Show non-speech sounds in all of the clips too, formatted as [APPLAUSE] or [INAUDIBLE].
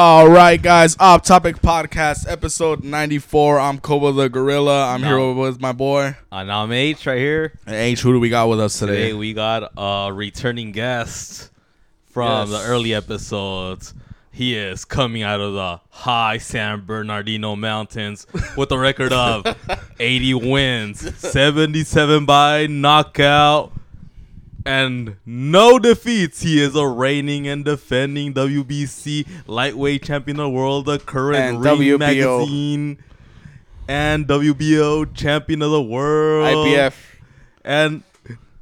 All right, guys. Off Topic Podcast, episode 94. I'm Koba the Gorilla. I'm here with my boy. Uh, and I'm H right here. Hey, H, who do we got with us Today today? we got a returning guest from Yes. the early episodes. He is coming out of the high San Bernardino mountains with a record of [LAUGHS] 80 wins, 77 by knockout, and no defeats. He is a reigning and defending WBC lightweight champion of the world, the current And Ring WBO. magazine, and WBO champion of the world. IBF. And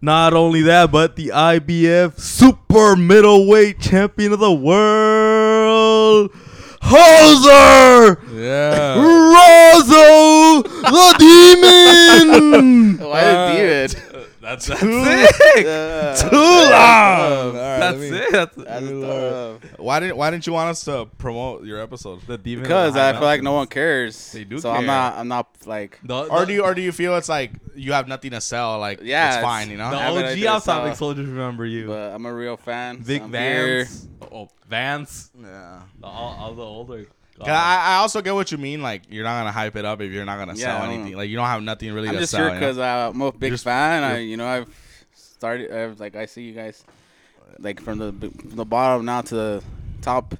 not only that, but the IBF super middleweight champion of the world, Hoser Yeah. Rozo [LAUGHS] the Demon. Why the demon? That's, that's it. Uh, Too long. All right, That's me- it. That's that's Good. Why didn't Why didn't you want us to promote your episode? the demon. Because I feel like no one cares. They do So care. I'm not. I'm not like. The, Or do you Or do you feel it's like you have nothing to sell? Like Yeah, it's it's- fine, you know. the OG actually off topic soldiers remember you. But I'm a real fan. Big I'm here. Vans. Oh, Vans. yeah. All, all the older. 'Cause I, I also get what you mean. Like you're not gonna hype it up if you're not gonna Yeah, sell I don't anything. know. Like you don't have nothing really I'm to just sell. here you know? because I'm a big Just- fan. I, you're- know, I've started. I've, like I see you guys, like from the from the bottom now to the top,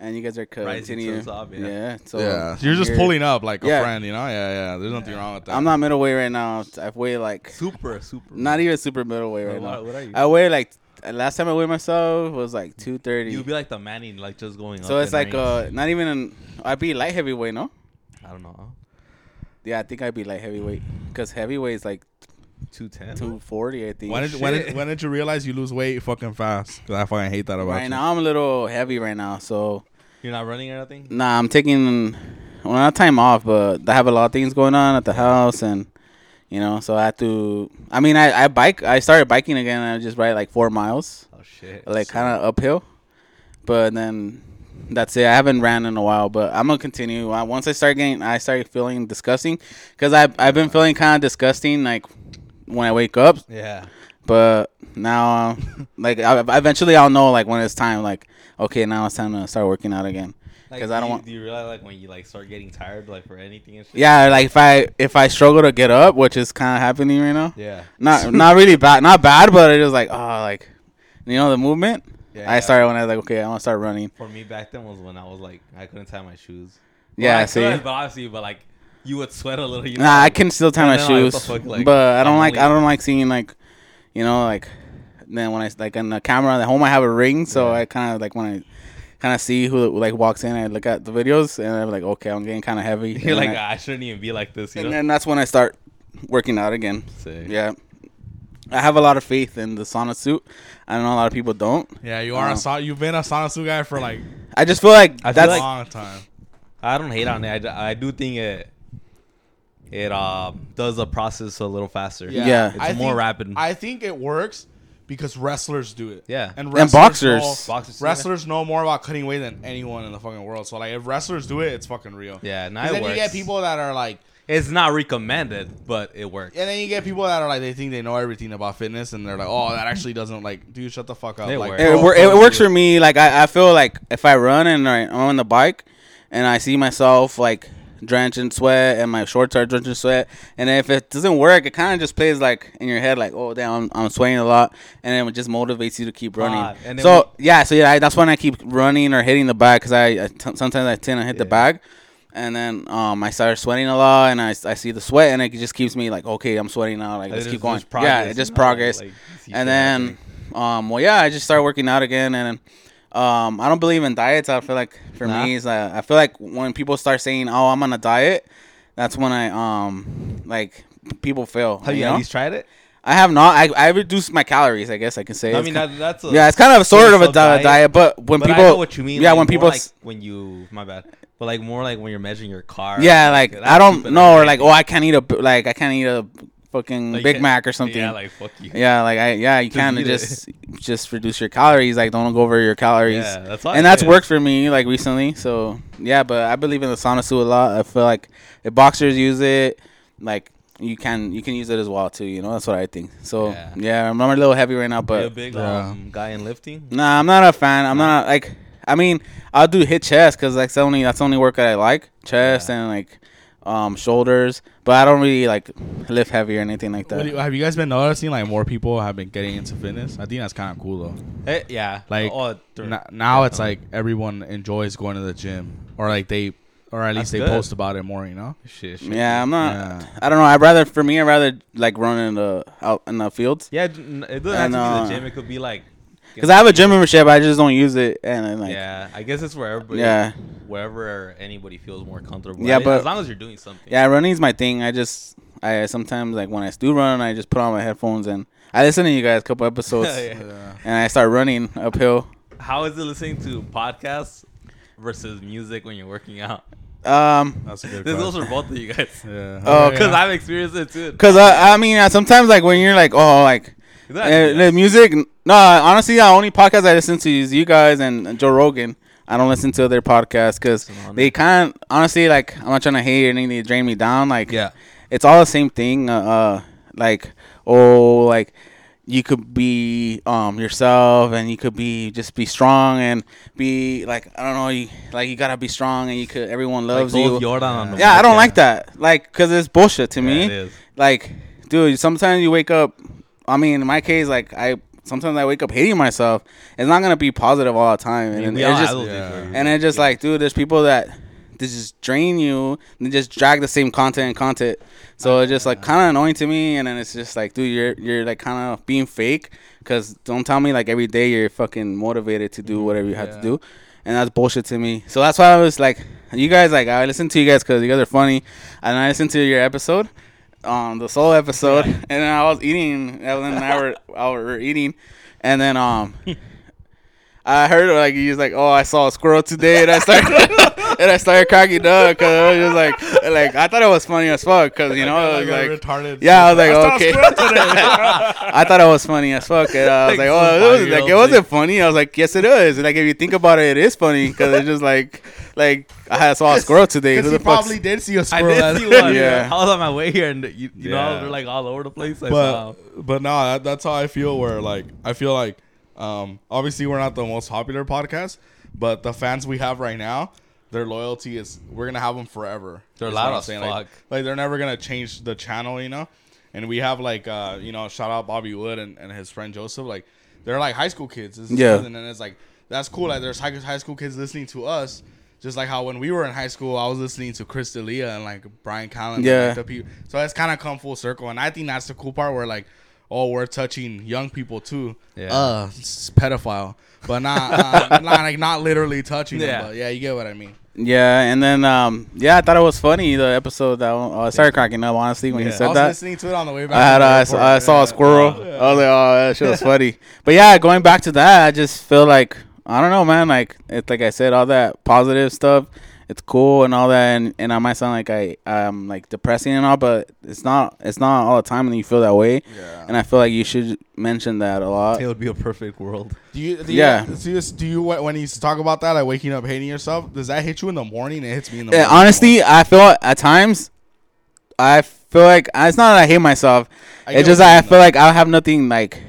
and you guys are Rising to continuing. the top, yeah. yeah. So yeah, you're just here. pulling up like a Yeah. friend, you know. Yeah, yeah. There's nothing wrong with that. I'm not middleweight right now. I weigh like super, super. not even super middleweight right What- now. what are you? I weigh like last time I weighed myself was like 230. You'd be like the Manning, like just going up. so it's like range. uh not even an, I'd be light heavyweight, no? I don't know, Yeah, I think I'd be light heavyweight because heavyweight is like two ten. 240. I think. when did, when shit. did when did you realize you lose weight fucking fast? 'Cause I fucking hate that about right you. now I'm a little heavy right now, so You're not running or nothing. nah, I'm taking well not time off, but I have a lot of things going on at the house and. You know, so I had to. I mean, I, I bike. I started biking again. and I just ride like four miles. Oh shit. like kind of uphill. But then that's it. I haven't ran in a while, but I'm gonna continue. Uh, once I start getting, I started feeling disgusting because I I've been feeling kind of disgusting like when I wake up. Yeah. But now, uh, [LAUGHS] like I, eventually, I'll know like when it's time. Like okay, now it's time to start working out again. Like, 'Cause do I don't you- want- Do you realize like when you like start getting tired like for anything and shit? Yeah, like if I if I struggle to get up, which is kind of happening right now. Yeah. Not not really bad, not bad, but it was like oh like you know the movement. Yeah. I started when I was like okay, I want to start running. For me back then was when I was like I couldn't tie my shoes. Yeah, well, I see. could, but obviously, but like you would sweat a little. You know, Nah, I can still tie my like, shoes, fuck, like, but I don't like I don't like seeing like, you know, like then when I like on the camera at home I have a ring, so Yeah. I kind of like when I kind of see who like walks in, I look at the videos and I'm like, okay, I'm getting kind of heavy. [LAUGHS] You're and like I, "Ah, I shouldn't even be like this. You and know. then that's when I start working out again. Sick. Yeah, I have a lot of faith in the sauna suit. I know a lot of people don't. Yeah, you are a sauna. you've been a sauna suit guy for like I just feel like I feel a long time. I don't hate on it. I do think it it um does the process a little faster. Yeah. It's I more think- rapid. I think it works because wrestlers do it. Yeah. and, And boxers. know- Boxers, wrestlers know more about cutting weight than anyone in the fucking world. So like, if wrestlers do it, it's fucking real. yeah, now 'Cause it then works. you get people that are like, It's not recommended, but it works. and then you get people that are like, they think they know everything about fitness, and they're like, oh, that actually doesn't like, dude, shut the fuck up. It like, works. it, pro- it works for me. Like I, I feel like if I run and I'm on the bike and I see myself like drenched in sweat and my shorts are drenched in sweat, and if it doesn't work, it kind of just plays like in your head like, oh damn, I'm, I'm sweating a lot, and then it just motivates you to keep running. Ah, so yeah, so yeah, I, that's when I keep running or hitting the bag because I, I t- sometimes I tend to hit the bag. And then um, I started sweating a lot, and I, I see the sweat, and it just keeps me like, okay, I'm sweating now. Like, let's keep going. yeah, it just progress like, and then um well yeah i just started working out again and um i don't believe in diets i feel like for Nah. me is uh, i feel like when people start saying oh i'm on a diet that's when i um like people fail have you you know? at least tried it? i have not I, I reduced my calories i guess i can say I mean, that, that's a, yeah it's kind of sort of a diet, diet, but when but people I know what you mean. yeah like, when people like when you my bad, but like more like when you're measuring your car. yeah like that's i don't know or like oh i can't eat a like i can't eat a fucking Like, big mac or something Yeah, like fuck you. yeah like i yeah you [LAUGHS] kind of just just reduce your calories like don't go over your calories Yeah, that's why and that's did. worked for me like recently. So yeah, but I believe in the sauna suit a lot. I feel like if boxers use it, like you can you can use it as well too. You know, that's what I think. So Yeah. yeah, I'm, I'm a little heavy right now, Are you a but big Yeah. um, guy in lifting. nah, I'm not a fan. I'm not like I mean, I'll do hit chest because that's only that's the only work that I like. Chest and like um shoulders, but I don't really like lift heavy or anything like that. you- have you guys been noticing like more people have been getting into fitness? I think that's kind of cool though. Eh, yeah. Like, oh, dur- N- now it's like everyone enjoys going to the gym, or like they, or at least That's they good. post about it more. You know? shit, shit. yeah, I'm not. Yeah. I don't know. I'd rather for me, I'd rather like run in the out in the fields Yeah, it it doesn't And, have to uh, be the gym. It could be like. Because I have a gym membership. I just don't use it, and then, like yeah, I guess it's wherever. Yeah. Wherever anybody feels more comfortable. Yeah, but- as long as you're doing something. Yeah, running's my thing. I just I sometimes like when I do run, I just put on my headphones and I listen to you guys a couple episodes, [LAUGHS] Yeah. and I start running uphill. How is it listening to podcasts versus music when you're working out? Um, That's a good. This goes question. for both of you guys. Yeah. Oh, [LAUGHS] Because yeah. I've experienced it too. [LAUGHS] cause I I mean uh, sometimes like when you're like oh like It doesn't have to the music. No, honestly, the only podcast I listen to is you guys and Joe Rogan. I don't listen to their podcasts because they kind of honestly like I'm not trying to hate or anything. They drain me down. Like Yeah. it's all the same thing. Uh, uh like oh, like you could be um yourself, and you could be just be strong and be like I don't know, you, like you gotta be strong, and you could everyone loves like you. Jordan Yeah, I don't like that. Like, cause it's bullshit to Yeah, me. Like, dude, sometimes you wake up. I mean, in my case, like I sometimes I wake up hating myself. It's not gonna be positive all the time, and we it's just yeah. and it's just like, dude, there's people that they just drain you. They just drag the same content and content. So it's just like kind of annoying to me. And then it's just like, dude, you're you're like kind of being fake. Cause don't tell me like every day you're fucking motivated to do whatever you have to do. And that's bullshit to me. So that's why I was like, you guys like I listen to you guys because you guys are funny, and I listened to your episode, um, the solo episode, and then I was eating. Evelyn and I were, I were eating, and then um, [LAUGHS] I heard like he was like, "Oh, I saw a squirrel today," and I started [LAUGHS] and I started cracking up because I was just like, like I thought it was funny as fuck because you know [LAUGHS] I was Like retarded. Yeah, I was like, saw a okay. today. [LAUGHS] I thought it was funny as fuck. And I was Like like, oh, it was like it wasn't funny. I was like, yes, it is. And like if you think about it, it is funny because it's just like, like I had saw a squirrel today. Who Because the he fuck's- probably did see a squirrel. I did see one. Yeah. I was on my way here, and you, you know they're like all over the place. I saw. but but no, that, that's how I feel. Where like I feel like, um, obviously we're not the most popular podcast, but the fans we have right now, their loyalty is we're gonna have them forever. They're loud what I'm as saying. Like, like they're never gonna change the channel, you know. And we have like uh, you know, shout out Bobby Wood and, and his friend Joseph. Like they're like high school kids. This Yeah. cousin, and it's like that's cool. Like there's high, high school kids listening to us. Just like how when we were in high school, I was listening to Chris D'Elia and like Bryan Callen. and, Yeah. like, the people. So it's kind of come full circle, and I think that's the cool part where like, oh, we're touching young people too. Yeah. Uh, pedophile, but not, [LAUGHS] uh, not like not literally touching Yeah. them. But yeah, you get what I mean. Yeah, and then um, yeah, I thought it was funny the episode that uh, I started cracking up honestly when Yeah. he I said was that. listening to it on the way back. I had uh, I, saw. I saw a squirrel. Yeah. I was like, oh, that shit was funny. [LAUGHS] But yeah, going back to that, I just feel like I don't know, man. Like it's like I said, all that positive stuff, it's cool and all that, and, and I might sound like I I'm like depressing and all, but it's not. It's not all the time, and you feel that way. Yeah. And I feel like you should mention that a lot. it would be a perfect world. Do you, do you, Yeah. Do you, do you when you talk about that, like waking up hating yourself? Does that hit you in the morning? It hits me in the Yeah, morning. honestly, I feel at times, I feel like it's not that I hate myself. I It's just what I feel like I have nothing like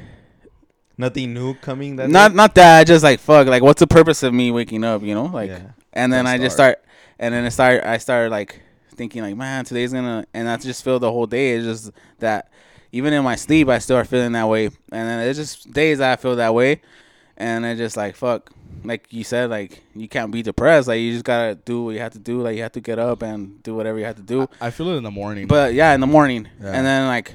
Nothing new coming. That not day? not that. I just like fuck. Like, what's the purpose of me waking up? You know, like, Yeah. and then That's I just start, and then I start, I start like thinking like, man, today's gonna, and I just feel the whole day is just that. Even in my sleep, I still are feeling that way, and then it's just days that I feel that way, and it's just like fuck. Like you said, like you can't be depressed. Like you just gotta do what you have to do. Like you have to get up and do whatever you have to do. I feel it in the morning. But yeah, in the morning, Yeah. and then like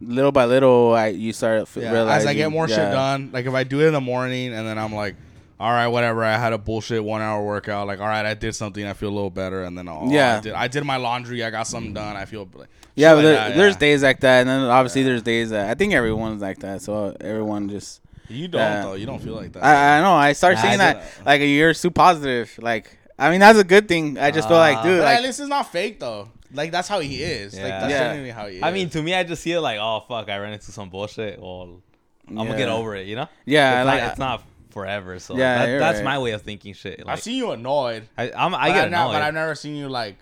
little by little, I you start f- yeah, realizing as I get more shit done, like if I do it in the morning and then I'm like, all right, whatever. I had a bullshit one hour workout. Like, all right, I did something. I feel a little better. And then, oh, Yeah. I did, I did my laundry. I got something done. I feel like, Yeah, shit but like there, that, there's yeah. days like that, and then obviously there's days that I think everyone's like that. So everyone just You don't Yeah. though. You don't feel like that. I, I know I start Nah, saying I that don't- like you're too positive. Like I mean that's a good thing. I just feel like Ah. dude, but like at least it's not fake though. Like that's how he is. Like that's Yeah. genuinely how he is. I mean, to me, I just see it like, oh fuck, I ran into some bullshit. Well, I'm gonna get over it. You know? yeah, it's like not, it's not forever. So Yeah, that, that's right. my way of thinking shit. Like, I've seen you annoyed. I, I'm, I but get I've never, annoyed. but I've never seen you like,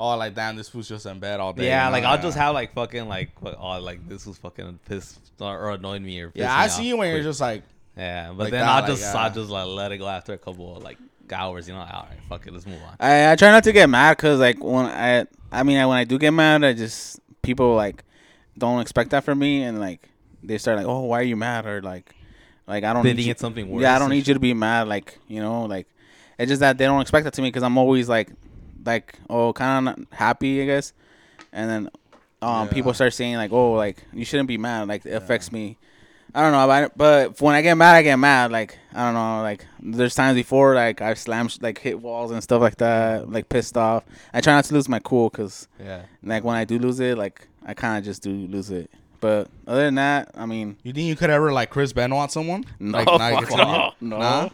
oh, like damn, this fool's just in bed all day. yeah, you know? like I'll just have like fucking like, what- oh, like this was fucking pissed or, or annoyed me or. Yeah, I see you when you're just like, Yeah, but Like then that, I'll like, just yeah. I'll just like let it go after a couple of like hours. You know, all right, fuck it, let's move on. I, I try not to get mad because like when I I mean when I do get mad I just people like don't expect that from me and like they start like oh why are you mad or like like I don't They need think you- something worse. yeah I don't need you to be mad like you know like it's just that they don't expect that to me because I'm always like like oh kind of happy I guess and then um Yeah. people start saying like oh like you shouldn't be mad like it affects me I don't know, but, but when I get mad, I get mad. Like I don't know, like there's times before like I've slammed like hit walls and stuff like that, like pissed off. I try not to lose my cool because Yeah. like when I do lose it, like I kind of just do lose it. But other than that, I mean, You think you could ever like Chris Benoit someone? No, like, not [LAUGHS] no. Nah?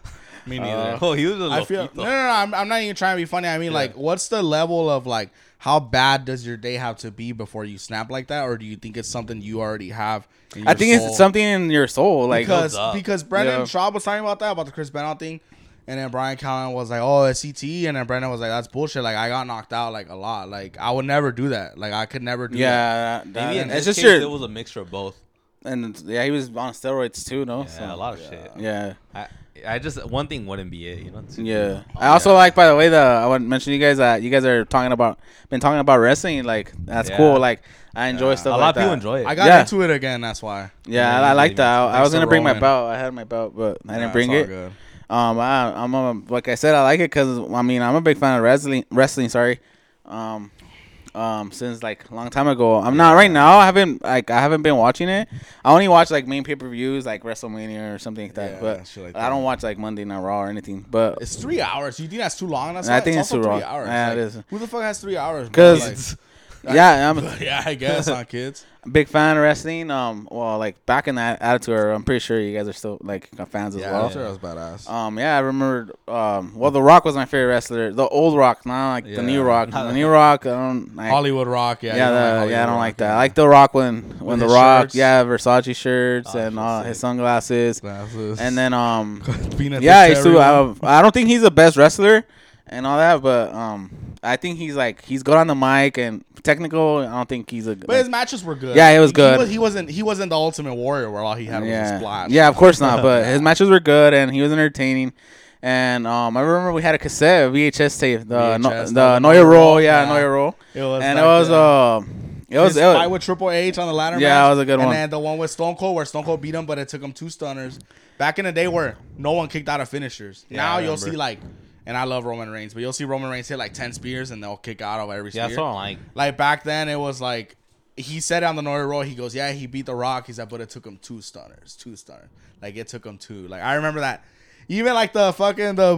Me neither. Oh, [LAUGHS] he was a I feel no, no, no. I'm, I'm not even trying to be funny. I mean, like, what's the level of like how bad does your day have to be before you snap like that, or do you think it's something you already have? I think soul? it's something in your soul. Like because because Brendan Yeah. Schaub was talking about that about the Chris Benoit thing, and then Bryan Callen was like, "Oh, it's CTE," and then Brendan was like, "That's bullshit." Like I got knocked out like a lot. Like I would never do that. Like I could never do that. yeah, that, Maybe in it's this just case, your it was a mixture of both. and yeah, he was on steroids too, no? Yeah, So, a lot of shit. yeah. I, I just one thing wouldn't be it, you know. too. Yeah. Oh, I also like, by the way, the I want to mention you guys that you guys are talking about, been talking about wrestling. Like that's Yeah. cool. Like I enjoy Yeah. stuff. a like lot of people that. enjoy it. I got Yeah. into it again. That's why. Yeah, Yeah, I, I like that. I, I was gonna bring my belt. I had my belt, but I didn't bring it's all it. good. Um, I, I'm a, like I said, I like it because I mean I'm a big fan of wrestling. Wrestling, sorry. Um, um, since like a long time ago. I'm not right now. I haven't like I haven't been watching it. I only watch like main pay per views like WrestleMania or something like that. Yeah, but like I don't watch like Monday Night Raw or anything. But It's three hours. You think that's too long? That's I think it's too long. hours. Yeah, Like, is. Who the fuck has three hours? bro? Yeah, [LAUGHS] I'm a yeah, I guess on kids. [LAUGHS] big fan of wrestling. Um, well, like back in that attitude, era, I'm pretty sure you guys are still like fans as Yeah, well. I'm sure that was badass. Um, yeah, I remember. Um, well, The Rock was my favorite wrestler. The old Rock, not like the new Yeah. Rock. [LAUGHS] The new Rock, I don't. Like, Hollywood Rock. Yeah, yeah, the, like yeah, I don't Rock, like that. yeah. I like The Rock when when With The Rock, shirts. yeah, Versace shirts Oh, and uh, his sunglasses, Glasses. and then um, yeah, he's too. I, I don't think he's the best wrestler and all that, but um, I think he's like he's good on the mic and technical. I don't think he's a. But like- his matches were good. Yeah, it was good. He, was, he wasn't. He wasn't the Ultimate Warrior where all he had was a yeah, splash. yeah, of course not. [LAUGHS] But his matches were good and he was entertaining. And um, I remember we had a cassette, a VHS tape, the no, VHS, the the Noya Noya roll, yeah, yeah. Know Your Role, It was. and it was the- uh, it was, it was fight with Triple H on the ladder Yeah, match. that was a good and one. then the one with Stone Cold where Stone Cold beat him, but it took him two stunners. Back in the day where no one kicked out of finishers. Yeah, now you'll see like, and I love Roman Reigns, but you'll see Roman Reigns hit like ten spears and they'll kick out of every Yeah, that's what I'm like. Like back then, it was like he said on the Know Your Role. He goes, "Yeah, he beat The Rock." He said, "But it took him two stunners, two stunners. Like it took him two. Like I remember that. Even like the fucking the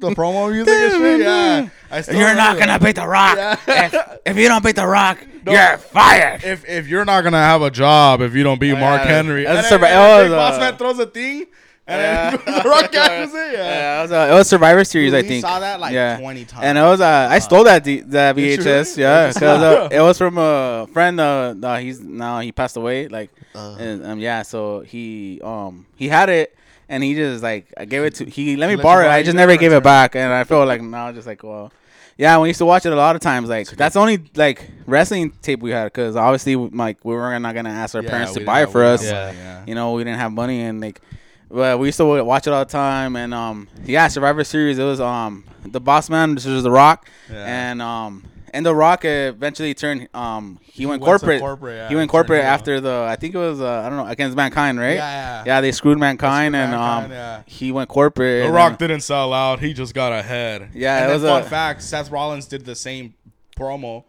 the promo music and shit. Yeah, I still You're not gonna beat the Rock. Yeah. if, if you don't beat the Rock, No. you're fired. If if you're not gonna have a job if you don't beat Oh, Mark yeah, Henry, that's a then, survi- and then Big oh, the- Boss Man throws a thing, and Yeah. then [LAUGHS] the Rock catches it. Yeah. Yeah, it was, uh, it was Survivor Series, I We think. saw that like yeah. 20 times. And it was uh, I stole that D- that VHS, really? yeah, because uh, it was from a friend. Uh, uh, he's now he passed away, like, Uh-huh. and, um, yeah. So he um he had it, and he just like I gave it to he let me let borrow it. I just never never gave it back, and I feel like now just like well, yeah. We used to watch it a lot of times. Like that's the only like wrestling tape we had because obviously like we were not gonna ask our Yeah, parents to buy it for us. Yeah. yeah. You know, we didn't have money and like but we used to watch it all the time and um yeah, Survivor Series it was um the boss man, this was the rock Yeah. and um and the rock eventually turned um he, went, went to corporate. corporate, yeah, he went corporate after the I think it was uh, I don't know against mankind, right? Yeah, yeah. Yeah, they screwed mankind They and screwed um yeah. he went corporate. The Rock then- didn't sell out. He just got ahead. Yeah, and it was fun a- fact. Seth Rollins did the same promo,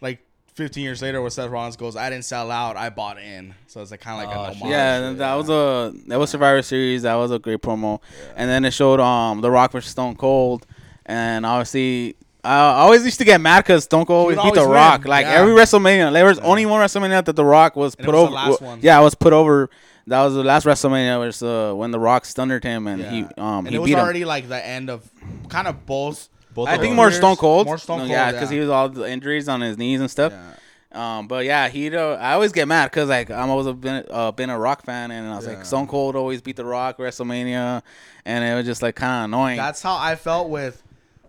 like 15 years later, where Seth Rollins goes, "I didn't sell out. I bought in." So it's like kind of like Oh, an homage. Yeah, to and it, that was a that was Survivor Series. That was a great promo. And then it showed um The Rock versus Stone Cold, and obviously I always used to get mad because Stone Cold always would beat The always Rock. win, Like yeah. every WrestleMania, there was only one WrestleMania that The Rock was And it put was the over. last well, one. Yeah, it was put over. That was the last WrestleMania was uh, when The Rock stunned him and Yeah. he um and he it was beat him. already like the end of kind of both. Both I of think them. more careers. Stone Cold. More Stone No, Cold, yeah, because yeah. he was all the injuries on his knees and stuff. Yeah. Um, but yeah, he. Uh, I always get mad because like I'm always a been uh, been a Rock fan, and I was Yeah. like Stone Cold always beat the Rock WrestleMania, and it was just like kind of annoying. That's how I felt with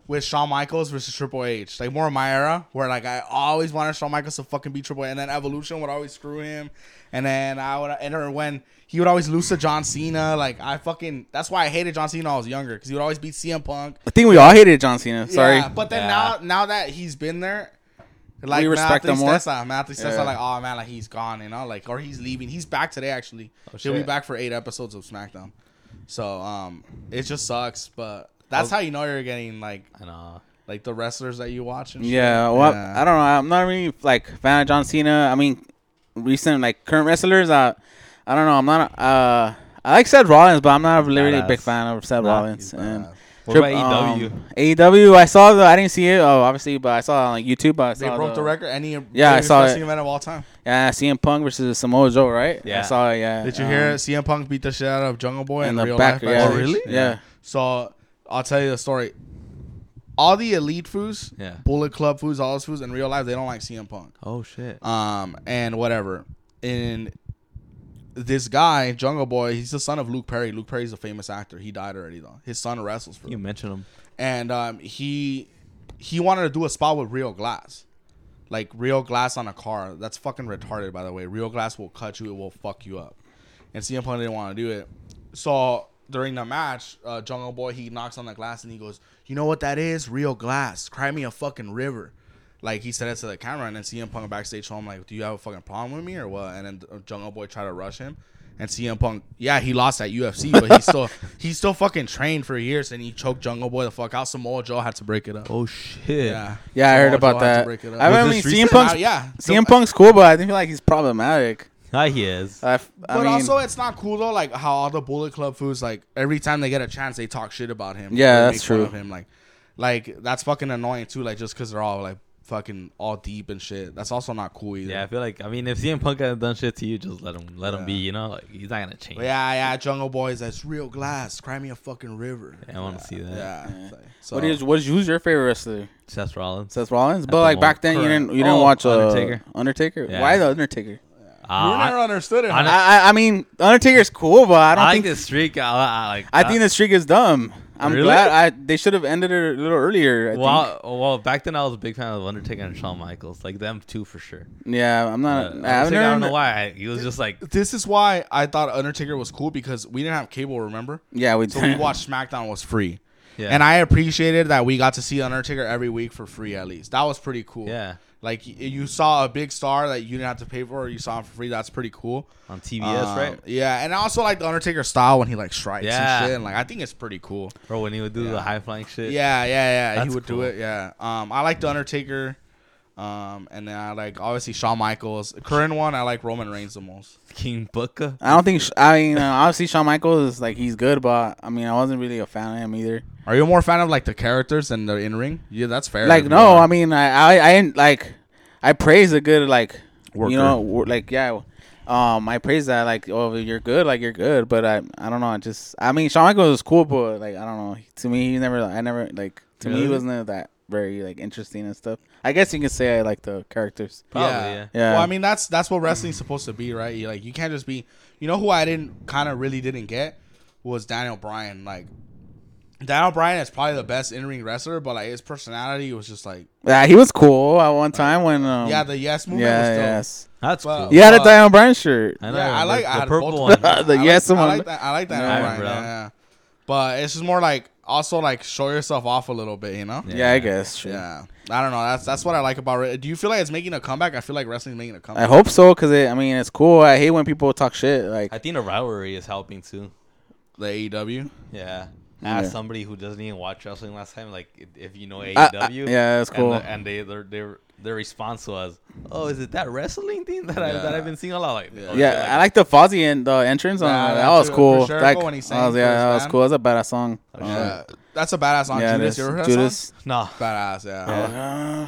with Shawn Michaels versus Triple H. Like more of my era, where like I always wanted Shawn Michaels to fucking beat Triple H, and then Evolution would always screw him, and then I would and or when he would always lose to John Cena. Like I fucking that's why I hated John Cena when I was younger because he would always beat CM Punk. I think we all hated John Cena. Sorry. Yeah, but then Yeah. now now that he's been there. Like We respect Matt him more. Tristeza, Matt Tristeza, Yeah. like oh man, like he's gone, you know, like or he's leaving. He's back today actually. He'll be back for eight episodes of SmackDown. So um, it just sucks, but that's how you know you're getting like I know. like the wrestlers that you watch. And shit. Yeah, well, Yeah. I don't know. I'm not really like fan of John Cena. I mean, recent like current wrestlers. Uh, I don't know. I'm not. Uh, I like Seth Rollins, but I'm not really a big fan of Seth Nah, Rollins. And badass. What Trip- about AEW? um, AEW, I saw the. I didn't see it. Oh, obviously, but I saw it on like YouTube. But I They broke the record. Any Yeah, I biggest saw it. wrestling event of all time. Yeah, CM Punk versus Samoa Joe, right? Yeah, I saw it. Yeah. Did you um, hear CM Punk beat the shit out of Jungle Boy In in, the real back. life? Yeah. Oh, really? Yeah. So I'll tell you the story. All the elite foods, Yeah. Bullet Club foods, all those foods in real life, they don't like CM Punk. Oh shit. Um, and whatever. And this guy, Jungle Boy, he's the son of Luke Perry. Luke Perry's a famous actor. He died already though. His son wrestles for You mentioned him. And um, he he wanted to do a spot with real glass. Like real glass on a car. That's fucking retarded, by the way. Real glass will cut you. It will fuck you up. And CM Punk didn't want to do it. So during the match, uh, Jungle Boy he knocks on the glass and he goes, "You know what that is? Real glass. Cry me a fucking river." Like he said it to the camera, and then CM Punk backstage told him like, "Do you have a fucking problem with me or what?" And then uh, Jungle Boy tried to rush him, and CM Punk, yeah, he lost at UFC, but he still [LAUGHS] he still fucking trained for years, and he choked Jungle Boy the fuck out. Samoa Joe had to break it up. Oh shit. Yeah, Yeah, I heard about Joe had to that. break it up. I Was mean, this CM recent? Punk's Uh, yeah, CM Punk's cool, but I feel like he's problematic. Ah, he is. I, f- I But mean, also, it's not cool though. Like how all the Bullet Club foods, like every time they get a chance, they talk shit about him. Yeah, They that's make fun true. Of him, like, like that's fucking annoying too. Like just because they're all like fucking all deep and shit. That's also not cool either. Yeah, I feel like I mean, if CM Punk hasn't done shit to you, just let him let him be. You know, like he's not gonna change. But yeah, yeah. Jungle Boys, that's real glass. Cry me a fucking river. Yeah, I wanna see that. Yeah. Yeah. So, what is what's who's your favorite wrestler? Seth Rollins. Seth Rollins. But the like back moment. then, you didn't you didn't Oh, watch uh, Undertaker. Undertaker. Yeah. Why the Undertaker? Ah, you I- never understood it. I huh? know- I, I I mean Undertaker's cool, but I I, don't like think this streak. I, I like. I think the streak is dumb. I'm Really? glad I they should have ended it a little earlier. I Well, well, back then I was a big fan of Undertaker and Shawn Michaels, like them two for sure. Yeah, I'm Uh, not. Undertaker, I've I don't know why. I, he was just like, this is why I thought Undertaker was cool because we didn't have cable. Remember? Yeah, we. So we watched SmackDown was free. yeah, And I appreciated that we got to see Undertaker every week for free at least. That was pretty cool. yeah Like you saw a big star that you didn't have to pay for, or you saw him for free. That's pretty cool. on TBS, Um, right? Yeah, and I also like the Undertaker style when he like strikes Yeah. and shit. And like I think it's pretty cool. bro. when he would do Yeah. the high flying shit. Yeah, yeah, yeah. he would cool. do it. Yeah. Um, I like the Undertaker. Um, and then I like obviously Shawn Michaels. Current one, I like Roman Reigns the most. King Booker. I don't think. sh- I mean, uh, obviously Shawn Michaels is like he's good, but I mean, I wasn't really a fan of him either. Are you more fan of like the characters than the in ring? Yeah, that's fair. Like no, are. I mean, I I, I like. I praise a good like Worker. you know wor- like yeah. Um, I praise that like oh you're good like you're good, but I I don't know. I just I mean Shawn Michaels is cool, but like I don't know. To me, he never I never like to me he wasn't that very like interesting and stuff. I guess you can say I like the characters. Probably, yeah. yeah. Yeah. Well, I mean that's that's what wrestling's supposed to be, right? You like you can't just be. You know who I didn't kind of really didn't get was Daniel Bryan. Like Daniel Bryan is probably the best in ring wrestler, but like his personality was just like Yeah, he was cool at one time when um, yeah, the yes movement yeah was dope. yes That's Well, cool. you had a Uh, Daniel Bryan shirt. I know. Yeah, I the- like I the purple one. [LAUGHS] The I yes like, I like that. I like that. Yeah, Yeah, bro. yeah. But it's just more like also like show yourself off a little bit, you know? Yeah. Yeah, I guess. Sure. Yeah. I don't know. That's that's what I like about it. Do you feel like it's making a comeback? I feel like wrestling's making a comeback. I hope so, cause it, I mean it's cool. I hate when people talk shit. Like I think the rivalry is helping too. the AEW. Yeah. Yeah. As somebody who doesn't even watch wrestling last time, like if- if you know AEW, I- I- yeah, that's cool. And, the, and they their, their their response was, "Oh, is it that wrestling thing that I that I've been seeing a lot?" Like, Yeah. oh, yeah, shit, I like the Fozzy and the entrance. on Yeah, that, that that was too. cool. For sure, Like, when he sang was, for yeah, his that was cool. That's a badass song. Oh, Uh, Yeah. That's a badass song. yeah, it Judas, is. you ever heard that Judas. song? Nah. Badass, yeah.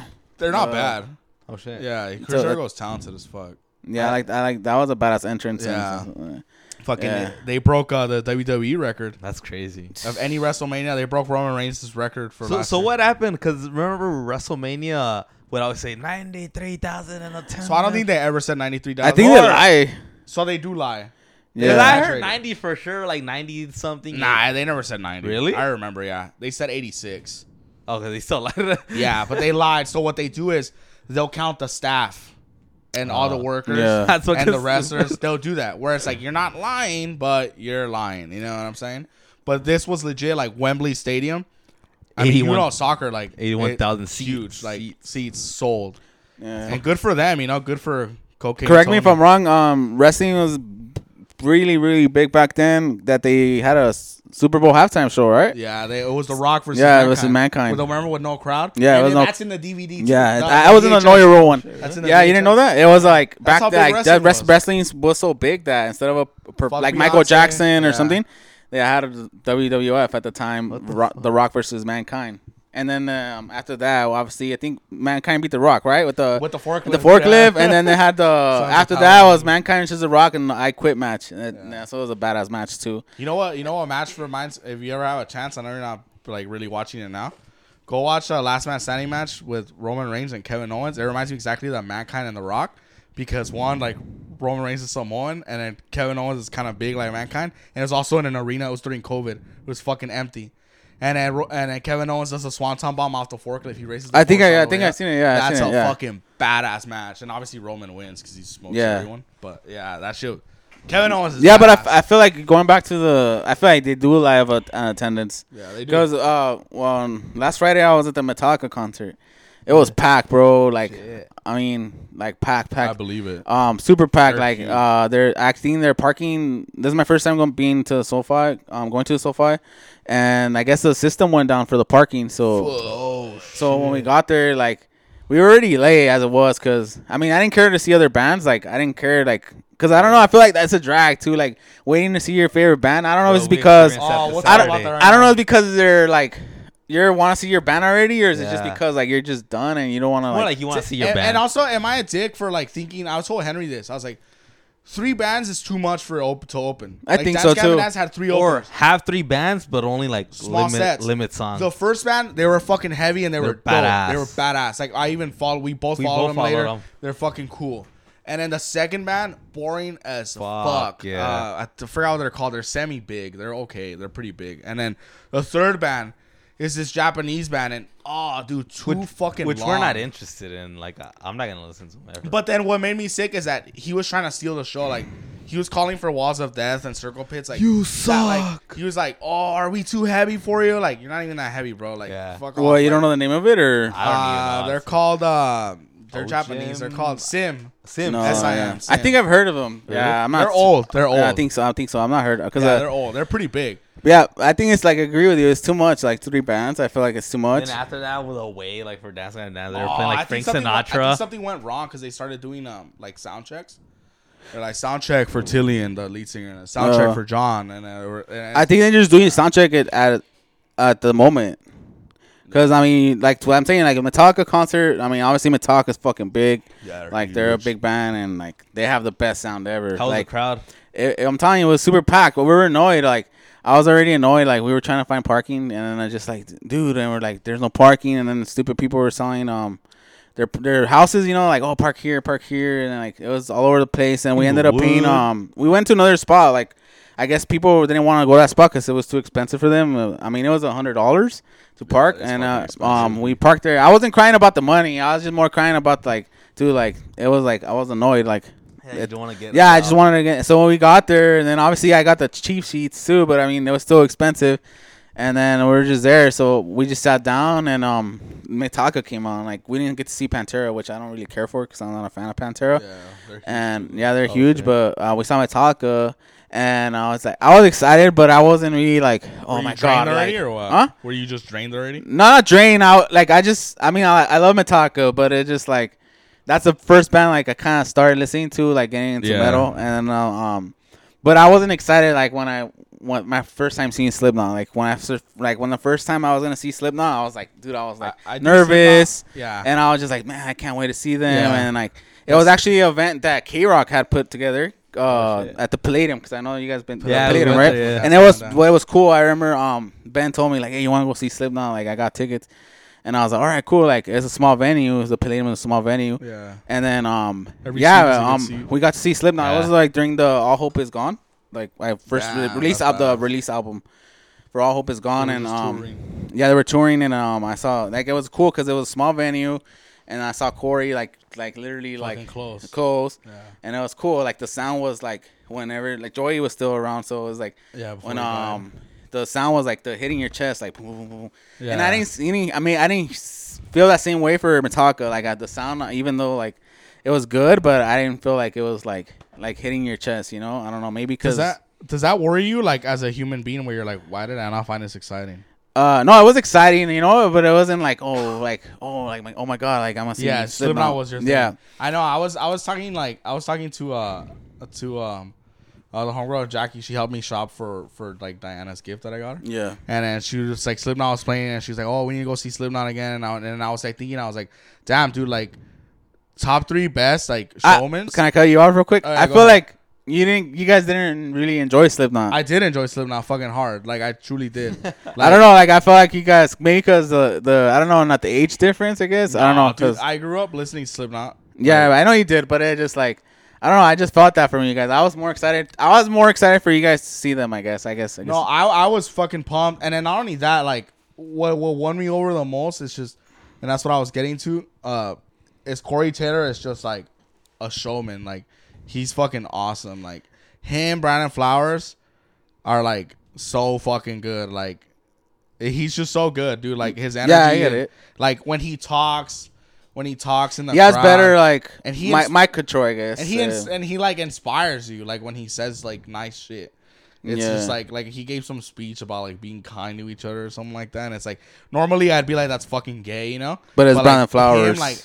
Uh, They're not Uh, bad. Oh shit. Yeah, Chris So- Jericho's talented as fuck. yeah, I like, I like that was a badass entrance. Yeah. and- Fucking, Yeah. they broke uh, the WWE record That's crazy. of any WrestleMania. They broke Roman Reigns' record for So last so year. what happened? Because remember WrestleMania would always say ninety three thousand and a ten. So I don't think they ever said ninety three. I think they lie. So they do lie. Yeah. I Exaggerated. heard ninety for sure, like ninety something. Nah, they never said ninety. Really? I remember. Yeah, they said eighty six. Oh, because they still [LAUGHS] lied. Yeah, but they lied. So what they do is they'll count the staff and all the workers Yeah. [LAUGHS] That's what and the gets- wrestlers. They'll do that. Where it's like you're not lying, but you're lying. You know what I'm saying? But this was legit, like Wembley Stadium. I mean, you 81 know, soccer like 81,000 it- seats. huge, like seats sold, Yeah. and good for them. You know, good for cocaine. Correct me if Tony. I'm wrong. Um, wrestling was really, really big back then. That they had a Super Bowl halftime show, right? Yeah, they, it was the Rock versus Yeah, Mankind. it was Mankind. With, remember with no crowd? Yeah, it was no- That's in the DVD. too. Yeah, The I, was in the VHS. Know Your Role one. That's in the Yeah, you didn't know that? It was like That's back then, like that wrestling wrestling, was. was so big that instead of a per, like Michael Jackson or Yeah. something, they had a WWF at the time, the, Rock, the Rock versus Mankind. And then um, after that, obviously, I think Mankind beat the Rock, right? With the With the forklift. with the forklift, yeah. and then they had the [LAUGHS] after that was Mankind versus the Rock and the I Quit match. And yeah, so it was a badass match too. You know what? You know what match reminds? If you ever have a chance, I know you're not like really watching it now. Go watch a Last Man Standing match with Roman Reigns and Kevin Owens. It reminds me exactly of that Mankind and The Rock, because one like Roman Reigns is Samoan, and then Kevin Owens is kind of big like Mankind, and it's also in an arena. It was during COVID. It was fucking empty. And then, Ro- and then Kevin Owens does a swanton bomb off the forklift. He races. The I think I- I think I've seen it, yeah, I've that's seen a it, yeah. fucking badass match. And obviously Roman wins because he smokes Yeah. everyone. But yeah, that shit. Kevin Owens. Is Yeah, but I, badass. f- I feel like going back to the, I feel like they do live at, uh, attendance. yeah, they do. Because uh, well, last Friday I was at the Metallica concert. It was packed, bro. Like, I mean, like packed, packed. I believe it. Um, super packed. They're Like, huge. uh, they're acting. They're parking. This is my first time going being to SoFi. Um, going to SoFi, and I guess the system went down for the parking. So, Oh, so when we got there, like, we were already late as it was. Cause I mean, I didn't care to see other bands. Like, I didn't care. Like, cause I don't know. I feel like that's a drag too. Like, waiting to see your favorite band. I don't know if it's because Oh, I don't- about Saturday. that right I don't know if it's because they're like you want to see your band already, or is it just Yeah. because like you're just done and you don't want to More like, like you want to see your and, band. and also, am I a dick for like thinking? I was told Henry this. I was like, three bands is too much for op- to open. I Like, think Dance so, Gavin too. Dance had three or openers. have three bands, but only like Small limit sets. limit songs. The first band, they were fucking heavy and they were They're dope. badass. They were badass. Like I even follow. We both We followed both them later. followed 'em. They're fucking cool. And then the second band, boring as fuck. Fuck, yeah. Uh, I t- forgot what they're called. They're semi big. They're okay. They're pretty big. And then the third band is this Japanese band, and oh, dude, too fucking which long. we're not interested in. Like I- I'm not gonna listen to them ever. But then what made me sick is that he was trying to steal the show. Like he was calling for walls of death and circle pits. Like You that, like, suck. he was like, "Oh, are we too heavy for you? Like you're not even that heavy, bro. Like Yeah. fuck off." well, you Like, don't know the name of it, or I don't uh, even know. They're called. Uh, they're Japanese. They're called Sim. Sim. no, S I yeah. M, I think I've heard of them. Yeah, I'm not. They're old. They're old. Yeah, I think so. I think so. I'm not heard because Yeah, they're old. They're pretty big. yeah, I think it's like I agree with you. It's too much. Like three bands. I feel like it's too much. Then after that, with away like for dancing and dance, they were Oh, playing like think Frank something went- I think Sinatra. something went wrong because they started doing um like sound checks. They're like sound check for Tilian, the lead singer, and a sound Uh. for John, and, uh, and I think they're just doing sound check it at at the moment. Cause I mean, like what I'm saying, like a Metallica concert. I mean, obviously Metallica's fucking big. Yeah, they're like they're a big band and like they have the best sound ever. How was like the crowd? it, I'm telling you, it was super packed. But we were annoyed. Like I was already annoyed. Like we were trying to find parking, and then I just like, dude, and we're like, there's no parking, and then the stupid people were selling um their their houses. You know, like oh, park here, park here, and like it was all over the place. And we ended up paying. Um, we went to another spot. Like I guess people didn't want to go to that spot because it was too expensive for them. I mean, it was a hundred dollars to park, it's and uh, um, we parked there. I wasn't crying about the money. I was just more crying about like, dude, like it was like I was annoyed, like. Yeah, you don't want to get. Yeah, I just wanted to get. So when we got there, and then obviously I got the cheap seats too, but I mean it was still expensive. And then we were just there, so we just sat down, and um, Metallica came on. Like we didn't get to see Pantera, which I don't really care for because I'm not a fan of Pantera. Yeah. And yeah, they're Oh, huge, shit. but uh, we saw Metallica, and I was like, I was excited, but I wasn't really like, oh my god, already like, or what? huh? Were you just drained already? no, not drained. out. Like I just, I mean, I, I love Metallica, but it just like that's the first band like I kind of started listening to, like getting into Yeah. metal, and uh, um, but I wasn't excited like when I when my first time seeing Slipknot. Like when I like when the first time I was gonna see Slipknot, I was like, dude, I was like I- I nervous, Yeah. and I was just like, man, I can't wait to see them, Yeah. and like it was actually an event that KROQ had put together. Uh, Oh, at the Palladium because I know you guys been to Yeah, the Palladium, right? there, yeah. And it was what was cool. I remember um Ben told me like, hey, you want to go see Slipknot? Like I got tickets, and I was like, all right, cool. Like it's a small venue. It's the Palladium is a small venue. yeah. And then um Every seat is a yeah um we got to see Slipknot. It was like during the All Hope Is Gone, like my first Yeah, re- release of the release album for All Hope Is Gone, and um touring. Yeah, they were touring, and um, I saw like it was cool because it was a small venue, and I saw Corey like like literally Fucking like close. close, Yeah. and it was cool. Like the sound was like whenever like Joey was still around, so it was like Yeah. when um the sound was like the hitting your chest like boom, boom, boom. Yeah. and I didn't see any. I mean, I didn't feel that same way for Metallica. Like at the sound, even though like it was good, but I didn't feel like it was like like hitting your chest. You know, I don't know. Maybe because that does that worry you like as a human being where you're like, why did I not find this exciting? Uh, no, it was exciting, you know, but it wasn't like oh, like oh, like my, oh my god, like I'm gonna see yeah, Slipknot was your thing. Yeah, I know. I was I was talking like I was talking to uh to um uh, the homegirl Jackie. She helped me shop for for like Diana's gift that I got her. yeah, And then she was like Slipknot was playing, and she was like, "Oh, we need to go see Slipknot again." And I, and I was like thinking, I was like, "Damn, dude, like top three best like I- can I cut you off real quick? I feel ahead. like you didn't, you guys didn't really enjoy Slipknot. I, I did enjoy Slipknot fucking hard. Like I truly did. [LAUGHS] Like, don't know, like I felt like you guys maybe because the the I don't know, not the age difference, I guess. I don't nah, know, cause I grew up listening to Slipknot. yeah, Like, I know you did, but it just like. I don't know. I just felt that from you guys. I was more excited. I was more excited for you guys to see them. I guess. I guess. I guess. No, I I was fucking pumped, and then not only that, like what what won me over the most is just, and that's what I was getting to. Uh, is Corey Taylor is just like a showman. Like he's fucking awesome. Like him, Brandon Flowers are like so fucking good. Like he's just so good, dude. Like his energy. Yeah, I get and, it. Like when he talks, when he talks in the he has crowd, better like And he my ins- my control, I guess. and he ins- and he like inspires you like when he says like nice shit it's Yeah. just like like he gave some speech about like being kind to each other or something like that and it's like normally i'd be like that's fucking gay you know But it's Brandon like, Flowers. him, like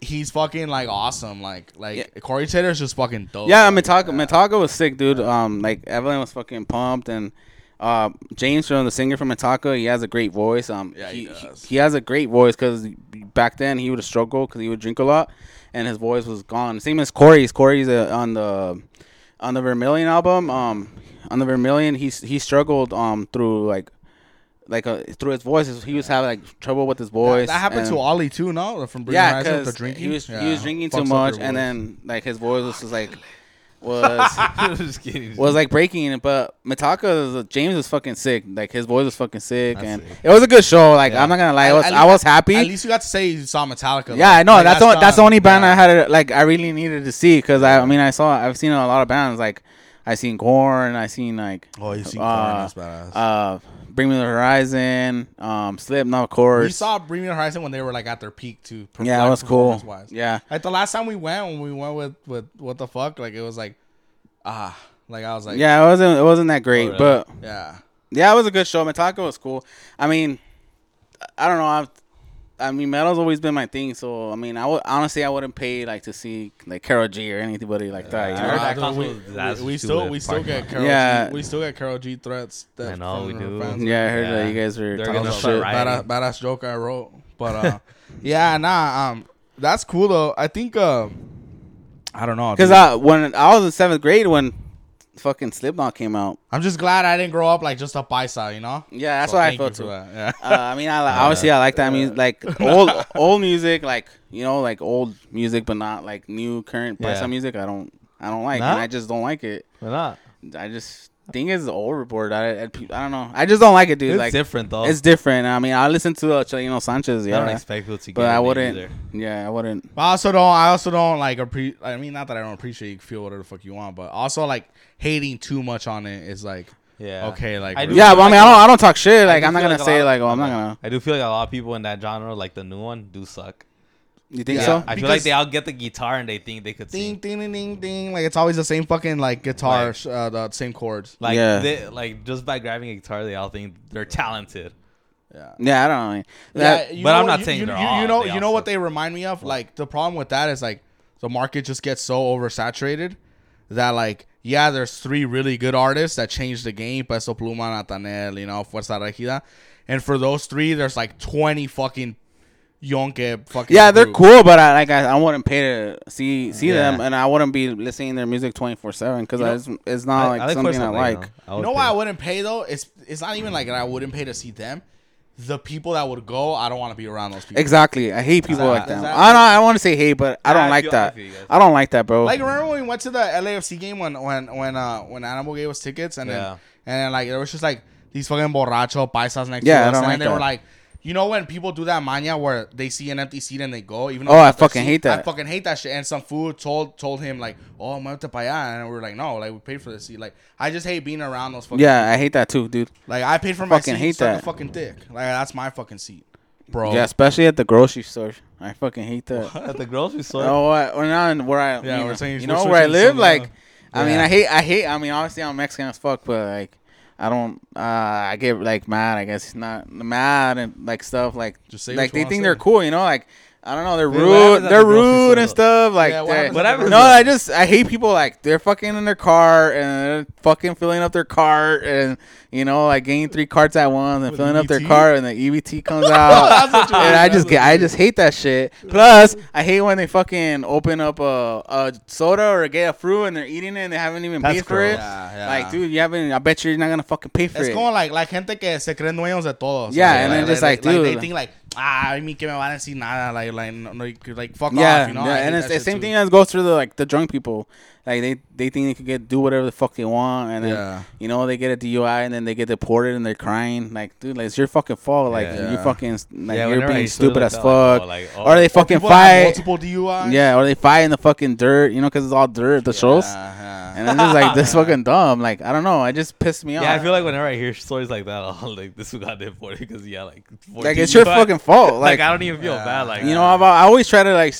he's fucking like awesome like like Yeah. corey taylor's just fucking dope Yeah, Like, Metallica, Metallica was sick, dude. Um, like Evelyn was fucking pumped, and uh, James from the singer from Metallica, he has a great voice. Um, Yeah, he does. he has a great voice because back then he would struggle because he would drink a lot, and his voice was gone. Same as Corey's. Corey's uh, on the on the Vermilion album. Um, on the Vermilion, he's he struggled um through like. Like uh, through his voice, he was having like trouble with his voice. that happened to ollie too no from Bring yeah, because he was Yeah, he was drinking too fucks up much, and then like his voice was just like [LAUGHS] was [LAUGHS] kidding. was like breaking. But Metallica, James was fucking sick. Like his voice was fucking sick, That's and sick. it was a good show. Like Yeah. I'm not gonna lie, I was at I was happy. at least you got to say you saw metallica yeah, I know. Like, that's the, that's the only band Yeah. I had. Like I really needed to see because I, I mean I saw I've seen a lot of bands like I seen Korn. I seen like oh you seen uh, that's badass uh Bring Me the Horizon, um Slipknot, of course. we saw Bring Me the Horizon when they were like at their peak too. yeah, like, it was cool. performance-wise. Yeah, Like the last time we went, when we went with with what the fuck, like it was like, ah, like I was like, yeah, it wasn't it wasn't that great, really? but yeah. Yeah, it was a good show. Metallica was cool. I mean, I don't know. I've, I mean, metal's always been my thing. So I mean, I would honestly, I wouldn't pay like to see like Karol G or anybody like that. You know? heard that dude, we, was we, we still we still get. Karol Yeah. G. We still get Karol G threats. That I know, we do. fans. yeah, I heard that you guys were They're talking gonna about shit. rioting. badass, badass joke I wrote, but uh, [LAUGHS] yeah, nah, um, that's cool though. I think uh, I don't know Because dude. I when I was in seventh grade when fucking Slipknot came out. I'm just glad I didn't grow up like just a paisa, you know. Yeah, that's So what I felt too. Yeah. Uh, I mean, I li- [LAUGHS] obviously I like that music, like old [LAUGHS] old music, like you know, like old music, but not like new current Yeah. Paisa music. I don't, I don't like, No? and I just don't like it. Why not? I just think it's overboard. I, I, I don't know. I just don't like it, dude. It's like different though. it's different. I mean, I listen to uh, Chalino Sanchez, I don't expect people to get but I wouldn't. either. Yeah, I wouldn't. But I also don't. I also don't like. Appre- I mean, not that I don't appreciate. You feel whatever the fuck you want, but also like hating too much on it is like Yeah. okay. Like I Yeah, feel but I mean, a I don't. I don't talk shit. Like, do I'm not gonna a say lot- like, oh, I'm not gonna. I do feel like a lot of people in that genre, like the new one, do suck. You think Yeah. so? I feel like they all get the guitar and they think they could ding sing. ding ding ding ding. Like it's always the same fucking like guitar, Like- uh, the same chords. Like Yeah. they like just by grabbing a guitar, they all think they're talented. Yeah. Yeah, I don't know. Yeah, That, you but know I'm not you, saying you, they're you, all- you know they you know what they remind me of. Like the problem with that is like the market just gets so oversaturated that like yeah, there's three really good artists that changed the game: Peso Pluma, Natanael, you know, Fuerza Regida, and for those three, there's like 20 fucking yonke fucking. yeah, they're groups. cool, but I like I, I wouldn't pay to see see Yeah. them, and I wouldn't be listening to their music 24 seven because You know- it's, it's not like, something I like. though. I You would know why I wouldn't pay though? It's it's not even like I wouldn't pay to see them. The people that would go, I don't want to be around those people. Exactly, I hate people that- like is that. that- I don't. I want to say hate, but I don't I like feel- I that. feel you. I don't like that, bro. Like remember when we went to the LAFC game when when when uh when Animal gave us tickets and Yeah. then and then like there was just like these fucking borracho paisas next Yeah, to us, don't and like they were like, you know when people do that mania where they see an empty seat and they go, even though Oh, I fucking seat? hate that. I fucking hate that shit. And some food told told him like, oh, I'm muévete para allá, and we are like, no, like we paid for the seat. Like I just hate being around those fucking. Yeah, I hate that too, dude. Like I paid for my Fucking seat. hate that. fucking dick. Like that's my fucking seat, bro. Yeah, especially at the grocery store. I fucking hate that. At the grocery store. Oh, what? Or not in where I, Yeah, you we're know, saying you know where I live. Like, uh, I mean. I hate, I hate. I mean, obviously, I'm Mexican as fuck, but like, I don't. uh I get like mad. I guess not mad and like stuff like, Just like they think they're cool. You know, like. I don't know. They're Wait, rude. at They're the rude and stuff. Like, Yeah, what they're- happens What at the happens no, I just I hate people like they're fucking in their car and they're fucking filling up their cart and you know like getting three carts at once and With filling up their EBT? car and the EBT [LAUGHS] comes out That's what you and mean, I just get I just hate that shit. Plus I hate when they fucking open up a, a soda or get a fruit and they're eating it and they haven't even That's paid for gross. it. Yeah, yeah. Like dude, you haven't. I bet you're not gonna fucking pay for Es it. como like, like gente que se creen dueños de todos. Yeah, Like, and then like, just like, they dude. think like, ah, a mí que me van a decir nada, like, like, like fuck yeah, off, you know. yeah, I and it's the same too. thing as goes through the like the drunk people. Like they they think they can get do whatever the fuck they want, and then Yeah. you know they get a DUI and then they get deported and they're crying. Like, dude, like it's your fucking fault. Like Yeah. you Yeah. fucking like Yeah, you're being used to live stupid as fuck. like, oh, like, or they oh, fucking People that have fight. multiple DUIs. Yeah, or they fight in the fucking dirt. You know, because it's all dirt. The shows. Yeah, yeah. And it's just like this [LAUGHS] fucking dumb. Like I don't know. It just pissed me off. Yeah, I feel like whenever I hear stories like that, [LAUGHS] oh, like this got deported because yeah, like like it's your fucking fault. [LAUGHS] Like, Like, I don't even feel Yeah. bad. Like you know, I, I always try to like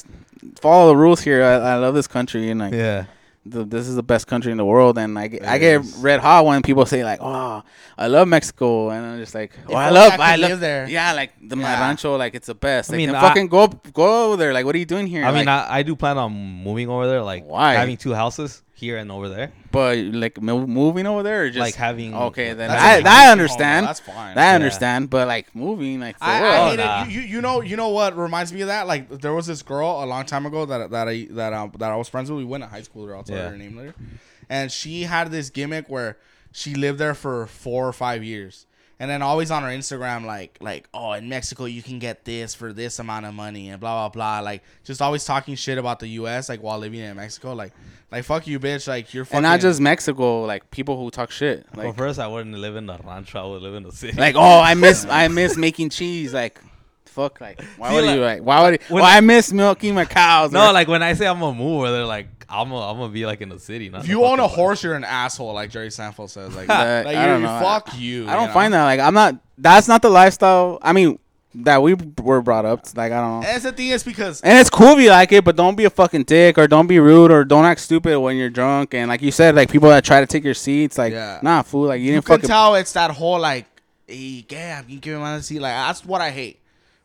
follow the rules here. I, I love this country and like yeah, the, this is the best country in the world, and I get, It I get is. red hot when people say like, "Oh, I love Mexico," and I'm just like, "Oh, I love, I I live love there. Yeah, like the Yeah. rancho, like it's the best. I Like, mean, then I- fucking go go over there. Like, what are you doing here? I mean, I, I do plan on moving over there. Like Why? having two houses here and over there. but like mo- moving over there, or just Like having- Okay, then That's I, a big I home, understand. though. That's fine. That I Yeah. understand, but like moving, like for I, what? I Oh, nah. it. You, you, you know, you know what reminds me of that? Like there was this girl a long time ago that that I that um, that I was friends with. We went to high school. with her. I'll tell Yeah. her name later. And she had this gimmick where she lived there for four or five years. And then always on her Instagram, like, like, oh, in Mexico you can get this for this amount of money and blah blah blah. Like, just always talking shit about the U.S. Like while living in Mexico, like, like fuck you, bitch. Like you're fucking. and not just Mexico, like people who talk shit, well, first I wouldn't live in the rancho. I would live in the city. like oh, I miss [LAUGHS] I miss making cheese, like. Fuck! Like, [LAUGHS] why See, would like, you like? Why would? You, when well, I miss milking my cows. no, or- like when I say I'm gonna move, they're like I'm gonna I'm gonna be like in the city. Not if you own a fucking horse, you're an asshole, like Jerry Seinfeld says. Like, [LAUGHS] That- like I don't know. fuck you. I don't you know? find that like I'm not. That's not the lifestyle. I mean, that we were brought up. Like I don't know. And the thing is because And it's cool if you like it, but don't be a fucking dick or don't be rude or don't act stupid when you're drunk. And like you said, like people that try to take your seats, like Yeah. nah, fool. Like you, you didn't can fucking. tell it's that whole like, hey, yeah, you give him a seat. Like that's what I hate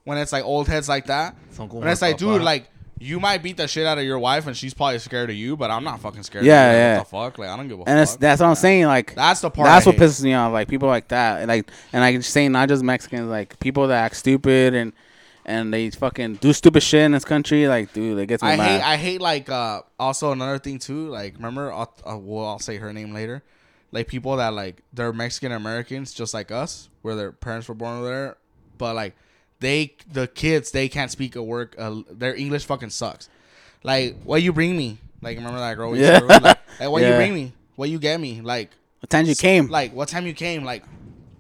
when it's like old heads like that. Son When it's like, papá. dude, like you might beat the shit out of your wife and she's probably scared of you, but I'm not fucking scared. Yeah, of you. yeah. What the fuck? Like I don't give a and it's, fuck. that's what I'm saying. Like That's the part. that's I what hate. pisses me off. Like people like that. Like and I just saying not just Mexicans, like people that act stupid and and they fucking do stupid shit in this country. Like dude, it gets me I mad. hate. I hate like uh also another thing too. Like remember, I'll, uh, well, I'll say her name later. Like people that like they're Mexican Americans just like us, where their parents were born over there, but like they the kids they can't speak a word. Uh, their English fucking sucks. Like what you bring me? Like remember that girl? we used to Yeah. live? Like, [LAUGHS] like what you bring me? What you get me? Like what time you came? like what time you came? Like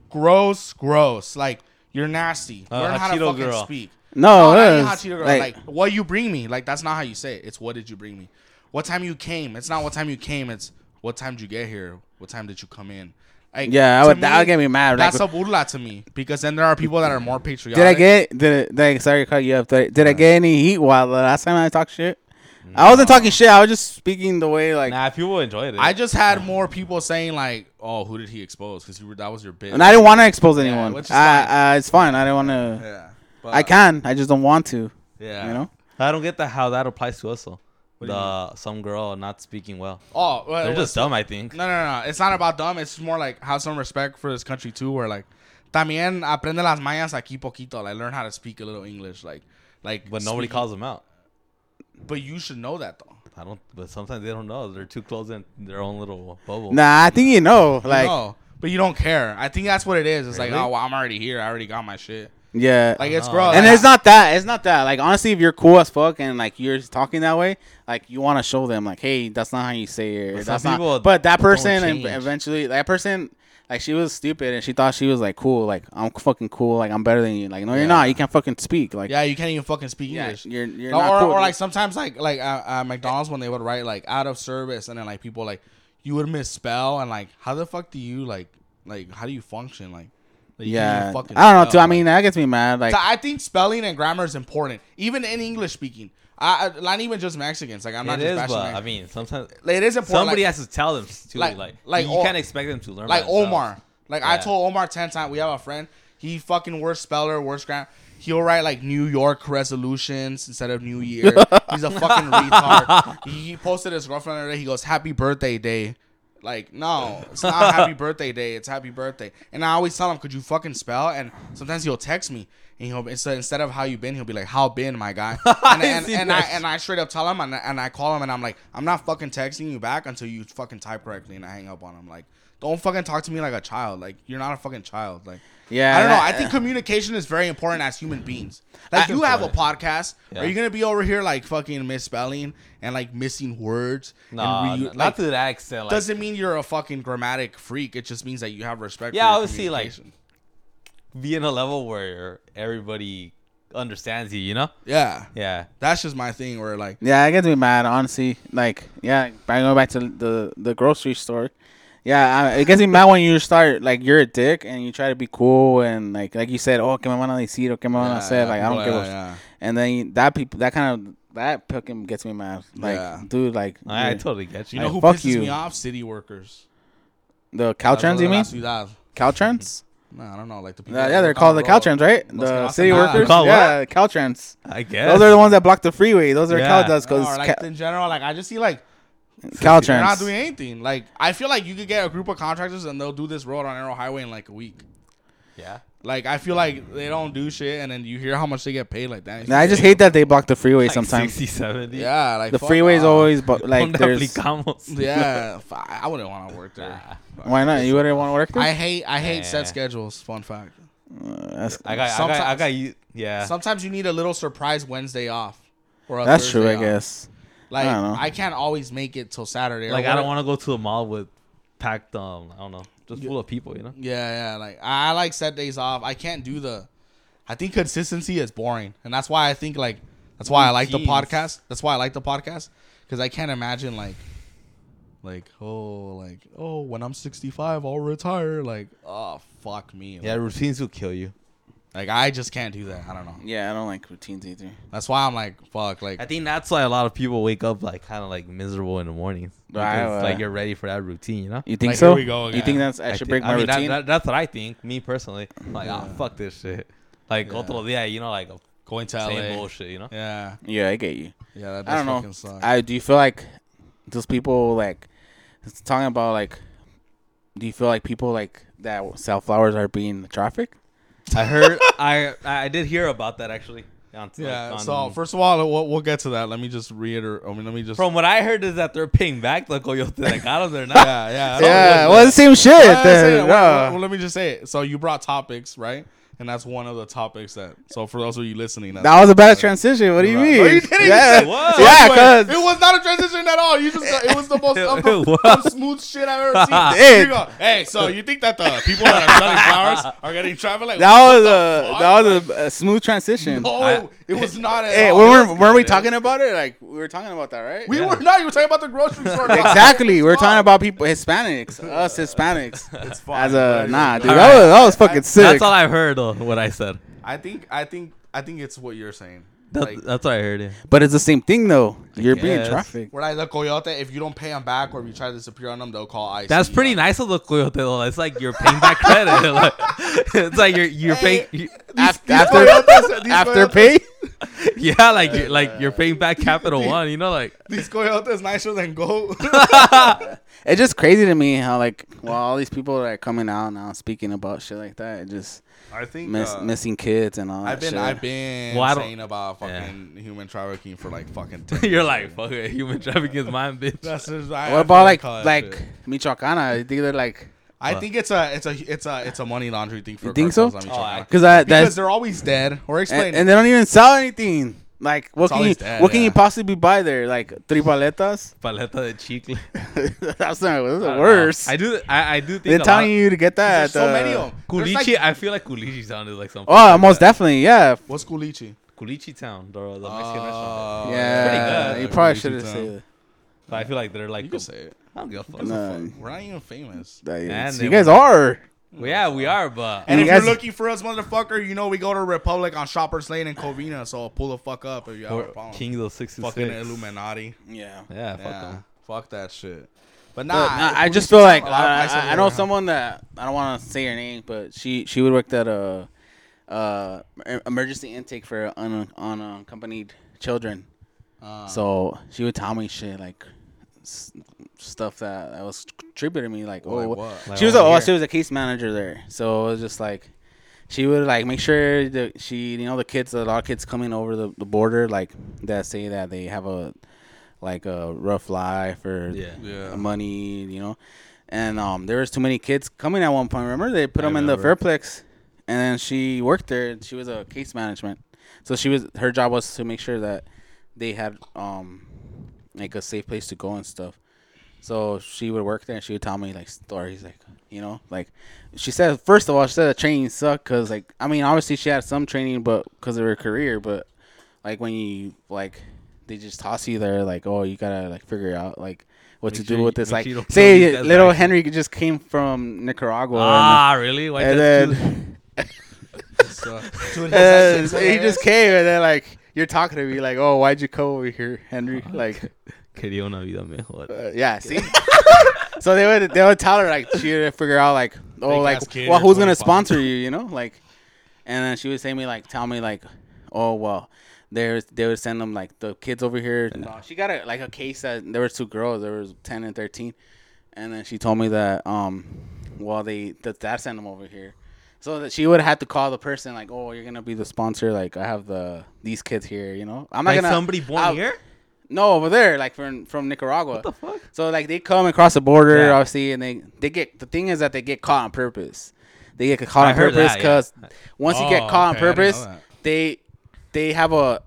gross, gross. Like you're nasty. Uh, Learn how to fucking girl. speak. no, No, not it even is, hot Cheeto girl. like, Like, what you bring me. Like that's not how you say it. It's what did you bring me. What time you came. It's not what time you came. It's what time did you get here. What time did you come in. Like, yeah, I would, me, that would get me mad. Like, That's a burla to me because then there are people that are more patriotic. Did I get did, did I, sorry to cut you up? Did, did I get any heat while the last time I talked shit? I wasn't talking shit. I was just speaking the way like, Nah, people enjoyed it. I just had more people saying like, "Oh, who did he expose?" Because that was your bit. and I didn't want to expose anyone. which is I, fine. I, it's fine. I didn't want to. Yeah, but, I can. I just don't want to. Yeah, You know. I don't get that how that applies to us though. What The some girl not speaking well. Oh, well, They're just dumb, I think. No, no, no. It's not about dumb. It's more like have some respect for this country too. Where like, también aprende las mayas aquí poquito. Like learn how to speak a little English. Like, like. But nobody speaking- calls them out. But you should know that though. I don't. But sometimes they don't know. They're too close in their own little bubble. Nah, I think you know. Like, no, but you don't care. I think that's what it is. It's like, oh, well, I'm already here. I already got my shit. Yeah. Like it's know. gross. and Like, it's not that. It's not that. Like honestly, if you're cool as fuck and like you're talking that way, like you want to show them, like, hey, that's not how you say it. But That's not. But that person, and eventually, that person, Like she was stupid and she thought she was like cool. Like I'm fucking cool. Like I'm better than you. Like no, you're not. You can't fucking speak. Like Yeah, you can't even fucking speak yeah, English. you're you're or, not or, cool. or like sometimes like like uh, uh, McDonald's when they would write like out of service and then like people like you would misspell and like how the fuck do you like like how do you function like, like, yeah, even fucking I don't know. spell, Too. I mean, that gets me mad. Like So I think spelling and grammar is important, even in English speaking. I, I not even just Mexicans. Like I'm not It just is, but Mex- I mean, sometimes Like, it is important. somebody like, has to tell them too. like- Like, like you O- can't expect them to learn. like. Omar. Like I told Omar ten times. We have a friend. He fucking worst speller, worst grammar. He'll write like New York resolutions instead of New Year. He's a fucking [LAUGHS] retard. He, he posted his girlfriend the other day. He goes, "Happy birthday day." Like no, [LAUGHS] it's not happy birthday day. It's happy birthday. And I always tell him, "Could you fucking spell?" And sometimes he'll text me, and he'll instead instead of how you been, he'll be like, "How been, my guy?" [LAUGHS] And and, and I and I straight up tell him, and, I- and I call him, and I'm like, "I'm not fucking texting you back until you fucking type correctly." And I hang up on him. Like, don't fucking talk to me like a child. Like you're not a fucking child. Like. yeah, I don't know. I think uh, communication is very important as human beings. Like I- you have a podcast. Yeah. Are you gonna be over here like fucking misspelling and like missing words? No, and not like, to that extent. Like, doesn't mean you're a fucking grammatic freak. It just means that you have respect. Yeah, for your obviously, like- communication. be in a level where everybody understands you. You know? yeah, Yeah. that's just my thing. Where like Yeah, it gets me mad, honestly. Like, yeah, I go back to the the grocery store. Yeah, I, it gets me mad when you start like you're a dick and you try to be cool and like like you said, oh, que me van a decir, or que me van a hacer. Like I don't yeah, give a. yeah. And then you- that people that kind of that fucking gets me mad. Like, Yeah. dude, like I, I totally get you. You know Like, who pisses you. me off? City workers. the Caltrans, you mean? Ciudad. Caltrans? [LAUGHS] No, I don't know. Like the people. Uh, yeah, they're called the road. Caltrans, right? Los The hacen city nada. workers. Called what? yeah, Caltrans. I guess. Those are the ones that block the freeway. Those are Yeah. Caltrans because or like in general, like I just see like they're Caltrans. not doing anything. Like I feel like you could get a group of contractors and they'll do this road on Arrow Highway in like a week. Yeah. Like I feel like they don't do shit, and then you hear how much they get paid. Like that. Nah, I just hate that they block the freeway Like sometimes. 60, 70. Yeah, like the fuck freeway's off. always but like Donde there's aplicamos. [LAUGHS] Yeah, I wouldn't want to work there. why not? You wouldn't want to work there? I hate I hate Yeah. set schedules. Fun fact. Uh, that's I got, I got, I got you. Yeah. Sometimes you need a little surprise Wednesday off. Or a that's true, Thursday I guess. Like I don't know. I can't always make it till Saturday. like I don't want to go to the mall with packed um I don't know just full of people you know Yeah, yeah. Like I I like set days off. I can't do the. I think consistency is boring, and that's why I think like that's why I like the podcast. That's why I like the podcast because I can't imagine like, like oh like oh when I'm 65 I'll retire. Like oh fuck me. yeah Like, routines will kill you like I just can't do that. I don't know. Yeah, I don't like routines either. That's why I'm like fuck. Like I think that's why a lot of people wake up like kind of like miserable in the morning because right. like you're ready for that routine you know You think Like, so? here we go You think that's I, I should thi- break my I mean, routine? that- that's what I think me personally I'm like ah, Yeah. oh fuck this shit like Yeah. otro día you know like going to same LA. bullshit you know Yeah, yeah, I get you. yeah. That I don't fucking know. suck. I do you feel like those people like talking about like do you feel like people like that sell flowers are being trafficked? I heard I I did hear about that actually on, yeah. like, so first of all, we'll, we'll get to that. Let me just reiterate. I mean, let me just. from what I heard is that they're paying back the coyote oh, that [LAUGHS] got them there now yeah, yeah. I don't Yeah, well, the same shit. Yeah, then, say no. well, well, let me just say it. So you brought topics, right? And that's one of the topics that. So for those of you listening, that's That was a bad transition. What do you Right. mean? No, you didn't. Yeah, You What? yeah, Wait, cause it was not a transition at all. You just it was the most [LAUGHS] It was. smooth shit I've ever seen. It- [LAUGHS] You go, hey, so you think that the people that are selling flowers are getting travel like that was a that was a, a smooth transition. No, I- it was not at Hey, all. we It weren't, weren't we talking about it? Like we were talking about that, right? We Yeah. were not. You were talking about the grocery store. [LAUGHS] exactly. We were Fuck. talking about people, Hispanics, us Hispanics. It's fine. As a nah, dude, that was that was fucking sick. that's all I've heard though [LAUGHS] what I said I think. I think. I think it's what you're saying. that, Like, that's what I heard yeah. But it's the same thing though. You're being guess. trafficked. We're like the coyote. If you don't pay them back or if you try to disappear on them, they'll call ICE. That's pretty nice of the coyote though. It's like you're paying back credit. [LAUGHS] Like, it's like you're you're paying. You, After these after, coyotes- after pay. [LAUGHS] yeah, like you're like you're paying back Capital One. You know, like These coyotes nicer than gold. It's just crazy to me how like well all these people are coming out now speaking about shit like that. It just I think miss, uh, missing kids and all that I've been shit. I've been Well, saying about fucking human trafficking for like fucking. [LAUGHS] 10 you're years like already. fuck it, human trafficking is mine, bitch. That's just, I, what I about like like shit. Michoacana? I think they're like I What? think it's a it's a it's a it's a money laundry thing for You think so? cartels on Oh, I- Michoacan. because that because that's they're always dead. Or explain. and, and they don't even sell anything. Like what It's can you always that, what can you possibly buy there? Like three paletas? [LAUGHS] Paleta de chicle. [LAUGHS] that's not that's I don't know. I do. I, I do think. They're a lot telling you to get that. There's so uh, many of them. Culichi. I feel like Culichi sounded like something. Oh, like most that. definitely, yeah. What's Culichi? Culichi Town, the, the Mexican restaurant. Oh, yeah, good. you probably should have said It. But I feel like they're like. You can say it. I don't give a fuck. No. We're not even famous. That is- And you guys were- are. Well, yeah, we are, but And You if guys- you're looking for us, motherfucker, you know we go to Republic on Shoppers Lane in Covina, so pull the fuck up if you have a Or problem. King of the Six Fucking Illuminati. Yeah. Yeah, fuck Yeah, them. fuck that shit. But But, nah, nah, I Culichi just feel like a I, nice I, I know there. someone that I don't want to say her name, but she she would work at a uh em- emergency intake for un, unaccompanied children. Uh, So she would tell me shit like s- stuff that, that was trippy to me. Like, like oh, what? Like she was a, oh, she was a case manager there. So it was just like she would like make sure that she you know the kids a lot of kids coming over the, the border like that say that they have a like a rough life or Yeah. Yeah. money, you know. And um, there was too many kids coming at one point. Remember, they put I them in the. Fairplex, and then she worked there. and She was a case management, so she was her job was to make sure that they had um like a safe place to go and stuff. So she would work there, and she would tell me like stories, like you know, like she said. First of all, she said the training sucked because like I mean, obviously she had some training, but because of her career, but like when you like they just toss you there, like oh you gotta like figure out like what Make to sure do with this. Like sure you don't say little. Henry just came from Nicaragua, Ah, really? Why and, then, So, [LAUGHS] and then he just came, and then like you're talking to me like oh why'd you come over here, Henry? [LAUGHS] Like Quería una vida mejor. uh, yeah, see. [LAUGHS] so they would they would tell her like she would figure out like oh Big like well who's gonna sponsor you you know like and then she would say me like tell me like oh well there's they would send them like the kids over here no, she got a like a case that there was two girls there was 10 and 13 and then she told me that um well they the dad sent them over here so that she would have to call the person like oh you're gonna be the sponsor like i have the these kids here you know i'm not Like gonna somebody born I'll- here? No over there like from from nicaragua What the fuck? so like they come across the border, Yeah. obviously, and they they get the thing is that they get caught on purpose. They get caught I on purpose because yeah. once you get Oh, caught okay, on purpose, they they have a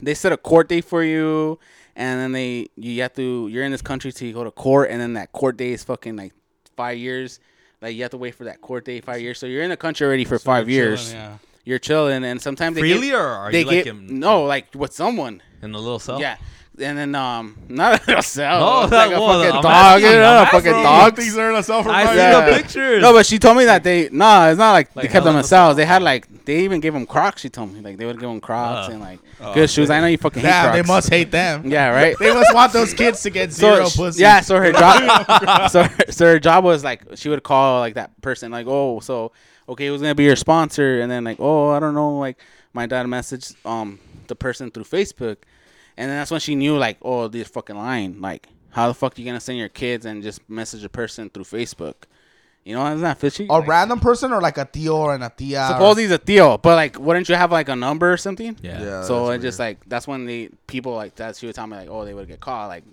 they set a court date for you, and then they you have to you're in this country till you go to court, and then that court date is fucking like five years. Like you have to wait for that court date five years. So you're in the country already for five years. chilling, yeah. You're chilling, and sometimes they Freely get, or are they you like get him no like with someone. in the little cell? Yeah. And then um [LAUGHS] not a cell. No, it's that like a was- fucking I'm dog. asking, You know, a fucking dog. Things are in a I see Yeah. the pictures. No, but she told me that they nah, it's not like, Like they kept them hell in in cells. They had like they even gave them Crocs. She told me like they would give them Crocs Uh. and like Oh, good shoes. I know you fucking hate Yeah, Crocs. they must hate them. [LAUGHS] Yeah, right. They must want those kids to get so zero sh- pussy. yeah, so her job, [LAUGHS] so her, so her job was like she would call like that person like oh so okay who's gonna be your sponsor and then like oh I don't know like my dad messaged um the person through Facebook and then that's when she knew like oh they're fucking lying like how the fuck are you gonna send your kids and just message a person through Facebook you know isn't that fishy a Like, random person or like a tío or a tia. or- he's a tío, but like, wouldn't you have like a number or something? yeah. Yeah. so that's it just like that's when the people like that she would tell me like, oh, they would get caught like,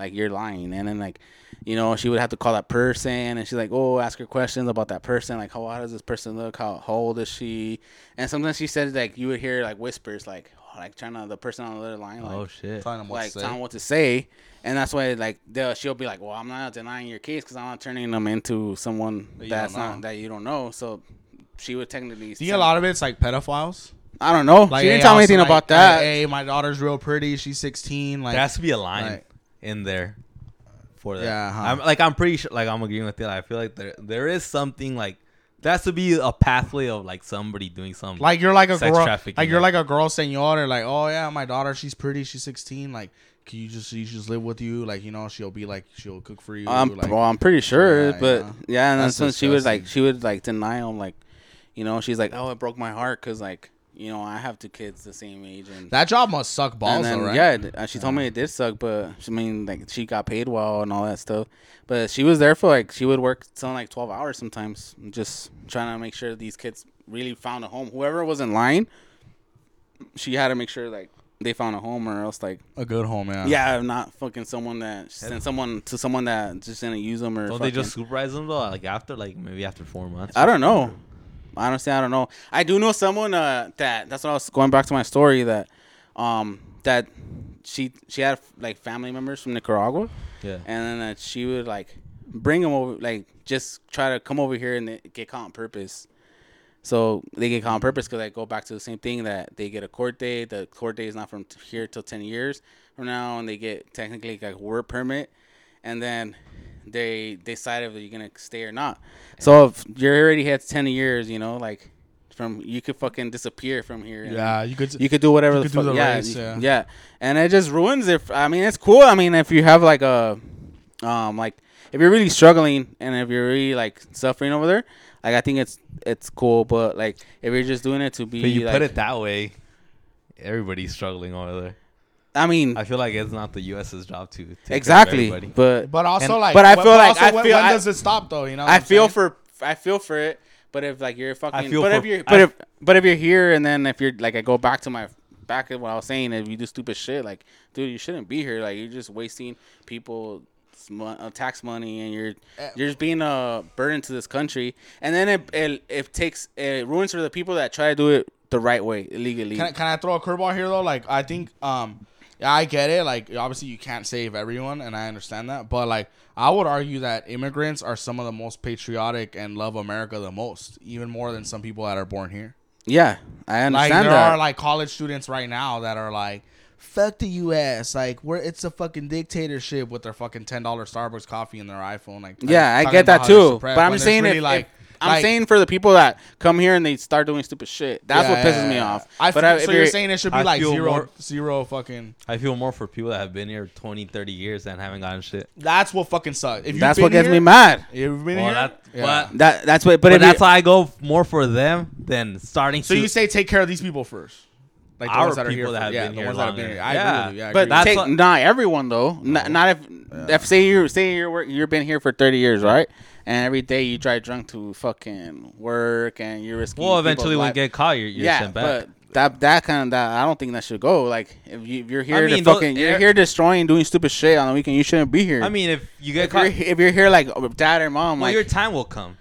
like you're lying, and then like, you know, she would have to call that person, and she's like, oh, ask her questions about that person, like how, how does this person look, how, how old is she, and sometimes she said like you would hear like whispers like like trying to the person on the other line like Oh shit. Telling them what like to say. telling what to say, and that's why like they'll, she'll be like, well, I'm not denying your case because I'm not turning them into someone That that's don't that you don't know, so. She would technically. Do you a lot of it's like pedophiles? I don't know. Like, she didn't hey, tell me anything like, about that. hey, my daughter's real pretty. She's 16. Like, there has to be a line Right. In there for that. Yeah, huh. I'm like I'm pretty sure. Like I'm agreeing with you. I feel like there there is something like there has to be a pathway of like somebody doing something. like you're like a Sex girl. trafficking, Like you're yeah. like a girl senor. Like, oh yeah, my daughter, she's pretty. She's 16. Like, can you just you just live with you? Like, you know, she'll be like she'll cook for you. Um, like, well, I'm pretty sure, Yeah, but yeah. yeah, and That's that's when she would like she would like deny him, like, you know, she's like, oh, it broke my heart because like, you know, I have two kids the same age, and that job must suck balls, and then though, right? yeah, it- uh, she told me it did suck, but I mean, like, she got paid well and all that stuff, but she was there for like she would work something like 12 hours sometimes, just trying to make sure these kids really found a home. Whoever was in line, she had to make sure like they found a home, or else like a good home, yeah. Yeah, not fucking someone that send someone to someone that just gonna use them or. Don't they fucking- just supervise them though? Like after, like maybe after four months. I don't know. Honestly, I don't know. I do know someone uh, that. That's what I was going back to my story that. um, that she she had like family members from Nicaragua, Yeah. and then that she would like bring them over, like just try to come over here and get caught on purpose. So they get caught on purpose because I go back to the same thing that they get a court date. The court date is not from here till ten years from now, and they get technically like a work permit, and then they decide if you're gonna stay or not. So if you already had ten years, you know, like from you could fucking disappear from here. Yeah, you could. you could do whatever the fuck. the yeah, race, yeah. yeah, and it just ruins it. I mean, it's cool. I mean, if you have like a, um, like if you're really struggling and if you're really like suffering over there, like I think it's it's cool. But like if you're just doing it to be, But you like, put it that way, everybody's struggling over there. I mean, I feel like it's not the U.S.'s job to take exactly. But But also And- like, but I when- feel like- also I when, feel- when I- does it stop though? You know, what I I'm feel saying? for I feel for it. But if like you're fucking, feel but for- if you're, but f- if but if you're here and then if you're like I go back to my back to what I was saying, if you do stupid shit, like dude, you shouldn't be here. Like you're just wasting people uh, tax money and you're Eh. you're just being a burden to this country. And then it it, it takes it ruins for the people that try to do it the right way illegally. Can I, can I throw a curveball here though? Like I think um yeah, I get it. Like obviously you can't save everyone and I understand that. But like I would argue that immigrants are some of the most patriotic and love America the most, even more than some people that are born here. yeah, I Like understand there that. are like college students right now that are like fuck the US, like we're it's a fucking dictatorship with their fucking $10 Starbucks coffee and their iPhone like yeah, I get that too. But I'm just saying really, if, like if- I'm like- saying for the people that come here and they start doing stupid shit. That's Yeah, what pisses yeah, me off. I but feel, I, if so you're you're- saying it should be I like feel zero, more- zero fucking. I feel more for people that have been here 20, 30 years and haven't gotten shit. That's what fucking sucks. If you've that's been what gets here, me mad. You've been Well, here. that- Yeah. but- That that's what. But, But, that's you, why I go more for them than starting so to. you say take care of these people first, like the Our ones that are here. people that for- have yeah, been the here ones that have been longer. here. I Yeah. agree with you. I but agree that's take, what- not everyone though. Not, not if if say you say you're you've been here for thirty years, right? And every day you drive drunk to fucking work and you're risking. well, eventually when you get caught, you're, you're yeah, sent back. but that that kind of that I don't think that should go. Like if you if you're here mean, to those- fucking you're er- here destroying, doing stupid shit on the weekend, you shouldn't be here. I mean, if you get if you're, caught, if you're here like dad or mom, well, like. your time will come.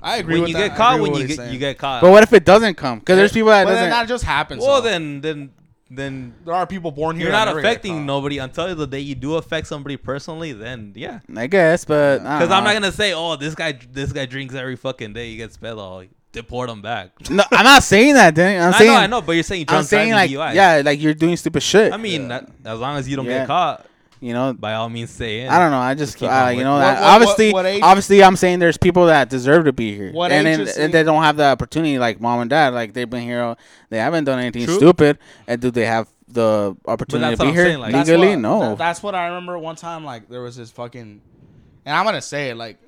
I agree When with you that. get caught, when you get saying. you get caught. but what if it doesn't come? Because there's people that But then doesn't. that just happens. well, though. then then then there are people born here. you're not affecting caught. nobody until the day you do affect somebody personally. Then yeah, I guess, but because I'm not gonna say, oh, this guy this guy drinks every fucking day. He gets spelled. Oh, deport him back. [LAUGHS] No, I'm not saying that. Danny. I'm I saying know, I know, but you're saying drunk I'm saying like driving DUI. yeah, like you're doing stupid shit. I mean, that, as long as you don't Yeah. get caught, you know, by all means, say it I don't know. I just, keep uh, on you with know, What- what- obviously, what age- obviously, I'm saying there's people that deserve to be here, What and age then, and they don't have the opportunity, like mom and dad. Like they've been here, they haven't done anything True. stupid, and do they have the opportunity to be I'm here saying, like- legally? what- no. that- that's what I remember one time. Like there was this fucking, and I'm gonna say it. Like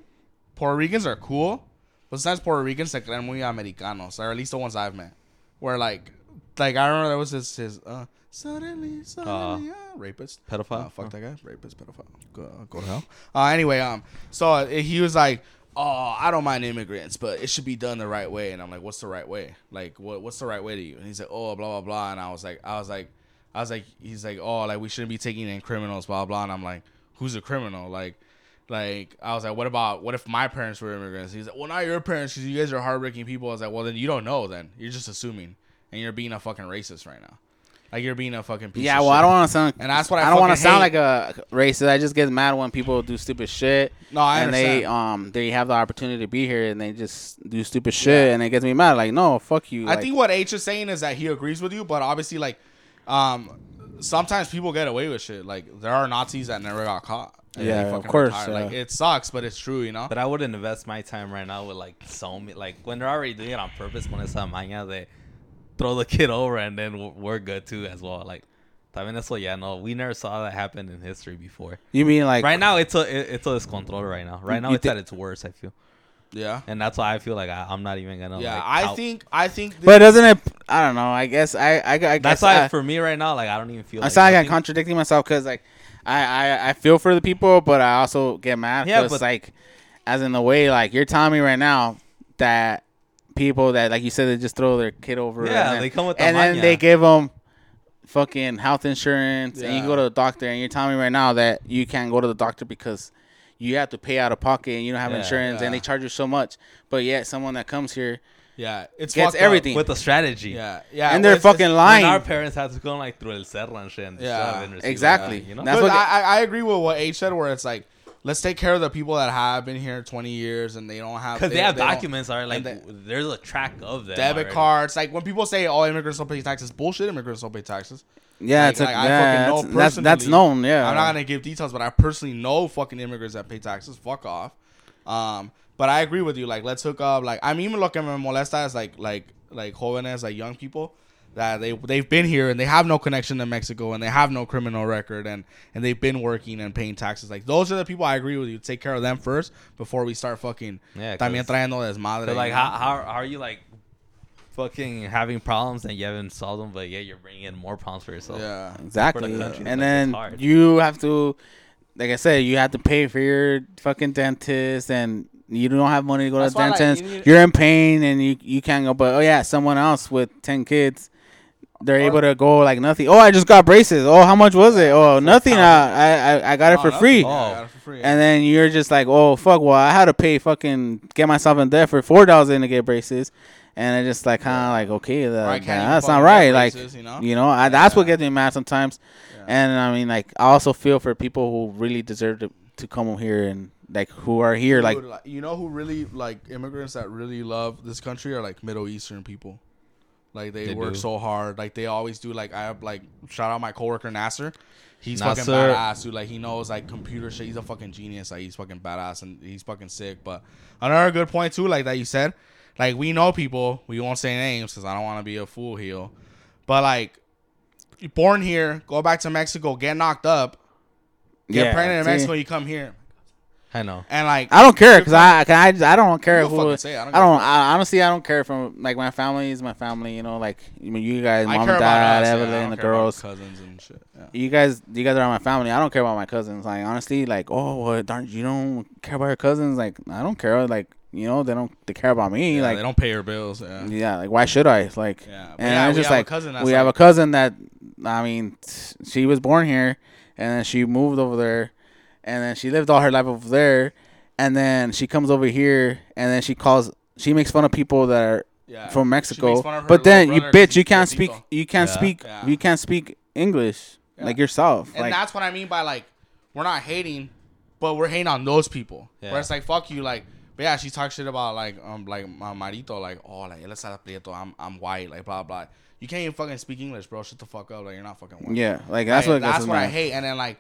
Puerto Ricans are cool, but sometimes Puerto Ricans se creen muy americanos, or at least the ones I've met. Where like, like I remember there was this his uh, suddenly, suddenly, uh, rapist, Pedophile? Uh, fuck that guy, rapist, pedophile. Go, go to hell. Uh, anyway, um, so uh, he was like. Oh, I don't mind immigrants, but it should be done the right way. And I'm like, what's the right way? Like, what what's the right way to you? And he's like, oh, blah blah blah. And I was like, I was like, I was like, he's like, oh, like we shouldn't be taking in criminals, blah blah. And I'm like, who's a criminal? Like, like I was like, what about what if my parents were immigrants? He's like, well, not your parents because you guys are hardworking people. I was like, well, then you don't know. Then you're just assuming, and you're being a fucking racist right now. Like you're being a fucking piece yeah, of well, I don't want to sound, And that's what I I don't want to sound like a racist. I just get mad when people do stupid shit. No, I and they um they have the opportunity to be here and they just do stupid shit and it gets me mad. Like, no, fuck you. I Like, think what H is saying is that he agrees with you, but obviously, like, um, sometimes people get away with shit. Like there are Nazis that never got caught. Yeah, of course, yeah. Like it sucks, but it's true, you know. But I wouldn't invest my time right now with like so many, like when they're already doing it on purpose. When it's a maña, they throw the [LAUGHS] kid over and then we're- we're good too as well. Like, I mean, that's what. Yeah, no, we never saw that happen in history before. you mean like Right now, it's a it- it's a descontrol right now. Right now, it's thi- at its worst. I feel, yeah, and that's why I feel like I, I'm not even gonna. yeah. like, I out- think I think. But doesn't it? I don't know. I guess I I, I guess that's why I, for me right now, like I don't even feel. I like sound like I'm nothing- contradicting myself because like I, I I feel for the people, but I also get mad Yeah, because but- like as in the way like you're telling me right now that people that like you said they just throw their kid over Yeah, and then, they come with the and then they give them fucking health insurance and you go to the doctor and you're telling me right now that you can't go to the doctor because you have to pay out of pocket and you don't have Yeah, insurance yeah. and they charge you so much but yet someone that comes here Yeah, it's Gets everything. with a strategy. Yeah, yeah, and they're it's- fucking it's- lying. Our parents had to go like through El Cerro and shit. And Yeah, stuff and receive exactly. that, you know? That's but what- I, I I agree with what H said, where it's like, let's take care of the people that have been here 20 years and they don't have Because they, have don't- documents are like and there's a track of them. debit already. cards. Like when people say, "Oh, immigrants don't pay taxes," bullshit. Immigrants don't pay taxes. yeah, Like, it's a, like, I fucking know that's, that's that's known. Yeah, I'm not gonna give details, but I personally know fucking immigrants that pay taxes. Fuck off. Um, but I agree with you. Like, let's hook up. Like, I'm even looking at molesta as like like like jóvenes, like young people that they they've been here and they have no connection to Mexico and they have no criminal record and and they've been working and paying taxes. Like, those are the people I agree with you. Take care of them first before we start fucking. Yeah, También 'cause- trayendo desmadre. So like, how, how how are you like fucking having problems and you haven't solved them, but yeah, you're bringing in more problems for yourself. Yeah. exactly. the country, And like, then you have to, like I said, you have to pay for your fucking dentist, and you don't have money to go That's to why, the like, dentist. you need- You're in pain, and you you can't go. But oh yeah, someone else with ten kids. They're able to go like nothing. Oh, I just got braces. Oh, how much was it? Oh, nothing. Uh, I I I got it Oh, for free. Oh. got it for free. And then you're just like, oh fuck, well I had to pay fucking get myself in debt for four four thousand to get braces, and it's just like kind of like okay, Or I that, can't even that's not get right. Like braces, you know? you know, I, that's what gets me mad sometimes. Yeah. And I mean, like I also feel for people who really deserve to to come here and like who are here, like you know who really like immigrants that really love this country are like Middle Eastern people. Like they, They work do. so hard. Like they always do. Like I have like shout out my coworker Nasser. He's fucking badass, dude. Like he knows like computer shit. He's a fucking genius. Like he's fucking badass and he's fucking sick. But another good point too, like that you said, like we know people. We won't say names because I don't want to be a fool here. But like, born here, go back to Mexico, get knocked up, get Yeah, pregnant in? Mexico, you come here, I know. and like I don't care because I, can I, just- I don't care You who. don't fucking say. I don't I don't. I, honestly, I don't care from like my family is my family. You know, like you, mean, you guys, I mom and dad, us, Evelyn, don't the girls. cousins and shit. Yeah. You guys, you guys are my family. I don't care about my cousins. Like honestly, like oh, what, darn, you don't care about your cousins. Like I don't care. Like you know, they don't. They care about me. Yeah, like they don't pay your bills. Yeah. yeah, like why should I? Like Yeah, and yeah, it's we just have a like cousin that's we have a cousin that I mean, t- she was born here, and then she moved over there, and then she lived all her life over there, and then she comes over here, and then she calls, she makes fun of people that are Yeah. from Mexico, makes fun of her but then you bitch, you can't speak, gordito. you can't Yeah. speak, Yeah. you can't speak English Yeah. like yourself, And like that's what I mean by like, we're not hating, but we're hating on those people. Yeah. Where it's like, fuck you, like, but yeah, she talks shit about like, um, like my marito, like, oh, like, él está prieto, I'm, I'm white, like, blah blah. You can't even fucking speak English, bro. Shut the fuck up, like, you're not fucking white. yeah, like that's Like, what that's gets what I hate. And then like,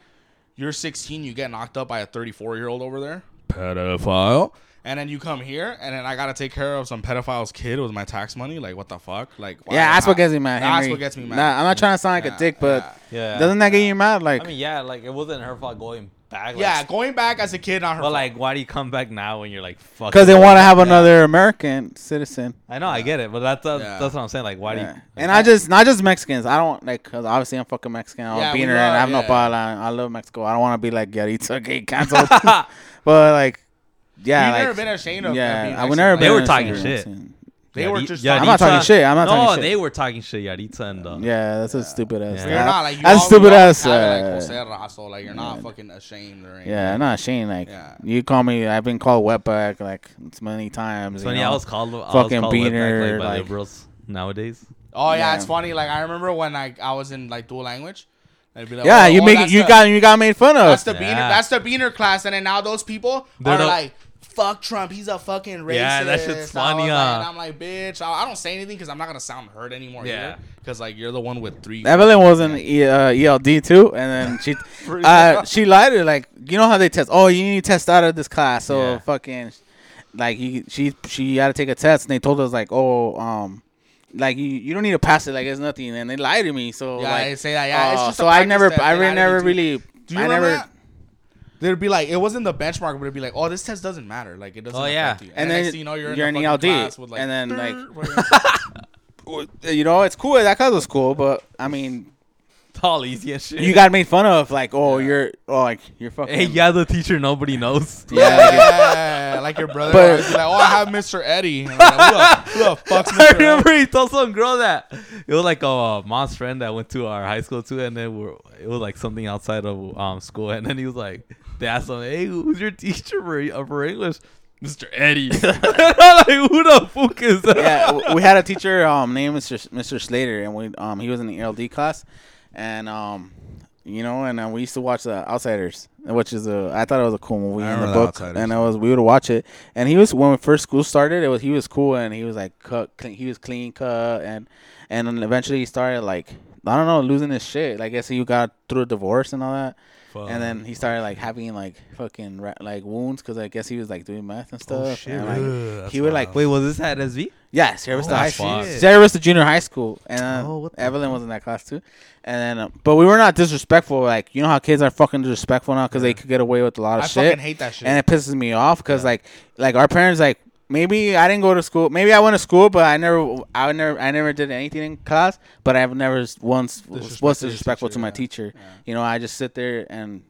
you're 16, you get knocked up by a 34 year old over there, pedophile. And then you come here, and then I gotta take care of some pedophile's kid with my tax money. Like, what the fuck? Like, why- Yeah, that's what gets me mad. That's what gets me mad. Nah, I'm not trying to sound like Yeah, a dick, but Yeah. doesn't that get you mad? Like, I mean, yeah, like it wasn't her fault going back. Like, yeah, going back as a kid, not her. But fault. like, why do you come back now when you're like fuck? because they want to have another American citizen. I know, I get it, but that's that's, Yeah. that's what I'm saying. Like, why do Yeah. you? And I just not just Mexicans. I don't like because obviously I'm fucking Mexican. I'm Yeah, a we and I have no yeah. problem. I love Mexico. I don't want to be like Yaritza [LAUGHS] get canceled. [LAUGHS] but like, yeah, You've like, never been ashamed of yeah, I would Mexican, never. like- They were a talking Mexican. shit. They were Yari- just. Yaritza- I'm not talking shit. I'm not no, talking shit. they were talking shit. Yaritza and uh, Yeah, that's a stupid ass. Yeah. But you're not like you that's all- stupid you ass. always have it, like Uh, Jose Razo, like you're not fucking ashamed or anything. yeah, I'm not ashamed. Like Yeah. you call me, I've been called wetback like it's many times. It's you funny. know? I was called. I was Fucking called wetback, beaner, like, by like- liberals nowadays. Oh yeah, Yeah. it's funny. Like I remember when I I was in like dual language. They'd be like, yeah, oh, you oh, make that's you the- got you got made fun of. that's the beaner Yeah. that's the beaner class, and then now those people They're are the- like. Fuck Trump, he's a fucking racist. Yeah, that shit's funny, like- and I'm like, bitch, I, I don't say anything because I'm not gonna sound hurt anymore. Yeah. because like you're the one with three. Evelyn was in e, uh, ELD too, and then she [LAUGHS] uh, she lied to like you know how they test. Oh, you need to test out of this class, so Yeah. fucking like you, she she had to take a test, and they told us like oh um like you, you don't need to pass it like it's nothing, and they lied to me. So Yeah, like they say that. Yeah, it's uh, just so I never. I They really lied never really I never that? They'd be like, it wasn't the benchmark, but it'd be like, oh, this test doesn't matter. Like it doesn't. Oh, yeah. affect you. And then then next you know, you're, you're in, in the fucking ELD, class with like, and then, [LAUGHS] like- like, [LAUGHS] [LAUGHS] you know it's cool that class was cool, but I mean It's and shit. you got made fun of like oh Yeah. you're oh like you're fucking Hey, yeah, the teacher nobody knows. [LAUGHS] yeah. like, [LAUGHS] yeah, like your brother. But- always be like, oh, I have Mr. Eddie. And I'm like, who, the, who the fuck's [LAUGHS] I Mr. Eddie? remember he told some girl that it was like a uh, mom's friend that went to our high school too, and then we're, it was like something outside of um school, and then he was like, they asked him, "Hey, who's your teacher for uh, for English?" Mr. Eddie. like, who the fuck is that? yeah, we had a teacher um named Mr. Mr. Slater, and we um he was in the LD class, and um you know, and uh, we used to watch the Outsiders, which is a I thought it was a cool movie I in the remember The book, and it was we would watch it, and he was when first school started, it was he was cool, and he was like cut, clean, he was clean cut, and and then eventually he started like I don't know losing his shit. Like, I guess he got through a divorce and all that. And then he started like having like fucking ra- like wounds because I guess he was like doing meth and stuff. Oh, shit, and, like, really? That's he would like Wait, was this at SV? yeah, Sierra Vista Oh, High. School. Sierra Vista Junior High School, and uh, Oh, what the Evelyn was in that class too. And then, uh, but we were not disrespectful. Like you know how kids are fucking disrespectful now because they could get away with a lot of I shit, I fucking hate that shit. and it pisses me off because like like our parents like maybe I didn't go to school. Maybe I went to school, but I never I never I never did anything in class. But I've never once was disrespectful teacher, to my yeah. teacher. You know, I just sit there and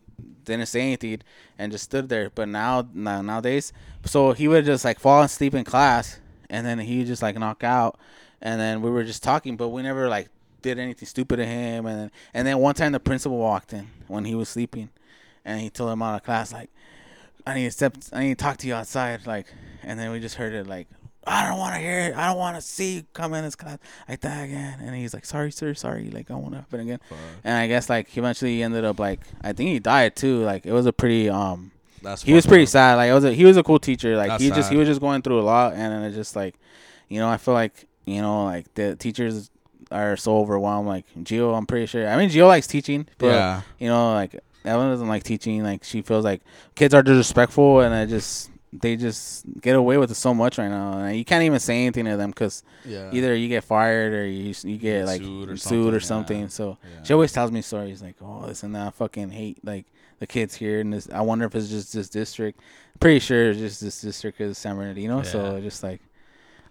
didn't say anything and just stood there. But now, now nowadays, so he would just like fall asleep in class, and then he just like knock out, and then we were just talking, but we never like did anything stupid to him. And then and then one time the principal walked in when he was sleeping, and he told him out of class like, "I need to step, I need to talk to you outside." Like, and then we just heard it like. I don't want to hear it. I don't want to see you come in this class like that again. And he's like, "Sorry, sir. Sorry. Like, I want to happen again." And I guess like eventually he ended up like I think he died too. Like it was a pretty um That's he was pretty up. sad. Like it was a, he was a cool teacher. Like That's he just sad. he was just going through a lot and then it just like you know, I feel like, you know, like the teachers are so overwhelmed. Like Geo, I'm pretty sure I mean Geo likes teaching, but Yeah. you know, like Ellen doesn't like teaching. Like she feels like kids are disrespectful and I just they just get away with it so much right now. And you can't even say anything to them because Yeah. either you get fired or you you get like sued or sued or something, yeah. So Yeah. she always tells me stories like, "Oh, this and that." I fucking hate like the kids here, and this. I wonder if it's just this district. Pretty sure it's just this district is San Bernardino. So just like,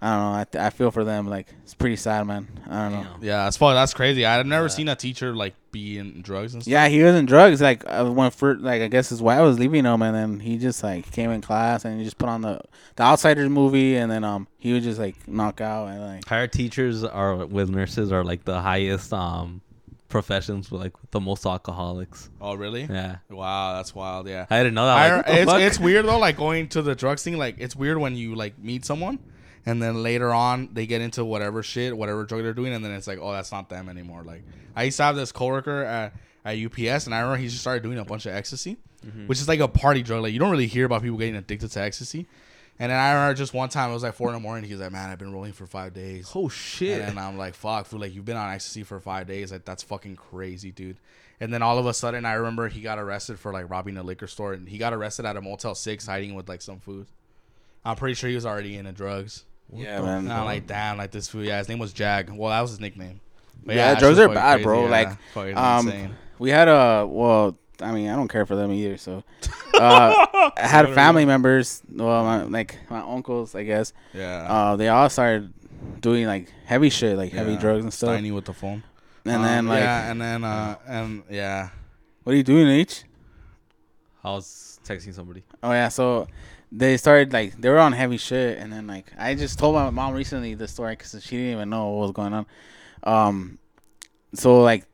I don't know. I, I feel for them. Like it's pretty sad, man. I don't know. Yeah, that's fuck. That's crazy. I've never seen a teacher like be in drugs and stuff. Yeah, he was in drugs. Like uh, when first, like I guess his wife was leaving him, and then he just like came in class and he just put on the the Outsiders movie, and then um he would just like knock out and like Higher teachers are with nurses are like the highest um professions with like the most alcoholics. Oh, really? Yeah. Wow, that's wild. Yeah. I didn't know that. I, Like, what it's, fuck? it's weird though, like going to the drugs thing. Like it's weird when you like meet someone, and then later on they get into whatever shit, whatever drug they're doing, and then it's like, oh, that's not them anymore. Like I used to have this coworker at, at UPS, and I remember he just started doing a bunch of ecstasy, Mm-hmm. which is like a party drug. Like you don't really hear about people getting addicted to ecstasy. And then I remember just one time it was like four in the morning. He was like, "Man, I've been rolling for five days." oh shit. And I'm like, fuck, feel like you've been on ecstasy for five days. Like that's fucking crazy, dude. And then all of a sudden, I remember he got arrested for like robbing a liquor store, and he got arrested at a Motel Six, hiding with like some food. I'm pretty sure he was already into drugs. Yeah, man. And I'm like, damn, like this food. Yeah, his name was Jag. Well, that was his nickname. But Yeah, that drugs are bad, crazy, bro. yeah. Like, um, insane. we had a well i mean i don't care for them either so [LAUGHS] uh i had family members well my, like my uncles i guess Yeah. uh they all started doing like heavy shit like heavy Yeah. drugs and stuff Steiny with the phone. and Um, then like yeah, and then uh, and yeah. what are you doing h I was texting somebody. oh yeah so they started like they were on heavy shit and then like i just told my mom recently the story because she didn't even know what was going on. Um so like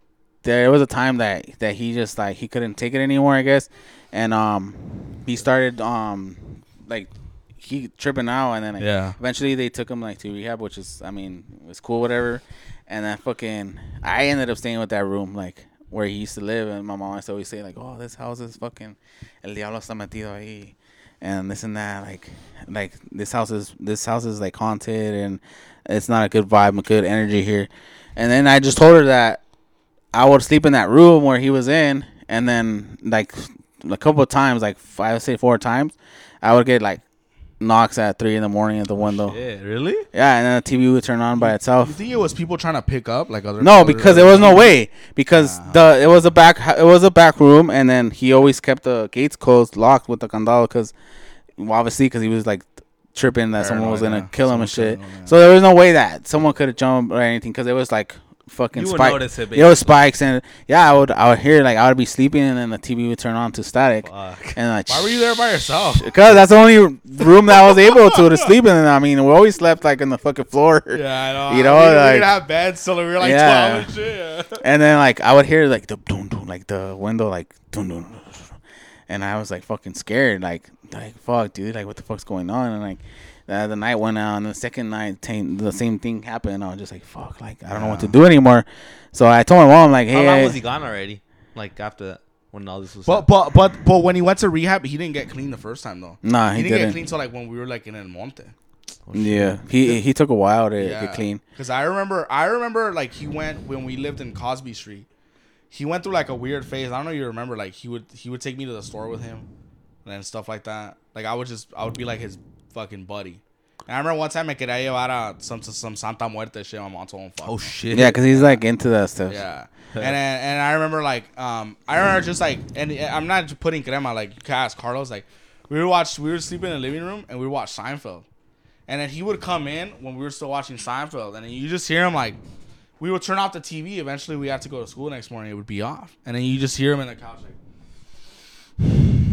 there was a time that that he just like he couldn't take it anymore i guess. And um he started um like he tripping out and then like, Yeah. eventually they took him like to rehab which is i mean it was cool whatever. And then fucking i ended up staying with that room like where he used to live and my mom used to always say like oh this house is fucking el diablo está metido ahí and this and that like like this house is this house is like haunted and it's not a good vibe a good energy here. And then i just told her that i would sleep in that room where he was in and then like a couple of times like i would say four times i would get like knocks at three in the morning at the window Yeah, really? yeah and then the tv would turn on by itself. You think it was people trying to pick up like other? no because there was no way because Ah. the it was a back it was a back room and then he always kept the gates closed locked with the candado because obviously because he was like tripping that someone was gonna yeah. kill him and shit him, yeah. so there was no way that someone could have jumped or anything because it was like fucking You would spike notice it. it was spikes and yeah I would I would hear like I would be sleeping and then the TV would turn on to static Fuck. and like Why were you there by yourself? [LAUGHS] because that's the only room that I was able to to [LAUGHS] sleep in and I mean we always slept like in the fucking floor Yeah, I know. [LAUGHS] You know, I mean, we like- didn't have beds, so we were like Yeah. twelve and shit. Yeah. And then like I would hear like the dun dun like the window like dun, dun. and I was like fucking scared, like like fuck, dude, like what the fuck's going on? And like uh, the night went out, and the second night t- the same thing happened. I was just like fuck, like I don't know what to do anymore. So I told my mom like, "Hey." How hey, long I- was he gone already? Like after that, when all this was. But but but but when he went to rehab, he didn't get clean the first time though. nah, he, he, didn't get didn't. clean until like when we were like in El Monte. Yeah, he he took a while to get clean. Because I remember, I remember like he went when we lived in Cosby Street. He went through like a weird phase. I don't know if you remember. Like he would he would take me to the store with him, and stuff like that. Like I would just I would be like his fucking buddy. And I remember one time I quería llevar a some some Santa Muerte shit. My mom told him fuck. oh shit. Yeah, because he's like into that stuff. Yeah. and then, and I remember like um I remember just like and I'm not just putting crema like you can ask Carlos like we would watch we were sleeping in the living room and we watched Seinfeld, and then he would come in when we were still watching Seinfeld and then you just hear him like we would turn off the TV. Eventually we had to go to school next morning. It would be off, and then you just hear him in the couch like.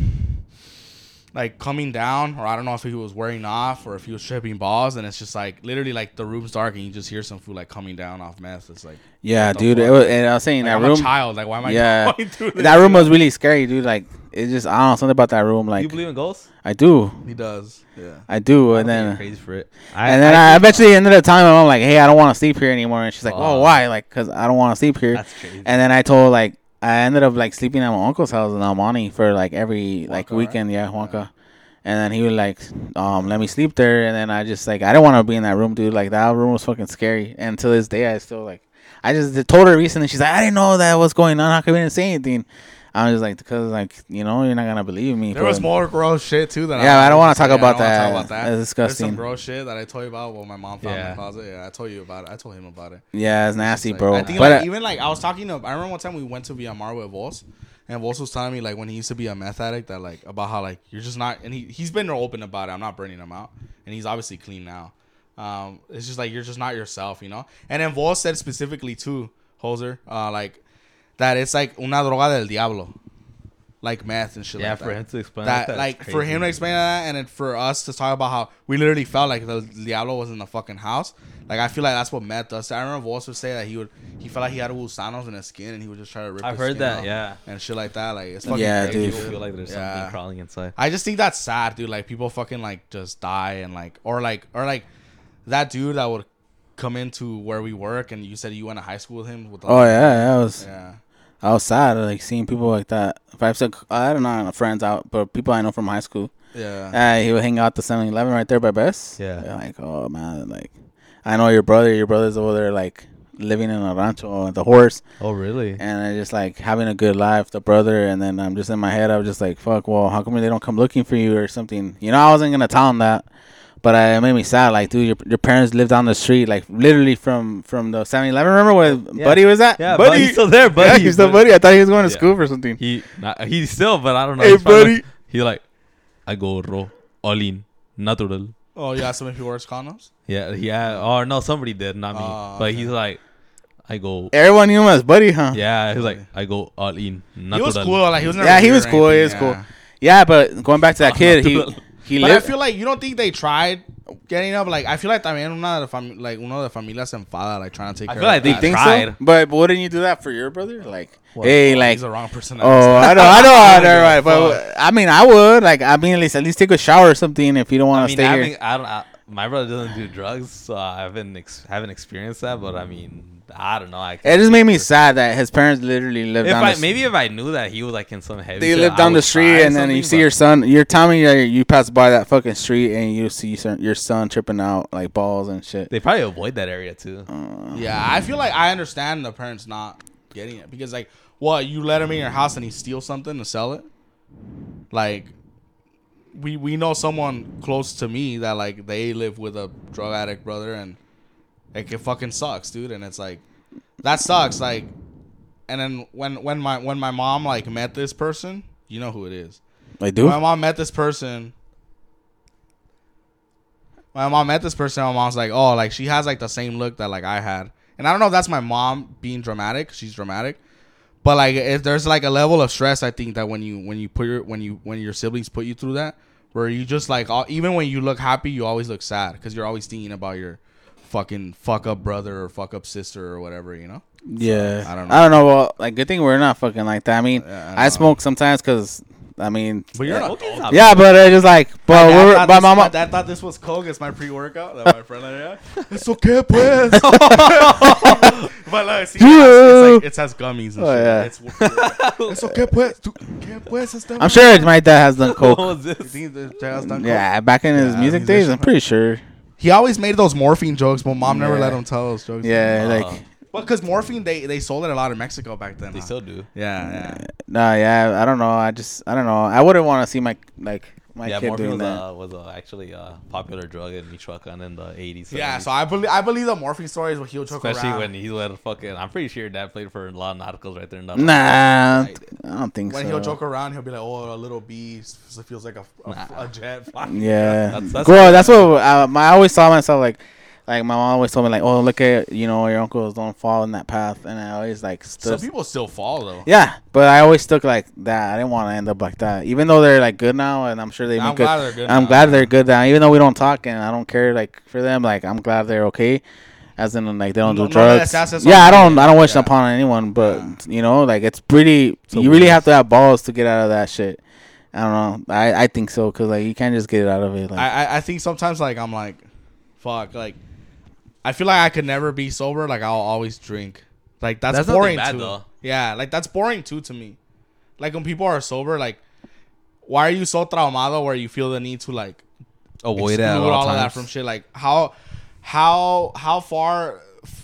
Like coming down, or I don't know if he was wearing off or if he was tripping balls, and it's just like literally like the room's dark and you just hear some food like coming down off meth. It's like Yeah, dude. It was, and I was saying like, that I'm room. a child. Like, why am I Yeah, [LAUGHS] going through this? that room was really scary, dude. Like it just I don't know something about that room. Like you believe in ghosts? I do, He does. Yeah. I do, I and don't think you're then crazy for it. and then I, think- eventually ended up telling my mom like, hey, I don't want to sleep here anymore, and she's like, oh, Fuck. why? Like, cause I don't want to sleep here. That's crazy. And then I told like I ended up like sleeping at my uncle's house in Almani for like every like Wonka, weekend, yeah, Wonka. And then he would like um let me sleep there, and then I just like I didn't want to be in that room, dude. Like that room was fucking scary, and to this day I still like I just told her recently. She's like, I didn't know that was going on. How come you didn't say anything? I was just like, because like you know you're not gonna believe me. There was more gross shit too that Yeah, I don't wanna talk Yeah, I about don't that. talk about that. That's There's disgusting. some gross shit that I told you about. What my mom found Yeah. the closet. Yeah, I told you about it. I told him about it. Yeah, it's It's nasty, like- bro. I think but like, uh, even like I was talking to. I remember one time we went to Villamar with Vos, and Vos was telling me like when he used to be a meth addict that like about how like you're just not. And he he's been open about it. I'm not burning him out, and he's obviously clean now. Um, it's just like you're just not yourself, you know. And then Vos said specifically too, Hoser, uh, like that it's like una droga del diablo, like meth and shit. yeah, like for that him to explain that that's like for him to explain that and then for us to talk about how we literally felt like the Diablo was in the fucking house. Like I feel like that's what meth does. I remember Voss would say that he would he felt like he had gusanos in his skin and he would just try to rip. I've his heard skin that. off Yeah. and shit like that. Like it's fucking Yeah, crazy, dude. People feel like there's Yeah. something crawling inside. I just think that's sad, dude. Like people fucking like just die and like or like or like that dude that would come into where we work and you said you went to high school with him. With the, oh yeah, I was yeah. I was like seeing people like that. If I've said I don't know friends out, but people I know from high school. Yeah. Uh, he would hang out the 7-Eleven right there by Best. Yeah. They're like, oh man, like I know your brother. Your brother's over there like living in a rancho with the horse, Oh really? and I just like having a good life. The brother, and then I'm just in my head. I was just like, fuck. Well, how come they don't come looking for you or something? You know, I wasn't gonna tell him that. But uh, it made me sad. Like, dude, your, your parents lived down the street, like literally from from the 7-Eleven. Remember where Yeah. Buddy was at? Yeah, Buddy. Buddy's still there, Yeah, Buddy. he's still Buddy. I thought he was going to Yeah. school for something. He nah, he's still, but I don't know. Hey, He's probably- buddy. He like, I go raw, all in, natural. Oh yeah. So many people wear condoms. Yeah, yeah. Or no, somebody did, not me. Oh, but okay. he's like, I go. Everyone knew him as Buddy, huh? Yeah, he's like, I go all in, natural. He was cool. Like he was. Never Yeah, he was or cool, he was yeah. cool. Yeah, but going back to that [LAUGHS] kid, he natural. He But I feel like you don't think they tried getting up. Like I feel like también una de fami- like uno de familias se enfada like trying to take. I care feel like of they that. think tried. so? But wouldn't you do that for your brother? Like, What? hey, like, he's the wrong person. oh, I know, I know, I know, [LAUGHS] right? But I mean, I would like, I mean, at least at least take a shower or something if you don't want to I mean, stay having, here. I don't. I, my brother doesn't do drugs, so I haven't ex- haven't experienced that. But I mean, I don't know. I It just made me speak sad that his parents literally lived If down. I the, maybe if I knew that he was like in some heavy, they shit, live down the street, and then you see your son. You're telling me that you pass by that fucking street and you see your- your son tripping out like balls and shit. They probably avoid that area too. Uh, Yeah, I feel like I understand the parents not getting it because like, what you let him in your house and he steals something to sell it, like. We, we know someone close to me that like they live with a drug addict brother and like it fucking sucks, dude. And it's like that sucks. Like, and then when when my when my mom like met this person, you know who it is. Like, dude, When my mom met this person. My mom met this person. My mom's like, oh, like she has like the same look that like I had, and I don't know if that's my mom being dramatic. She's dramatic, but like if there's like a level of stress, I think that when you when you put your when you when your siblings put you through that, where you just like all, even when you look happy, you always look sad because you're always thinking about your fucking fuck up brother or fuck up sister or whatever, you know. Yeah, I don't know. I don't know. Well, like, good thing we're not fucking like that. I mean, Yeah, I I, smoke sometimes because I mean, But you're yeah, not Okay, adult. yeah, but it's just like, but My dad we're, thought my this- mama. my dad thought this was Coke. It's my pre-workout. That my friend like, yeah. [LAUGHS] It's okay, pues. [LAUGHS] but look, see, it's, like, it has gummies and Oh, shit. yeah. It's, it's okay, pues. Tu- ¿Qué, pues, I'm sure my dad has done [LAUGHS] coke. was You this? think the done Coke? Yeah, back in his Yeah, music days, I'm pretty sure. He always made those morphine jokes, but mom never Yeah. let him tell those jokes. Yeah, like uh-huh. Well, because morphine, they, they sold it a lot in Mexico back then. They huh? still do. Yeah, yeah. no, yeah, I don't know. I just, I don't know. I wouldn't want to see my like my yeah, kid morphine doing was, that. uh, was uh, actually a popular drug in Michoacan in the 80s. Yeah, so I believe I believe the morphine stories where he'll choke around. Especially around. when he let fucking. I'm pretty sure dad played for a lot of narcos right there in the. Nah, Right. I don't think when so. When he'll joke around, he'll be like, "Oh, a little bee s- feels like a, a, Nah. a jet." flying." Yeah, That's- that's- bro, that's what um, I always saw myself like. Like my mom always told me, like, "Oh, look at you know your uncles don't fall in that path," and I always like Some people still fall though. Yeah, but I always stuck like that. I didn't want to end up like that, even though they're like good now, and I'm sure they I'm make good. glad they're good. I'm now. glad they're good now, even though we don't talk, and I don't care like for them. Like I'm glad they're okay, as in like they don't No- do no le drugs. deseases yeah, I don't. I don't wish Yeah. upon anyone, but Yeah. you know, like it's pretty. So you really have to have balls to get out of that shit. I don't know. I I think so because like you can't just get it out of it. Like I, I I think sometimes like I'm like, fuck, like I feel like I could never be sober. Like I'll always drink. Like that's, That's boring bad, too. though. Yeah, like that's boring too to me. Like when people are sober, like why are you so traumado where you feel the need to like Avoid it all, all of that from shit? Like how how how far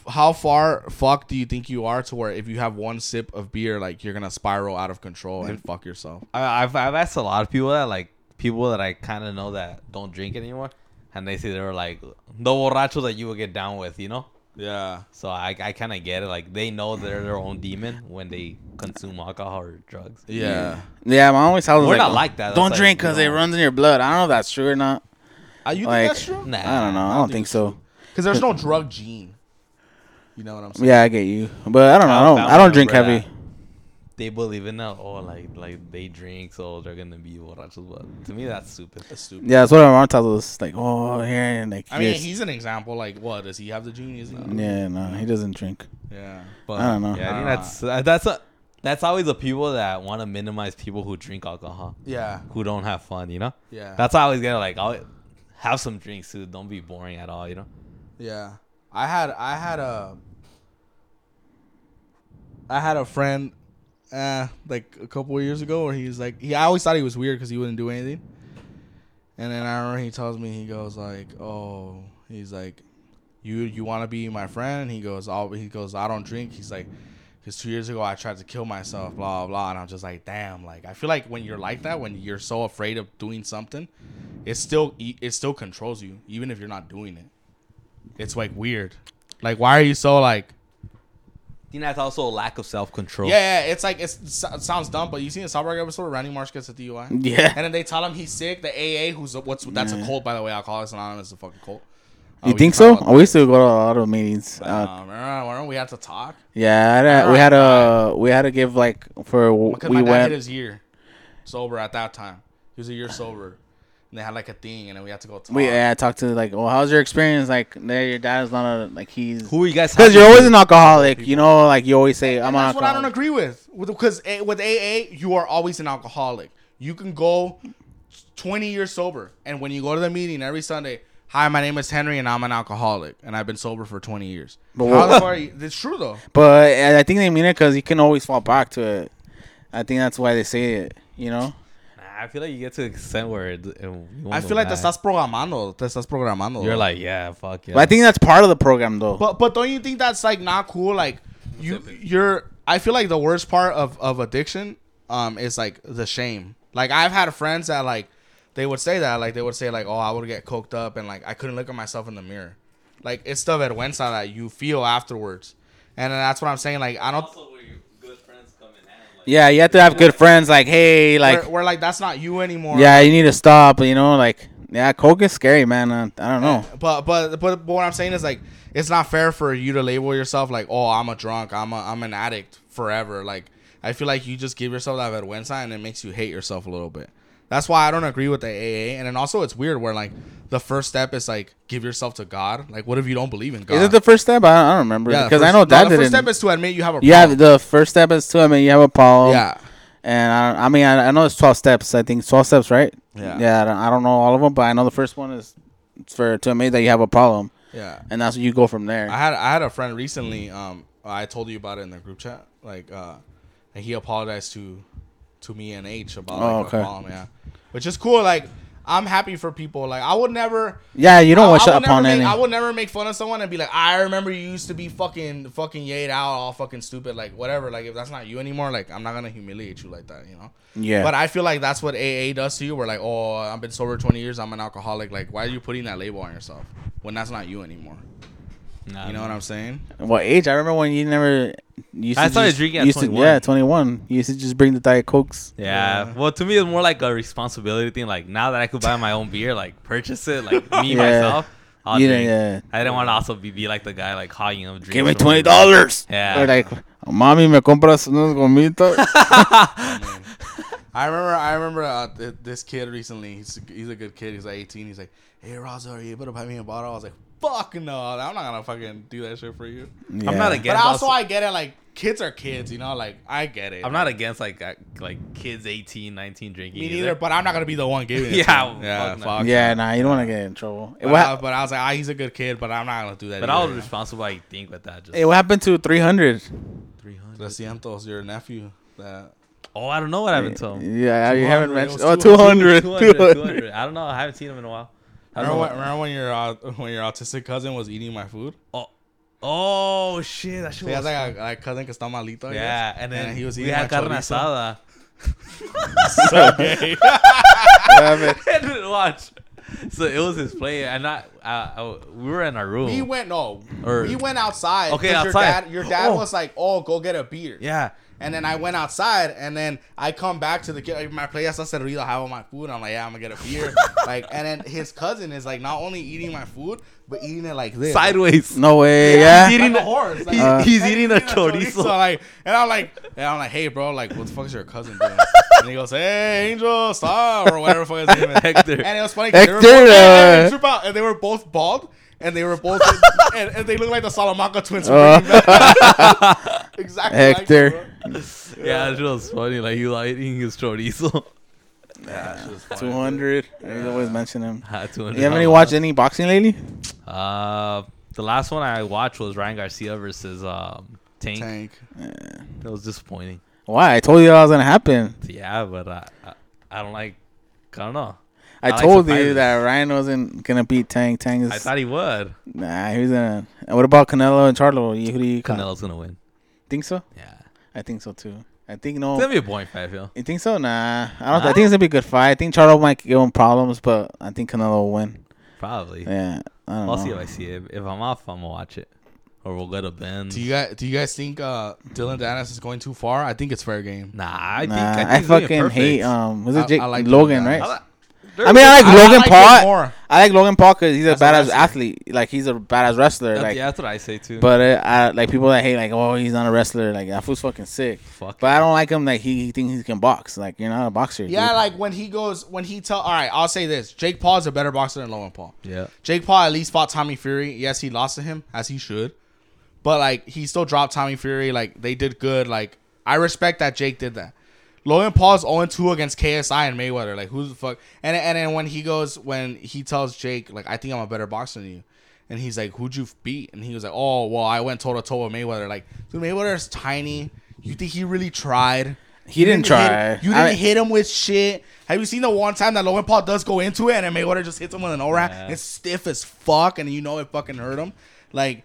how far fuck do you think you are to where if you have one sip of beer, like you're gonna spiral out of control and fuck yourself? I, I've I've asked a lot of people that like people that I kind of know that don't drink anymore, and they say they were like the borrachos that you would get down with, you know. Yeah. So I I kind of get it. Like they know they're their own demon when they consume alcohol or drugs. Yeah. yeah, my always tells We're like, not like that. Don't That's drink because you it runs in your blood. I don't know if that's true or not. Uh, you Like, think that's true? Nah, I don't know. I don't think so. Because there's no drug gene. You know what I'm saying? Yeah, I get you, but I don't know. I I don't. I don't drink heavy. that They believe in that. Oh, like like they drink, so they're gonna be borrachos. But to me, that's stupid. That's stupid. Yeah, that's what my mom tells us. Like, oh, here and like. I mean, he's an example. Like, what does he have the gene? Is? Yeah, no, he doesn't drink. Yeah. But I don't know. Yeah, I think that's uh, that's a, that's always the people that want to minimize people who drink alcohol, Yeah. who don't have fun. You know, Yeah. that's how I always get it, like. I'll have some drinks too. Don't be boring at all. You know. Yeah. I had I had a I had a friend uh like a couple of years ago where he was like he I always thought he was weird because he wouldn't do anything. And then I remember he tells me he goes like, "Oh, he's like, you you want to be my friend?" He goes, "All he goes, I don't drink." He's like, "Cause two years ago I tried to kill myself, blah blah." And I'm just like, "Damn!" Like I feel like when you're like that, when you're so afraid of doing something, it still it still controls you, even if you're not doing it. It's like weird. Like why are you so like? I think that's also a lack of self control. Yeah, yeah, it's like it's, it sounds dumb, but you seen the South Park episode where Randy Marsh gets a DUI? Yeah. And then they tell him he's sick. The AA, who's a, what's that's a cult by the way. Alcoholics Anonymous is a fucking cult. Uh, You we think so? about We used to go to a lot of meetings. that. Uh, Um, remember, remember we had to talk yeah, I had, we had a we had to give like for because we my dad went. hit his year sober at that time. He was a year sober, and they had like a thing, and then we had to go talk. We yeah, I talked to like, well, how's your experience? Like, there, your dad's not a like he's Who are you guys? because you're always an alcoholic. You know, like you always say, I'm And an that's what I don't agree with. Because with AA, you are always an alcoholic. You can go 20 years sober, and when you go to the meeting every Sunday, hi, my name is Henry, and I'm an alcoholic, and I've been sober for 20 years. But How what- the fuck are you? It's true though. But I think they mean it because you can always fall back to it. I think that's why they say it. You know. Nah, I feel like you get to an extent where it, it, you I wanna feel like te die. estás programando. Te estás programando. You're like, yeah, fuck yeah. But I think that's part of the program, though. But but don't you think that's like not cool? Like you you're I feel like the worst part of, of addiction um is like the shame. Like I've had friends that like they would say that like they would say like oh I would get coked up and like I couldn't look at myself in the mirror. Like it's the vergüenza that you feel afterwards. And that's what I'm saying like I don't yeah, you have to have good friends. Like, hey, like, we're, we're like that's not you anymore. yeah, you need to stop. You know, like, yeah, coke is scary, man. Uh, I don't know. But, but but but what I'm saying is like it's not fair for you to label yourself like oh I'm a drunk I'm a I'm an addict forever like I feel like you just give yourself that vergüenza and it makes you hate yourself a little bit. That's why I don't agree with the AA and then also it's weird where like the first step is like give yourself to God. Like what if you don't believe in God? Is it the first step? I don't, I don't remember yeah, the because I know no, that the didn't. first step is to admit you have a problem. yeah, problem. the first step is to admit you have a problem. yeah. And I, I mean, I, I know it's twelve steps. I think twelve steps, right? Yeah. Yeah. I don't, I don't know all of them, but I know the first one is for to admit that you have a problem, Yeah. and that's what you go from there. I had I had a friend recently. Um, I told you about it in the group chat. Like, uh, and he apologized to to me and H about Oh, like, okay. a problem. Yeah, which is cool. Like, I'm happy for people. Like, I would never. yeah, you don't I, wish I upon never any. make, I would never make fun of someone and be like, I remember you used to be fucking fucking yayed out, all fucking stupid, like whatever. Like if that's not you anymore, like I'm not gonna humiliate you like that, you know. yeah, But I feel like that's what AA does to you. We're like, oh, I've been sober 20 years, I'm an alcoholic. Like, why are you putting that label on yourself when that's not you anymore? Nah, You know what I'm saying? what age? I remember when you never. You used I to started just- drinking at used to- 21. yeah, twenty one. You used to just bring the diet cokes. Yeah. Yeah. Well, to me, it's more like a responsibility thing. Like now that I could buy my own beer, like purchase it, like [LAUGHS] me Yeah. myself. I'll You drink. didn't, yeah. I didn't want to also be, be like the guy like hogging up drinks. Give me $20. Yeah. Or like, mommy, me compras unos gomitas. I [LAUGHS] mean, I remember, I remember uh, th- this kid recently. He's he's a good kid. He's like 18. He's like, hey, Raza, are you able to buy me a bottle? I was like, fuck no, I'm not gonna fucking do that shit for you. I'm not Yeah. But also, also- I get it. Like kids are kids, you know. Like I get it. I'm not against like uh, like kids 18, 19 drinking. me either. neither. But I'm not gonna be the one giving it. [LAUGHS] Yeah, to him. fuck yeah, no. fuck. Yeah, nah, you don't want to get in trouble. But, what, I, but I was like, ah, he's a good kid, but I'm not gonna do that. But I was either, you responsible. I think with that. Just hey, what happened to three hundred? 300. Lo siento, your nephew. That Oh, I don't know what happened to him. Yeah, you haven't mentioned. Oh, 200. 200, [LAUGHS] 200. 200. I don't know. I haven't seen him in a while. Remember know. when, remember when your uh, [LAUGHS] when your autistic cousin was eating my food? Oh, oh shit! That shit he was like a cousin que está malito. Yeah, and then he was we eating had my carne asada. [LAUGHS] So gay. What happened? and then watch. So it was his play, and I, I, I, we were in our room. we went no, Or- we went outside. Okay, outside. Your dad, your dad Oh. was like, "Oh, go get a beer." yeah, And then I went outside, and then I come back to the kid. Like, my play hasta cerrado, have all my food. I'm like, yeah, I'm gonna get a beer. [LAUGHS] like, and then his cousin is like not only eating my food, but eating it like this, sideways. No way. He's Yeah. eating like a the- horse. Like, he's- Uh, he's eating a chorizo. Like, and I'm like, and I'm like, hey, bro, like, what the fuck is your cousin doing? [LAUGHS] and he goes, hey, Angel, stop, or whatever the fuck his name is. Hector. And it was funny. 'cause They were both, uh, and, trip out, and they were both bald. And they were both, [LAUGHS] and, and they look like the Salamanca twins. Uh. Exactly. Hector. Like, bro. [LAUGHS] Yeah, it was funny. Like he was like, eating his chorizo. [LAUGHS] Yeah, shit was 200. I always mention him. Had to You haven't any watched any boxing lately? Uh, the last one I watched was Ryan Garcia versus um Tank. Tank. It was disappointing. Why? I told you that was gonna happen. Yeah, but I, I, I don't like. I don't know. I, I like told you that Ryan wasn't gonna beat Tank. Tank is I thought he would. nah. He was gonna. What about Canelo and Charlo? You, who do you call? Canelo's gonna win. Think so? Yeah, I think so too. I think no. it's no. gonna be a point fight. I feel. You think so? Nah. I don't. I think it's gonna be a good fight. I think Charlo might give him problems, but I think Canelo will win. Probably. Yeah. I don't I'll know. see if I see it. If I'm off, I'm gonna watch it, or we'll go to Ben. Do you guys do you guys think uh, Dillon Danis is going too far? I think it's fair game. Nah, I think Nah, I, I, think he's doing it fucking hate. Um, was it Jake I like Logan? Dillon Right. Danis. I mean, I like Logan like him Paul. more. I like Logan Paul because he's a As a badass athlete. Like he's a badass wrestler. That's, like, yeah, that's what I say too. but uh, I like people that hate like, oh, he's not a wrestler. Like that fool's fucking sick. fuck. But I don't like him. Like he, he thinks he can box. Like you're not a boxer. Yeah, dude. like when he goes when he tell. All right, I'll say this: Jake Paul is a better boxer than Logan Paul. Yeah. Jake Paul at least fought Tommy Fury. Yes, he lost to him as he should, but like he still dropped Tommy Fury. Like they did good. Like I respect that Jake did that. Logan Paul's 0 2 against KSI and Mayweather. Like who's the fuck? And and then when he goes when he tells Jake like I think I'm a better boxer than you, and he's like who'd you beat? And he was like oh well I went toe to toe with Mayweather. Like dude Mayweather's tiny. You think he really tried? He didn't try. Hit, you didn't I- hit him with shit. Have you seen the one time that Logan Paul does go into it and then Mayweather just hits him with an overhand? Yeah. It's stiff as fuck, and you know it fucking hurt him. Like,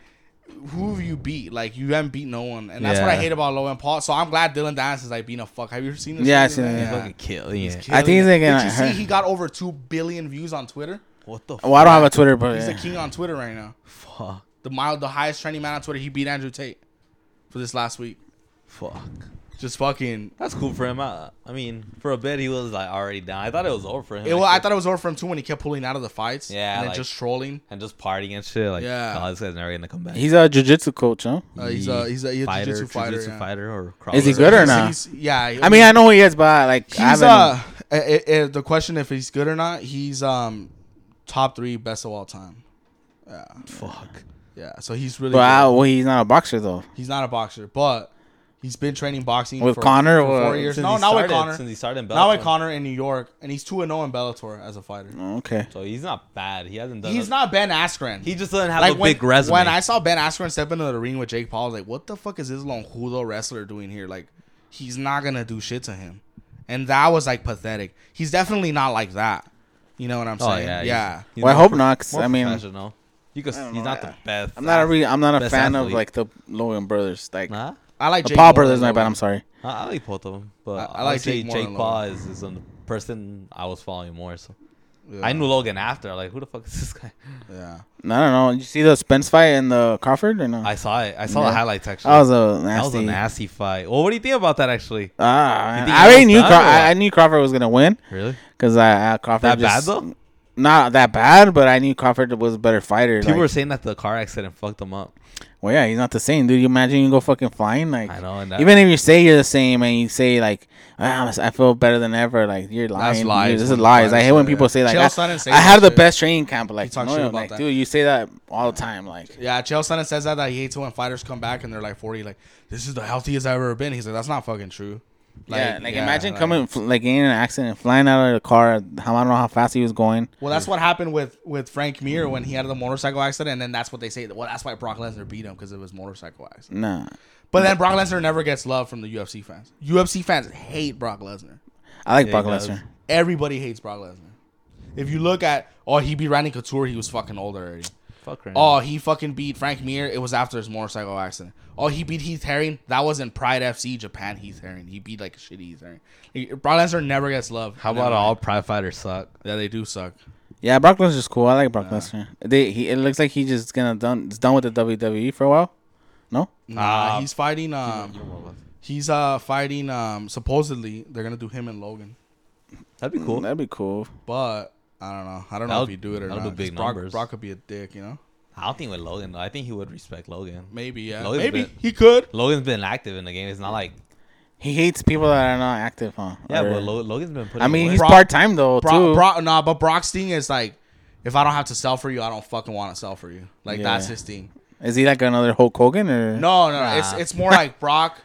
who have you beat? Like, you haven't beat no one, and that's what I Yeah. hate about Logan Paul. So I'm glad Dillon Danis is like being a fuck. Have you ever seen this? Yeah. I've seen it, He's fucking killing it. I think he's gonna Did you see he got over two billion views on Twitter? What the Well, I don't have a Twitter, but He's the king on Twitter right now. fuck? The mild, the highest trending man on Twitter. He beat Andrew Tate for this last week. Fuck. Just fucking. That's cool for him. I, I mean, for a bit he was like already down. I thought it was over for him. It, well, I thought it was over for him too when he kept pulling out of the fights. Yeah, and then like- just trolling. and just partying and shit. Like, Yeah. oh, this guy's never gonna come back. he's a jiu-jitsu coach, huh? Uh, he's a he's a, he's a fighter, jiu-jitsu fighter. jiu-jitsu yeah. fighter, or Is he good or He's- not? he's- yeah. I mean, I know who he is, but like, I he's haven't. uh, i- i- i- the question if he's good or not. He's um, top three best of all time. Yeah, Fuck. yeah. So he's really. but I, well, he's not a boxer though. He's not a boxer, but He's been training boxing With for, Conor for four years. Since No, he not with Conor. Since he started in Not with Conor in New York, and he's two and zero in Bellator as a fighter. Oh, okay. So he's not bad. He hasn't done. He's a- not Ben Askren. He just doesn't have like a when, big resume. when I saw Ben Askren step into the ring with Jake Paul, I was like, what the fuck is this long Lonjudo wrestler doing here? Like, he's not gonna do shit to him, and that was like pathetic. He's definitely not like that. You know what I'm oh saying? yeah, yeah. he's- he's Well, I hope not. not. 'cause, more I mean, professional. You could, I he's know, not yeah. the best. I'm not a re- I'm not a Best fan of like the Logan brothers. Like Nah, I like the Jake Paul more brothers. than My bad. I'm sorry. I, I like both of them, but I- I, I like like say Jake more Jake Paul Logan. is, is the person I was following more. So Yeah. I knew Logan after. Like, who the fuck is this guy? Yeah. [LAUGHS] No, I don't know. Did you see the Spence fight and the Crawford or no? I saw it. I saw Yeah. the highlights actually. that was a that was nasty. a nasty fight. Well, what do you think about that actually? Ah, You think I already knew. done Craw- I, I knew Crawford was gonna win Really? because I, I Crawford That bad just, though? Not that bad, but I knew Crawford was a better fighter. People like- were saying that the car accident fucked him up. Well, yeah, he's not the same, dude. You imagine you go fucking flying, like I know, and that, even if you say you're the same and you say like ah, I feel better than ever, like you're lying. That's lies Dude, This is lies. I hate when people say like I, I have the shit. best training camp, like no, like that. dude, you say that all the time, like. Yeah, Chael Sonnen says that that he hates it when fighters come back and they're like 40, like this is the healthiest I've ever been. He's like, that's not fucking true. Yeah, like yeah, imagine like- coming like in an accident, flying out of the car. How I don't know how fast he was going. Well, that's what happened with with Frank Mir when he had the motorcycle accident, and then that's what they say. Well, that's why Brock Lesnar beat him because of his motorcycle accident. Nah, But then Brock Lesnar never gets love from the UFC fans. UFC fans hate Brock Lesnar. I like Yeah, Brock. Lesnar. Everybody hates Brock Lesnar. If you look at, oh, he beat Randy Couture, he was fucking old already. Fuck right Oh, he fucking beat Frank Mir. It was after his motorcycle accident. Oh, he beat Heath Herring. That was in Pride FC Japan. Heath Herring. He beat like a shitty Heath Herring. He- Brock Lesnar never gets love. How about all pride fighters suck? Yeah, they do suck. Yeah, Brock Lesnar's cool. I like Brock Lesnar. They he it looks like he's just gonna done. It's done with the WWE for a while. No, Nah, Uh, he's fighting. Um, he's uh fighting. Um, supposedly they're gonna do him and Logan, That'd be cool. that'd be cool. but I don't know. I don't know That'll- if he do it or that'll not. do big 'cause Brock, numbers. Brock could be a dick, you know. I don't think with Logan. though. I think he would respect Logan. Maybe yeah. Logan's Maybe been- he could. Logan's been active in the game. It's not like He hates people that are not active, huh? yeah, Or- but Lo- Logan's been putting. I mean, work. he's Brock- part time though Brock, too. Brock, nah, but Brock's thing is like, if I don't have to sell for you, I don't fucking want to sell for you. Like Yeah. that's his thing. Is he like another Hulk Hogan or No, no, no. It's Nah. it's more [LAUGHS] like Brock.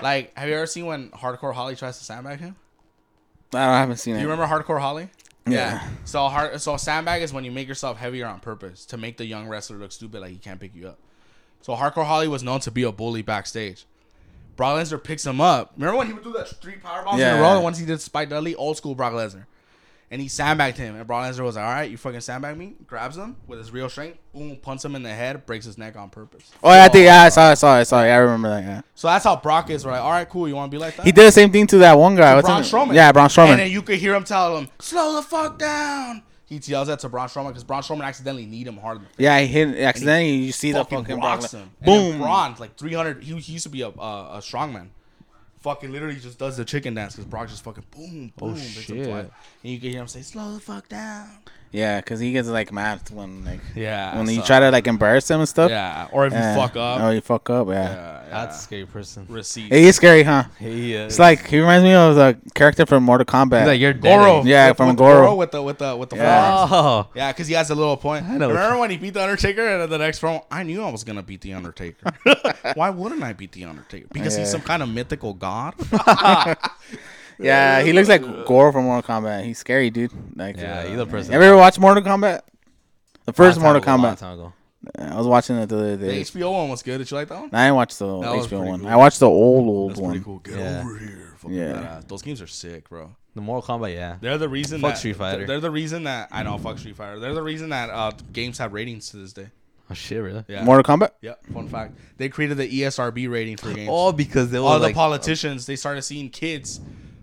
Like, have you ever seen when Hardcore Holly tries to sandbag him? I, don't, I haven't seen Do it. you remember Hardcore Holly? Yeah. So hard. So sandbag is when you make yourself heavier on purpose to make the young wrestler look stupid, like he can't pick you up. So Hardcore Holly was known to be a bully backstage. Brock Lesnar picks him up. Remember when he would do that three power bombs in Yeah. a row? Once he did Spike Dudley, old school Brock Lesnar, and he sandbagged him. And Brock Lesnar was like, "All right, you fucking sandbag me." Grabs him with his real strength, boom, punts him in the head, breaks his neck on purpose. Oh, yeah, I think yeah, I saw, it, I saw, I saw. it. I remember that. Yeah, So that's how Brock is. We're like, "All right, cool. You want to be like that?" he did the same thing to that one guy. What's Braun his- Strowman. Yeah, Braun Strowman. And then you could hear him tell him, "Slow the fuck down." He yells that to Braun Strowman because Braun Strowman accidentally kneed him hard. in the face. yeah, he hit accidentally. You see the fucking fucking Brock rocks Le- And then Boom. Braun, like 300. He, he used to be a a, a strongman. Fucking literally just does the chicken dance because Brock just fucking boom, oh, boom. hits him shit. And you can hear him say, "Slow the fuck down." Yeah, because he gets like mad when like Yeah. when you try to like embarrass him and stuff. Yeah. Or if Yeah. you fuck up. Oh, you fuck up. Yeah. yeah, yeah. That's a scary person. receipt. He is scary, huh? He is. It's like he reminds me of the character from Mortal Kombat. He's like you're dead. Goro. Yeah, with, from with Goro. with the with the with the Yeah. forearms. Oh, Yeah, because he has a little point. I know Remember when he beat the Undertaker and the next promo? I knew I was gonna beat the Undertaker. [LAUGHS] Why wouldn't I beat the Undertaker? Because he's some kind of mythical god. [LAUGHS] [LAUGHS] yeah, he looks like Goro from Mortal Kombat. He's scary, dude. Like, yeah, uh, he's a person. Ever watch Mortal Kombat? The first Long Mortal time ago, long Kombat. time ago. I was watching it the other day. the. HBO one was good. Did you like that one? I didn't watch the That HBO one. cool. I watched the old old That's one. pretty cool. Get Yeah. over here. Fucking Yeah. badass. Those games are sick, bro. The Mortal Kombat, yeah. They're the reason Fuck that Street Fighter. They're the reason that I know. Fuck Street Fighter. They're the reason that uh, games have ratings to this day. Oh shit, really? Yeah. Mortal Kombat. Yeah. Fun fact. They created the ESRB rating for [LAUGHS] games. All because they were all like, the politicians they started seeing kids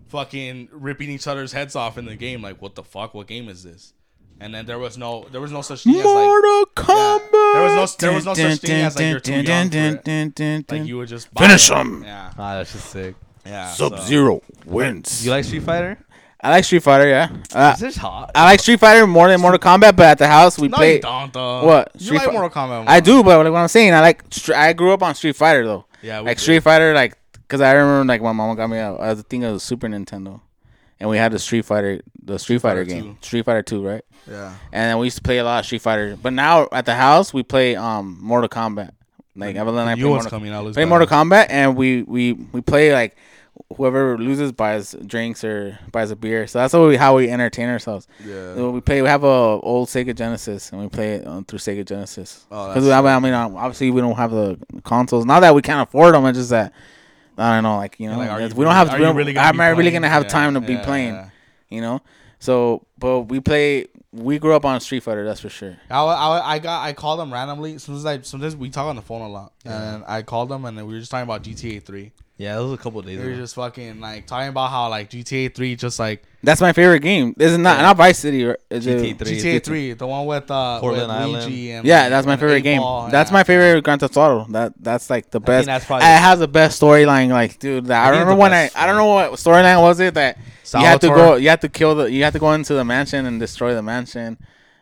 fucking ripping each other's heads off in the game like what the fuck what game is this and then there was no there was no such thing as like Mortal Kombat. There was no- there was no such thing as, like, you're too young for it. like you would just buy Finish them. yeah ah, that's just sick. yeah Sub so- Zero wins. You like Street Fighter? I like Street Fighter. Yeah. Uh, Is this hot? I like Street Fighter more than Mortal Kombat, but at the house we no play. you don't though What? you Street like Fi- Mortal Kombat more. I do, but like what I'm saying, I like. I grew up on Street Fighter though. yeah we like did. Street Fighter, like because I remember like my mom got me a, a thing of the Super Nintendo, and we had the Street Fighter, the Street, Fighter, Fighter game, 2. Street Fighter Two, right? yeah And then we used to play a lot of Street Fighter. But now at the house we play um Mortal Kombat. Like Evelyn and I play Mortal, coming out. play. Mortal Kombat, and we we we play like whoever loses buys drinks or buys a beer. So that's how we how we entertain ourselves. Yeah. So we play. We have a old Sega Genesis, and we play it um, through Sega Genesis. Oh, Because that's I mean, obviously we don't have the consoles. Not that we can't afford them. It's just that I don't know. Like you know, Like, are it's- you we don't have. are We don't, really I'm not really gonna have Yeah, time to be yeah, playing. yeah. You know. So, but we play. We grew up on Street Fighter. That's for sure. I, I, I got I called them randomly. Sometimes I sometimes we talk on the phone a lot, and I called them and then we were just talking about GTA Three. Yeah, it was a couple days We were ago. just fucking like talking about how like GTA Three just like That's my favorite game. This is not Yeah. not Vice City. Or, is GTA Three. GTA Three, the one with uh Portland with Island. And Yeah, that's my and favorite game. Ball, That's yeah. my favorite Grand Theft Auto. That that's like the I think best. that's It has the best storyline. Like, dude, that, I, think it's remember the when I I don't know what storyline was it that you have to go you have to kill the you have to go into the mansion and destroy the mansion.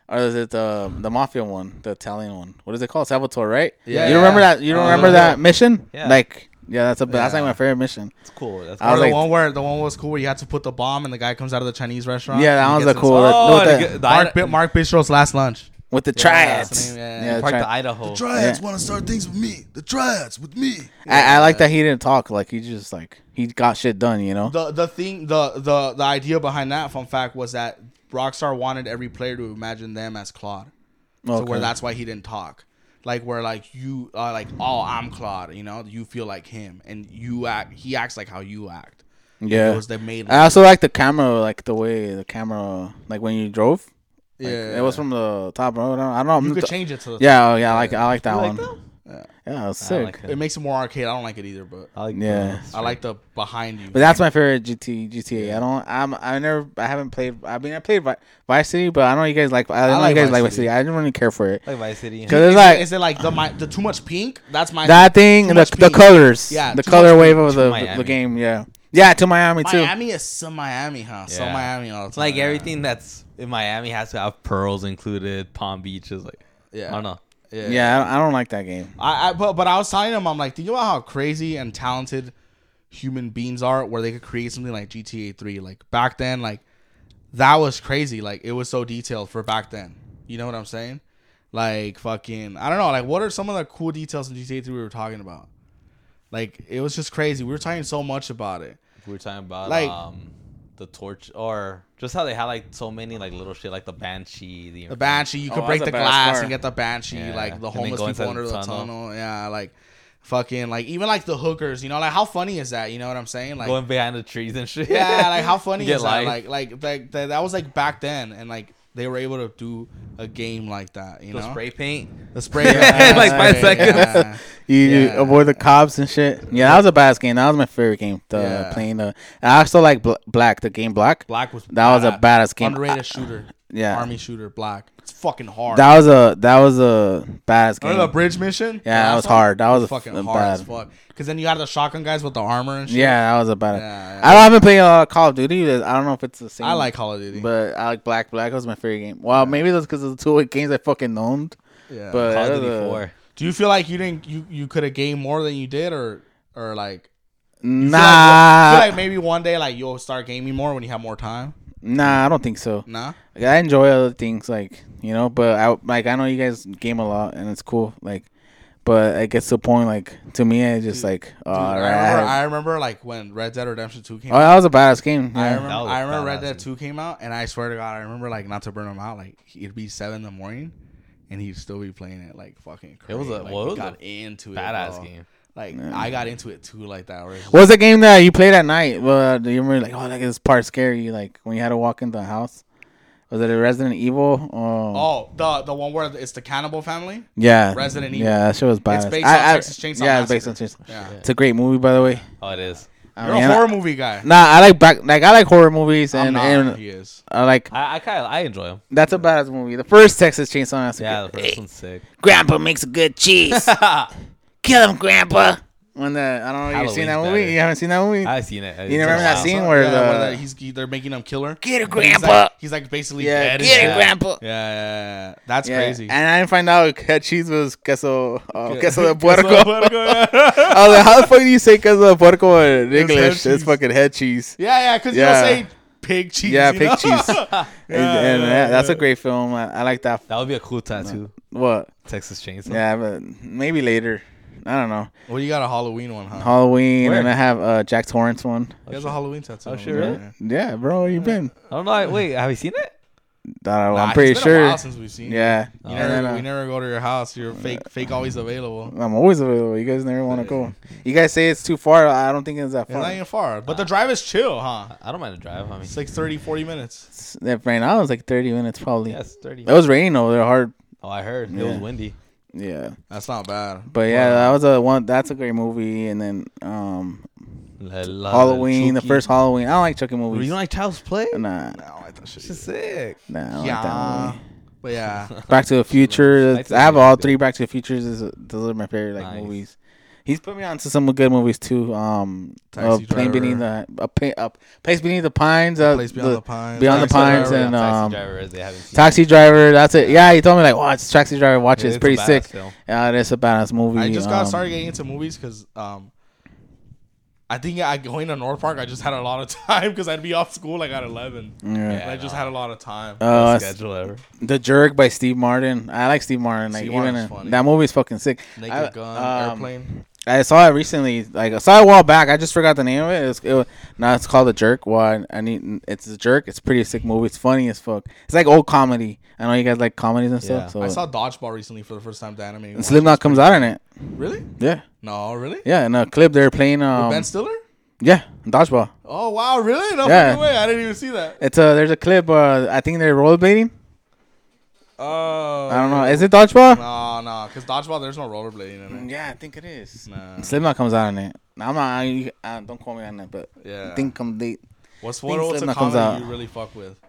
Or is it the the mafia one, the Italian one? What is it called? Salvatore, right? Yeah. You remember that? You Uh, remember that mission? Yeah. Like, yeah, that's a that's like my favorite mission. it's cool. That's I Or was the like- one where the one was cool where you had to put the bomb and the guy comes out of the Chinese restaurant. Yeah, that and he was gets a cool. Oh, the the, the Mark, Ida- Mark Bistro's last lunch. With the that's triads. the name, yeah. yeah, Park tri- the Idaho. Triads Yeah. want to start things with me. The triads with me. I, I like that he didn't talk. Like he just like he got shit done. You know. The the thing the the the idea behind that fun fact was that Rockstar wanted every player to imagine them as Claude. So Okay. where that's why he didn't talk. Like where like you are like oh I'm Claude, you know you feel like him and you act he acts like how you act. yeah. It was the made. I also like the camera, like the way the camera, like when you drove. Like, yeah, it was from the top row. I don't, I don't You know. could change it to the yeah, oh, yeah, I like I like that You one. like? Yeah. Yeah, it was sick. like It makes it more arcade. I don't like it either, but I like Yeah. the- I like the behind you. but that's my favorite GT GTA. I don't. I'm. I never. I haven't played. I mean, I played Vi- Vice City, but I don't know you guys like. I, don't know like you guys Vice like Vice City. City. I didn't really care for it. I like Vice City. Cause it's is, like it, is it like the my, the too much pink? That's my that thing. The the colors. Yeah, the color wave pink of the the game. Yeah. Yeah, to Miami too. Miami is so Miami, huh? So Yeah. Miami all the It's time. like everything that's in Miami has to have pearls included. Palm Beach is like Yeah, I don't know. Yeah, Yeah, I don't, I don't like that game. I, I but but I was telling him, I'm like, think about how crazy and talented human beings are, where they could create something like GTA Three. Like back then, like that was crazy. Like it was so detailed for back then. You know what I'm saying? Like fucking, I don't know. Like what are some of the cool details in GTA Three we were talking about? Like it was just crazy. We were talking so much about it. We were talking about Like- um the torch or just how they had like so many like little shit like the banshee, the, The banshee, you Oh, could that's break the glass car. and get the banshee. Yeah. Like the homeless people under the the tunnel. tunnel. Yeah, like fucking like even like the hookers. You know, like how funny is that? You know what I'm saying? Like going behind the trees and shit. yeah, like how [LAUGHS] funny Get is that? Like like like that, that was like back then, and like they were able to do a game like that. You the know, spray paint. the spray [LAUGHS] Like five yeah, seconds. yeah. [LAUGHS] You, you avoid the cops and shit. Yeah, that was a badass game. That was my favorite game. The Yeah. playing the. I also like Black, the game Black. Black was That was a badass game. underrated I- shooter. Yeah. army shooter. Black. It's fucking hard. That was a that was a bad game. Remember the bridge mission? Yeah, that last was hard. That was a fucking f- hard as fuck. Because then you had the shotgun guys with the armor and shit. Yeah, that was a bad. Yeah, I don't haven't played uh, Call of Duty. I don't know if it's the same. I like Call of Duty. but I like Black. Black was my favorite game. Well, maybe that's because of the two [LAUGHS] games I fucking owned. yeah. But Call that of was Duty Four. Do you feel like you didn't you, you could have gained more than you did or or like you feel like- Nah, you feel like maybe one day like you'll start gaming more when you have more time? Nah, I don't think so. Nah. Like, I enjoy other things, like you know, but I like I know you guys game a lot and it's cool, like, but it gets to a point like to me, it's just like, oh, Dude, all I, remember, I- I remember like when Red Dead Redemption 2 came oh, out. oh, out. that was a badass game. I remember, That was a I remember Red Dead game. 2 came out, and I swear to God, I remember like not to burn him out, like it'd be seven in the morning, and he'd still be playing it like fucking. Crazy. It was a- like, well, it we was a got into it, Badass bro. game. Like I got into it too, like that. Where What was the game that you played at night? Well, do you remember like, oh, like this part scary, like when you had to walk into the house? Was it a Resident Evil? Oh, Oh, the the one where it's the cannibal family. yeah, Resident Evil. Yeah, that shit was badass. based I- on I- Texas Chainsaw Yeah, it's based on Massacre. Chainsaw. Yeah, It's a great movie, by the way. Oh, it is. I you're mean, a I- horror movie guy. Nah, I like back like I like horror movies I'm and, not. and he is. I like I, I kind of I enjoy them. that's a badass movie. The first Texas Chainsaw Massacre. Yeah, the first one's sick. Grandpa makes a good cheese. [LAUGHS] [LAUGHS] Kill him, Grandpa. When the I don't know, you seen that Halloween's movie? better. You haven't seen that movie? I've seen it. You remember that Wow. scene where yeah, the- where the, he's they're making him killer. Get it, But he's Grandpa. like, he's like basically yeah, dead. get and it, shit. Grandpa. Yeah, yeah, yeah, yeah. that's Yeah, crazy. And I didn't find out [LAUGHS] head cheese was queso, uh, queso de Queso puerco. yeah. [LAUGHS] I was like, how the fuck do you say queso de puerco in It's English? head It's, cheese. fucking head cheese. Yeah, yeah, because Yeah. you don't say pig cheese. Yeah, you pig know? cheese. [LAUGHS] yeah, and and yeah, that- that's a yeah. great film. I, I like that. That would be a cool tattoo. What? Texas Chainsaw. Yeah, but maybe later. I don't know Well, you got a Halloween one, huh? Halloween, Where? and I have uh Jack Torrance one. He has a Halloween tattoo. Oh, on shit, him, really? yeah. Yeah, bro, where you been? I don't know. I- Wait, have you seen it? I don't know, Nah, I'm it's pretty been A sure. while since we've seen. you. Yeah, You never, And then, uh, we never go to your house. You're fake, fake, always available. I'm always available. You guys never want to go. You guys say it's too far. I don't think it's that It's not far. even far, but the drive is chill, huh? I don't mind to drive. I mean, It's like 30, 40 minutes. It's- that right now it's like 30 minutes probably. yes, thirty. It was raining though. They're hard. Oh, I heard it was Yeah. windy. Yeah, That's not bad. but yeah, that was a one. That's a great movie. And then um, La- la- Halloween, the Chucky. first Halloween. I don't like Chucky movies. You movies. don't like Child's Play? Nah, No, I like that shit. It's sick. nah. I don't like that Yeah, movie. but yeah, [LAUGHS] Back to the [LAUGHS] Future. Lights I have all three Back to the Futures. Is those are my favorite like Nice. movies. He's put me on to some good movies too. Um, uh, Plane Beneath the a, pa- a Place Beneath the Pines. Uh, Place Beyond the- the Pines. Beyond the Taxi Pines Driver. and, Taxi um, driver, they seen Taxi Driver. That's it. Yeah, he told me like, watch Taxi Driver. Watch it. it. It's a pretty sick. film. Yeah, it's a badass movie. I just got um, started getting into movies because um, I think I going to North Park. I just had a lot of [LAUGHS] time because I'd be off school like at eleven. Yeah. And I just had a lot of time. Uh, Best schedule ever. the Jerk by Steve Martin. I like Steve Martin. Like Steve even Martin's in- funny. that movie's fucking sick. Naked I- Gun, um, Airplane. I saw it recently. Like I saw it a while back. I just forgot the name of it. It's, it was, now it's called The Jerk. Well, I, I need. It's a Jerk. It's a pretty sick movie. It's funny as fuck. It's like old comedy. I know you guys like comedies and Yeah. stuff. So I saw Dodgeball recently for the first time. The anime. and. Slipknot comes out in it. Really? Yeah, No, really? yeah. In a clip, they're playing. With Um, ben Stiller? yeah, dodgeball. Oh wow, really? No Yeah. way. I didn't even see that. It's a there's a clip. Uh, I think they're rollerblading. Oh. I don't know. Is it dodgeball? No, no, because dodgeball there's no rollerblading in it. Yeah, I think it is. Nah. Slipknot comes out in it. I'm not. I, I, don't call me on that, but Yeah. I think come they. What's think what, what's a Slipknot comes comedy you really fuck with?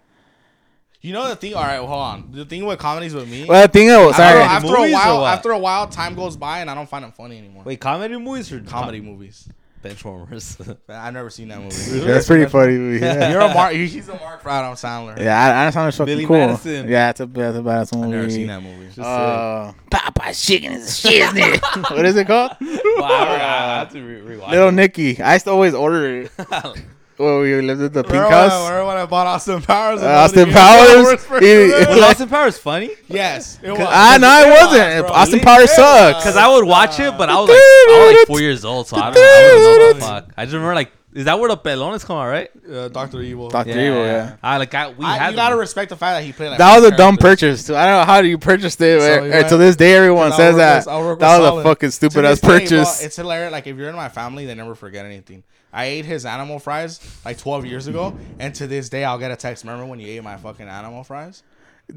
You know the thing. All right, hold on. The thing with comedies with me. Well, the thing. Oh, after, sorry. after a while, after a while, time goes by and I don't find them funny anymore. Wait, comedy movies or comedy movies. Benchwarmers? [LAUGHS] I've never seen that movie. That's pretty funny. Yeah. You're a Mark. He's a Mark for Adam Sandler. Yeah, I, I sound fucking Billy cool. Madison. Yeah, it's a, it's a badass movie. I've never seen that movie. Uh, Popeye's chicken is shiznit. [LAUGHS] what is it called? wow, I have to re- rewatch Little it. Nicky. I used to always order it. [LAUGHS] Well, we lived at the pink Remember, house. when, remember when I bought Austin Powers? Uh, Austin nobody gave me Powers? He- Was Austin Powers funny? yes, it was. Ah, no, it wasn't. bro. Austin Powers was. sucks. Because I would watch it, but I was like, I was like four years old, so I don't, I don't know what the fuck. I just remember like, is that where the pelones come out, right? Uh, Doctor Evil. Doctor Evil, yeah. I like I we I, had you gotta them. respect the fact that he played. Like That was a five dumb purchase. Too. I don't know how do you purchase it. So, or- you to this day, everyone says that. with- I'll work with That was a fucking stupid this ass day, well, purchase. it's hilarious. Like if you're in my family, they never forget anything. I ate his animal fries like 12 years ago, and to this day, I'll get a text. Remember when you ate my fucking animal fries?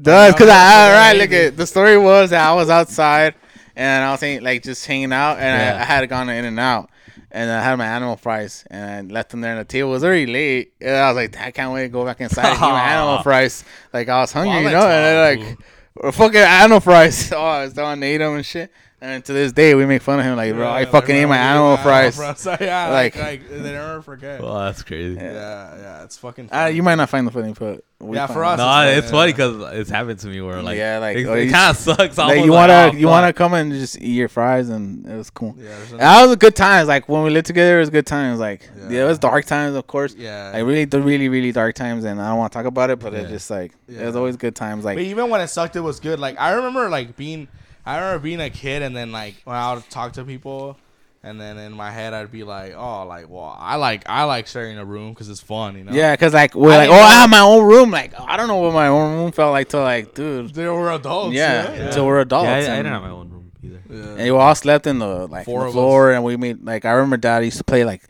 Does because I all right. Look at the story was that I was outside and I was like just hanging out and Yeah. I, I had gone in and out and I had my animal fries and I left them there on the table. It was already late and I was like, I can't wait to go back inside and eat my [LAUGHS] animal fries. Like I was hungry, Well, you know, and then 12, like "Well, fucking animal fries. [LAUGHS] Oh, I was and ate them and shit. And to this day, we make fun of him like, bro, I fucking like, ate my animal you ate fries. [LAUGHS] yeah, [LAUGHS] Like- like, like, they never forget. Well, that's crazy. yeah, Yeah, yeah, it's fucking. Uh, you might not find the funny, but we Yeah, for us, No, It's it's funny, funny yeah. because it's happened to me where like Yeah, like, it, oh, you- kind of sucks. Like, you wanna like, oh, you wanna come and just eat your fries and it was cool. Yeah, there's That was a good times. Like when we lived together, it was good times. Like yeah, Yeah. it was dark times, of course. yeah. Like really, the really, really dark times, and I don't want to talk about it, but it's just like it was always good times. Like but even when it sucked, it was good. Like I remember, like being, I remember being a kid, and then like when I would talk to people, and then in my head I'd be like, oh, like well, I like I like sharing a room because it's fun, you know. yeah, cause like we're I like, oh, didn't I have my own room. Like I don't know what my own room felt like till like, dude, They were adults. yeah, Yeah, until we're adults. Yeah, I, I didn't have my own room either. Yeah. and we all slept in the like Four the of floor, and we made like I remember Dad used to play like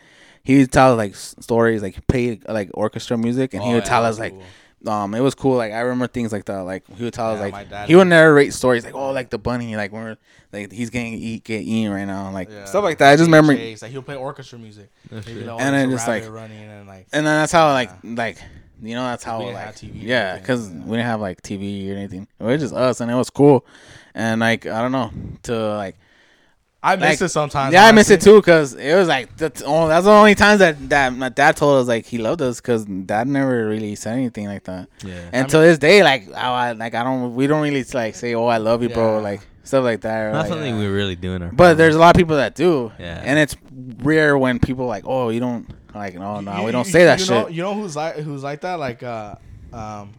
he would tell like stories, like he played like orchestra music, and he Oh, would yeah, tell that's us like cool. Um, it was cool. Like I remember things like that. Like he would tell us Yeah, my like he would narrate stories like oh like the bunny like when we're, like he's getting eat get eaten right now like Yeah. stuff like that. I just remember, like he'll play orchestra music, That's Maybe And then just, like- running and like and then that's how Yeah. like like you know that's how We like TV yeah anything. because we didn't have like TV or anything. It was just us and it was cool, and like I don't know to like I miss like- it sometimes. yeah I miss it too because it was like that's that's the only times that that my dad told us like he loved us because dad never really said anything like that. Yeah. And I to this day, like I, I- like I don't, we don't really like say, "Oh, I love you, bro," like stuff like that. or, Not like- something we really do in our. but there's a lot of people that do, Yeah. and it's rare when people like, "Oh, you don't like, no, no, You- we don't you- say that you shit." Know, you know who's like who's like that? Like uh, um,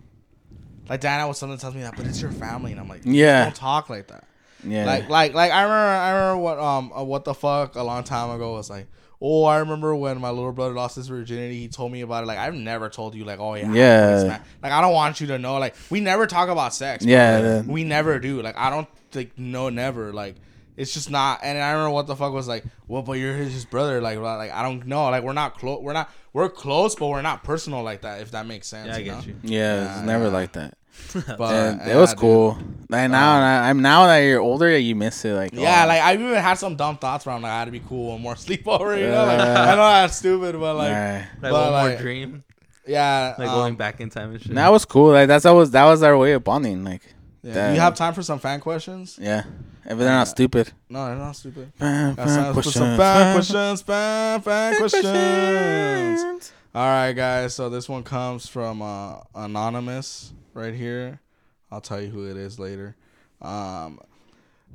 like Diana was something tells me that, but it's your family, and I'm like, Yeah. don't talk like that. Yeah. Like like like I remember I remember what um uh, what the fuck a long time ago was like. Oh, I remember when my little brother lost his virginity. He told me about it. Like I've never told you. Like oh yeah, Yeah. Like I don't want you to know. Like we never talk about sex. Yeah, Like, the- we never do. Like I don't like no never. Like it's just not. And I remember what the fuck was like. Well, but you're his, his brother. Like like I don't know. Like we're not close. We're not. We're close, but we're not personal like that. If that makes sense. Yeah, I you get know? you. yeah, Yeah, it's never yeah. like that. [LAUGHS] But And yeah, it was dude. cool. Like now, I'm now that you're older, yeah, you miss it. Like Yeah, oh, like I've even had some dumb thoughts around like I had to be cool one more [LAUGHS] sleepover. You know, like Yeah. I know that's stupid, but like nah. Like But, one more dream, yeah. like um, going back in time and shit. that was cool. Like that's that was that was our way of bonding. Like yeah. that- You have time for some fan questions? yeah, if they're not stupid. No, they're not stupid. Fan, That's time for some fan questions. Fan fan questions. All right, guys. So this one comes from uh, anonymous right here. I'll tell you who it is later. Um,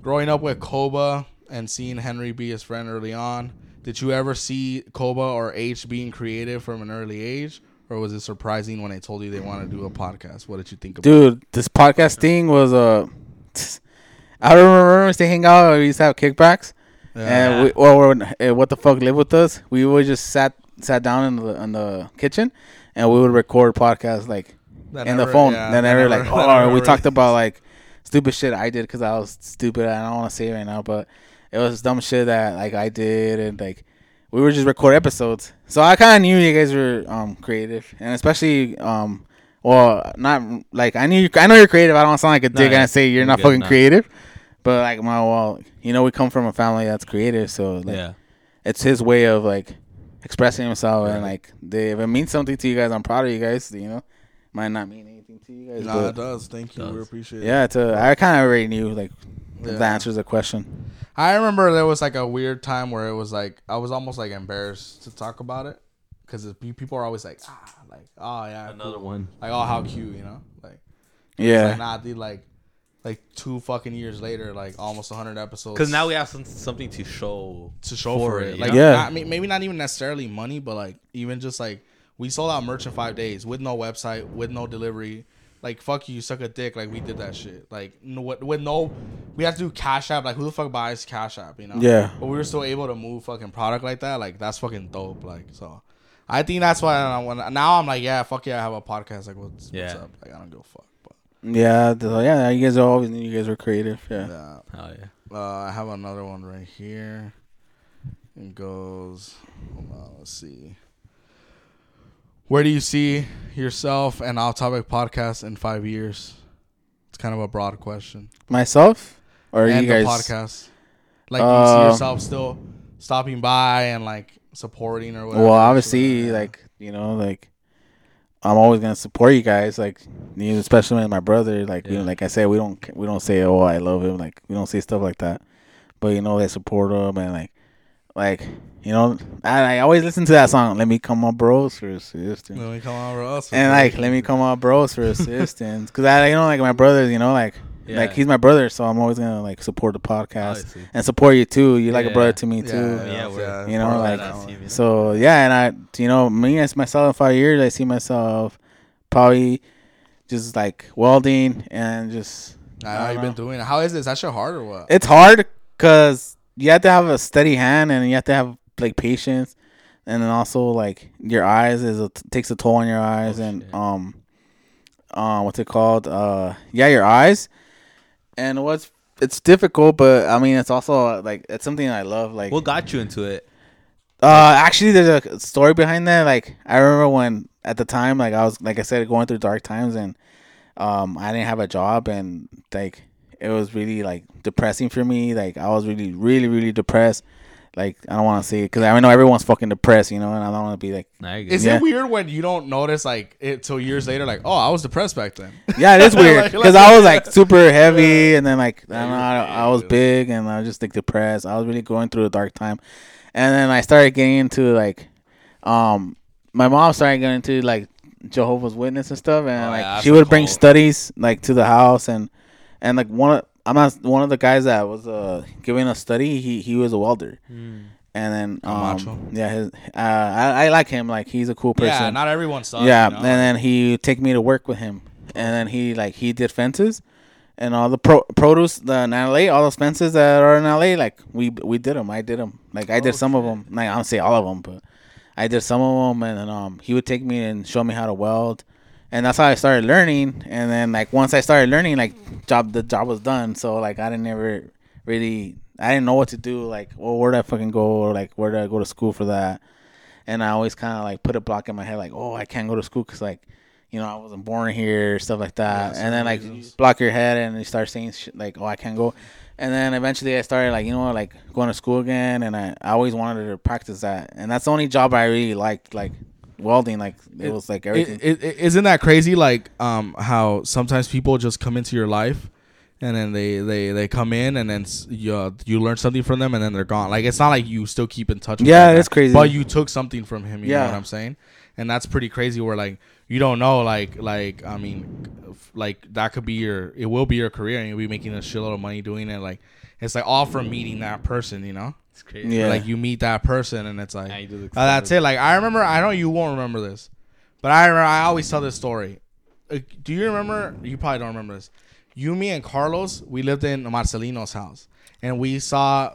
growing up with Koba and seeing Henry be his friend early on, did you ever see Koba or H being creative from an early age, or was it surprising when they told you they want to do a podcast? What did you think about? Dude, this podcast thing was Uh, [LAUGHS] I remember we hang out. We used to have kickbacks, it? and we, or uh, what the fuck live with us. We would just sat sat down in the in the kitchen, and we would record podcasts like That in the phone. yeah, then that never never- like, [LAUGHS] that oh, never we talked about [LAUGHS] like stupid shit I did because I was stupid. I don't want to say it right now, but it was dumb shit that like I did, and like we were just record episodes. So I kind of knew you guys were um creative, and especially um. Well, not like I knew. I know you're creative. I don't sound like a dick and say you're You're not good, fucking nah. creative. But like my well, you know, we come from a family that's creative, so like yeah, it's his way of like expressing himself and like they, if it means something to you guys, I'm proud of you guys. You know, might not mean anything to you guys, No, it does. Thank you. We Does. appreciate it. yeah, I kind of already knew like if Yeah. that answers the question. I remember there was like a weird time where it was like I was almost like embarrassed to talk about it because people are always like ah like oh yeah another cool. one. like oh how cute you know like Yeah, like nah dude like like two fucking years later like almost hundred episodes Because now we have some, something to show. to show for for it, it like? Yeah. not, may- maybe not even necessarily money but like even just like we sold out merch in five days with no website with no delivery. Like fuck you, you suck a dick. Like we did that shit. Like no, with, with no, we have to do Cash App. Like who the fuck buys Cash App? You know? Yeah. But we were still able to move fucking product like that. Like that's fucking dope. Like so, I think that's why I, when now I'm like, yeah, fuck yeah, I have a podcast. Like what's, what's up? Like I don't give a fuck. But yeah, the- yeah. You guys are always you guys are creative. Yeah, yeah, Oh yeah. uh, I have another one right here. It goes. Hold on, let's see. Where do you see yourself and Off Topic Podcast in five years? It's kind of a broad question. myself or and you guys. the podcast. Like, do you see Uh, yourself still stopping by and like supporting or whatever? Well, obviously, Yeah. like you know, like I'm always gonna support you guys. Like, you especially my brother. Like, you know, like I said, we don't we don't say oh I love him. Like we don't say stuff like that. But you know, they support him and like like you know, I, I always listen to that song. Let me come on, bros, for assistance. Let me come on, bro. Us And like, let me come on, bros, for assistance. Cause I, you know, like my brothers, you know, like like he's my brother, so I'm always gonna like support the podcast Obviously. and support you too. You're like a brother to me Yeah, too. yeah, Yeah, we're- yeah, you know, part of like, that I see now. him, you know? So yeah, and I, you know, me as myself in five years, I see myself probably just like welding and just. I know you've been doing it. How is this? That shit hard or what? It's hard because you have to have a steady hand and you have to have like patience, and then also like your eyes is a, takes a toll on your eyes Oh, and shit. um, um, what's it called? Uh, yeah, your eyes. And what's it's difficult, but I mean it's also like it's something I love. Like What got you into it? uh, actually, there's a story behind that. Like, I remember when at the time, like I was, like I said, going through dark times, and um, I didn't have a job, and like it was really like depressing for me. Like, I was really, really, really depressed. Like, I don't want to say it because I know everyone's fucking depressed, you know, and I don't want to be like, Nah, you're good. Is Yeah. it weird when you don't notice like it till years later? Like, oh, I was depressed back then. yeah, it is [LAUGHS] weird because like- I was like super heavy, and then like I don't know, I, I was big, and I was just like depressed. I was really going through a dark time, and then I started getting into like, um, my mom started getting into like Jehovah's Witness and stuff, and Oh, like yeah, she a would bring studies like to the house, and and like one of I'm not one of the guys that was uh giving a study. He he was a welder, Hmm. and then macho. um yeah, his uh I, I like him. Like he's a cool person. Yeah, not everyone sucks. Yeah, you know? and then he would take me to work with him, and then he like he did fences, and all the pro- produce the in LA, all those fences that are in LA, like we we did them. I did them. Like I did some of them. Like I don't say all of them, but I did some of them. And then um, he would take me and show me how to weld, and that's how I started learning. And then like once I started learning, like job the job was done. So like I didn't ever really I didn't know what to do. Like well, where did I fucking go? Or like where did I go to school for that? And I always kind of like put a block in my head, like oh I can't go to school because like you know, I wasn't born here, stuff like that. Yeah, and then like reasons. block your head and you start saying shit like, "Oh, I can't go." And then eventually I started like, you know, like going to school again, and I, I always wanted to practice that, and that's the only job I really liked, like welding. Like it, was like everything. It, it, isn't that crazy? Like um, how sometimes people just come into your life, and then they they they come in, and then you uh, you learn something from them, and then they're gone. Like it's not like you still keep in touch. with Yeah, it's crazy. But you took something from him. You know Yeah. what I'm saying? And that's pretty crazy. Where like you don't know, like like I mean, f- like that could be your it will be your career, and you'll be making a shitload of money doing it. Like it's like all from meeting that person. You know? It's crazy. Yeah. Like you meet that person, and it's like Yeah, you do the uh, that's it. Like I remember, I know you won't remember this, but I remember. I always tell this story. Uh, do you remember? You probably don't remember this. You, me, and Carlos, we lived in Marcelino's house, and we saw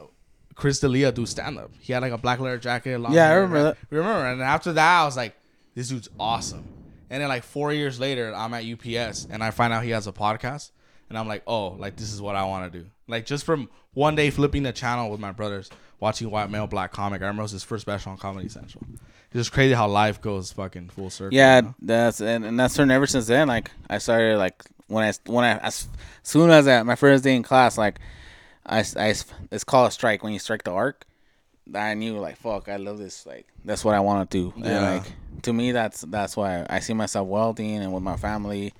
Chris D'Elia do stand up. He had like a black leather jacket. Long Yeah, I remember right? that. We remember, and after that, I was like, "This dude's awesome." And then like four years later, I'm at UPS, and I find out he has a podcast, and I'm like, "Oh, like this is what I want to do." Like just from one day flipping the channel with my brothers, watching White Male Black Comic. I remember it was his first special on Comedy Central. It's just crazy how life goes fucking full circle. yeah, you know? that's and, and that's turned ever since then. Like I started like when I when I as soon as I, my first day in class, like I, I it's called a strike when you strike the arc. I knew like fuck, I love this. Like that's what I want to do. Yeah. And like to me, that's that's why I see myself welding and with my family,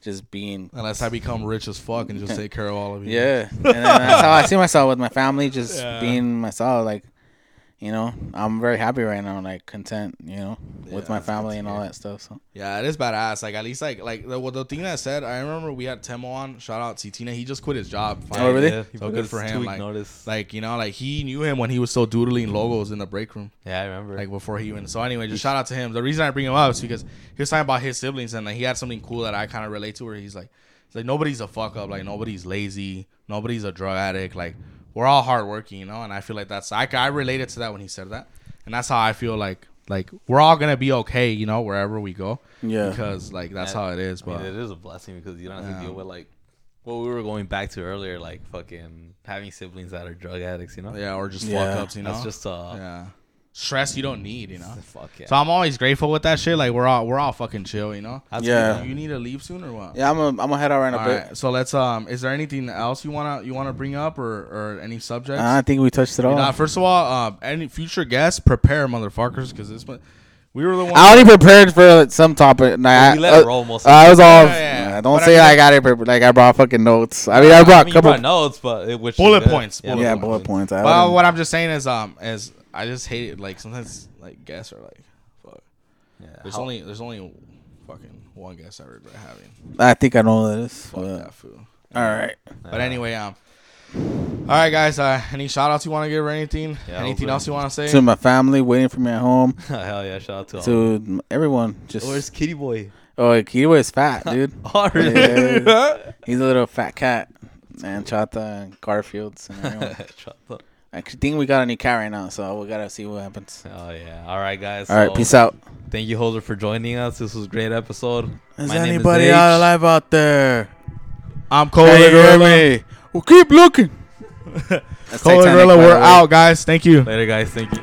just being Unless I become rich as fuck and just [LAUGHS] take care of all of you. yeah. [LAUGHS] and then that's how I see myself with my family, just Yeah. being myself. Like you know, I'm very happy right now, like content. You know, with Yeah, my family and all that stuff. So Yeah, it is badass. Like at least like like the, well, the thing that said, I remember we had Temo on. Shout out Titina. He just quit his job. Oh, really? Yeah, he So good for him, two-week like- notice. Like you know, like he knew him when he was still doodling logos in the break room. yeah, I remember. like before he even. So anyway, just shout out to him. The reason I bring him up is because he was talking about his siblings and like, he had something cool that I kind of relate to. Where he's like, it's like nobody's a fuck up. Like nobody's lazy. Nobody's a drug addict. Like we're all hardworking, you know. And I feel like that's I I related to that when he said that, and that's how I feel like like we're all gonna be okay, you know, wherever we go. Yeah. Because like that's Yeah. how it is. I mean, But it is a blessing because you don't have Yeah. to deal with like what we were going back to earlier, like fucking having siblings that are drug addicts. You know, yeah, or just Yeah. fuck ups, you know. that's just uh, yeah. Stress you don't need, you know. [LAUGHS] fuck yeah. So I'm always grateful with that shit. Like we're all we're all fucking chill, you know. That's Yeah. good. You need to leave soon or what? yeah, I'm a, I'm gonna head out right in a All bit. right. So let's um. Is there anything else you wanna you wanna bring up or or any subjects? I think we touched it all. You know, first of all, um, any future guests, prepare motherfuckers, because this one, we were the one. I already prepared for some topic. Nah, we let I, it roll most. of I was time. all. Yeah, yeah. don't But I say mean- I, got it prepared. Like I brought fucking notes. I mean, I brought I a mean, you couple. brought notes, but it, which Bullet points, bullet yeah, points. bullet points. I Well, what I'm just saying is um is I just hate it. Like sometimes like guests are like, fuck. Yeah, There's how- only there's only fucking one guest I regret having. I think I know what that is. Fuck but- that fool. All right. But anyway, um. All right, guys. Uh, any shout outs you want to give or anything? Yeah, anything over. else you want to say? To my family waiting for me at home. [LAUGHS] Hell yeah! Shout out to all. To everyone. Just Where's Kitty Boy? oh, Kiwa is fat, [LAUGHS] dude. Oh, really? Yeah, [LAUGHS] he's a little fat cat. And Chata and Garfields and everyone. Shut up. I think we got a new cat right now, so we gotta see what happens. Oh yeah. All right, guys. All right, so peace out. Thank you, Hoser, for joining us. This was a great episode. Is My name is anybody out alive out there? I'm Cole Hey, hear Gorilla. me. Well, keep looking. [LAUGHS] That's Cole Gorilla. We're out, guys. Thank you. Later, guys. Thank you.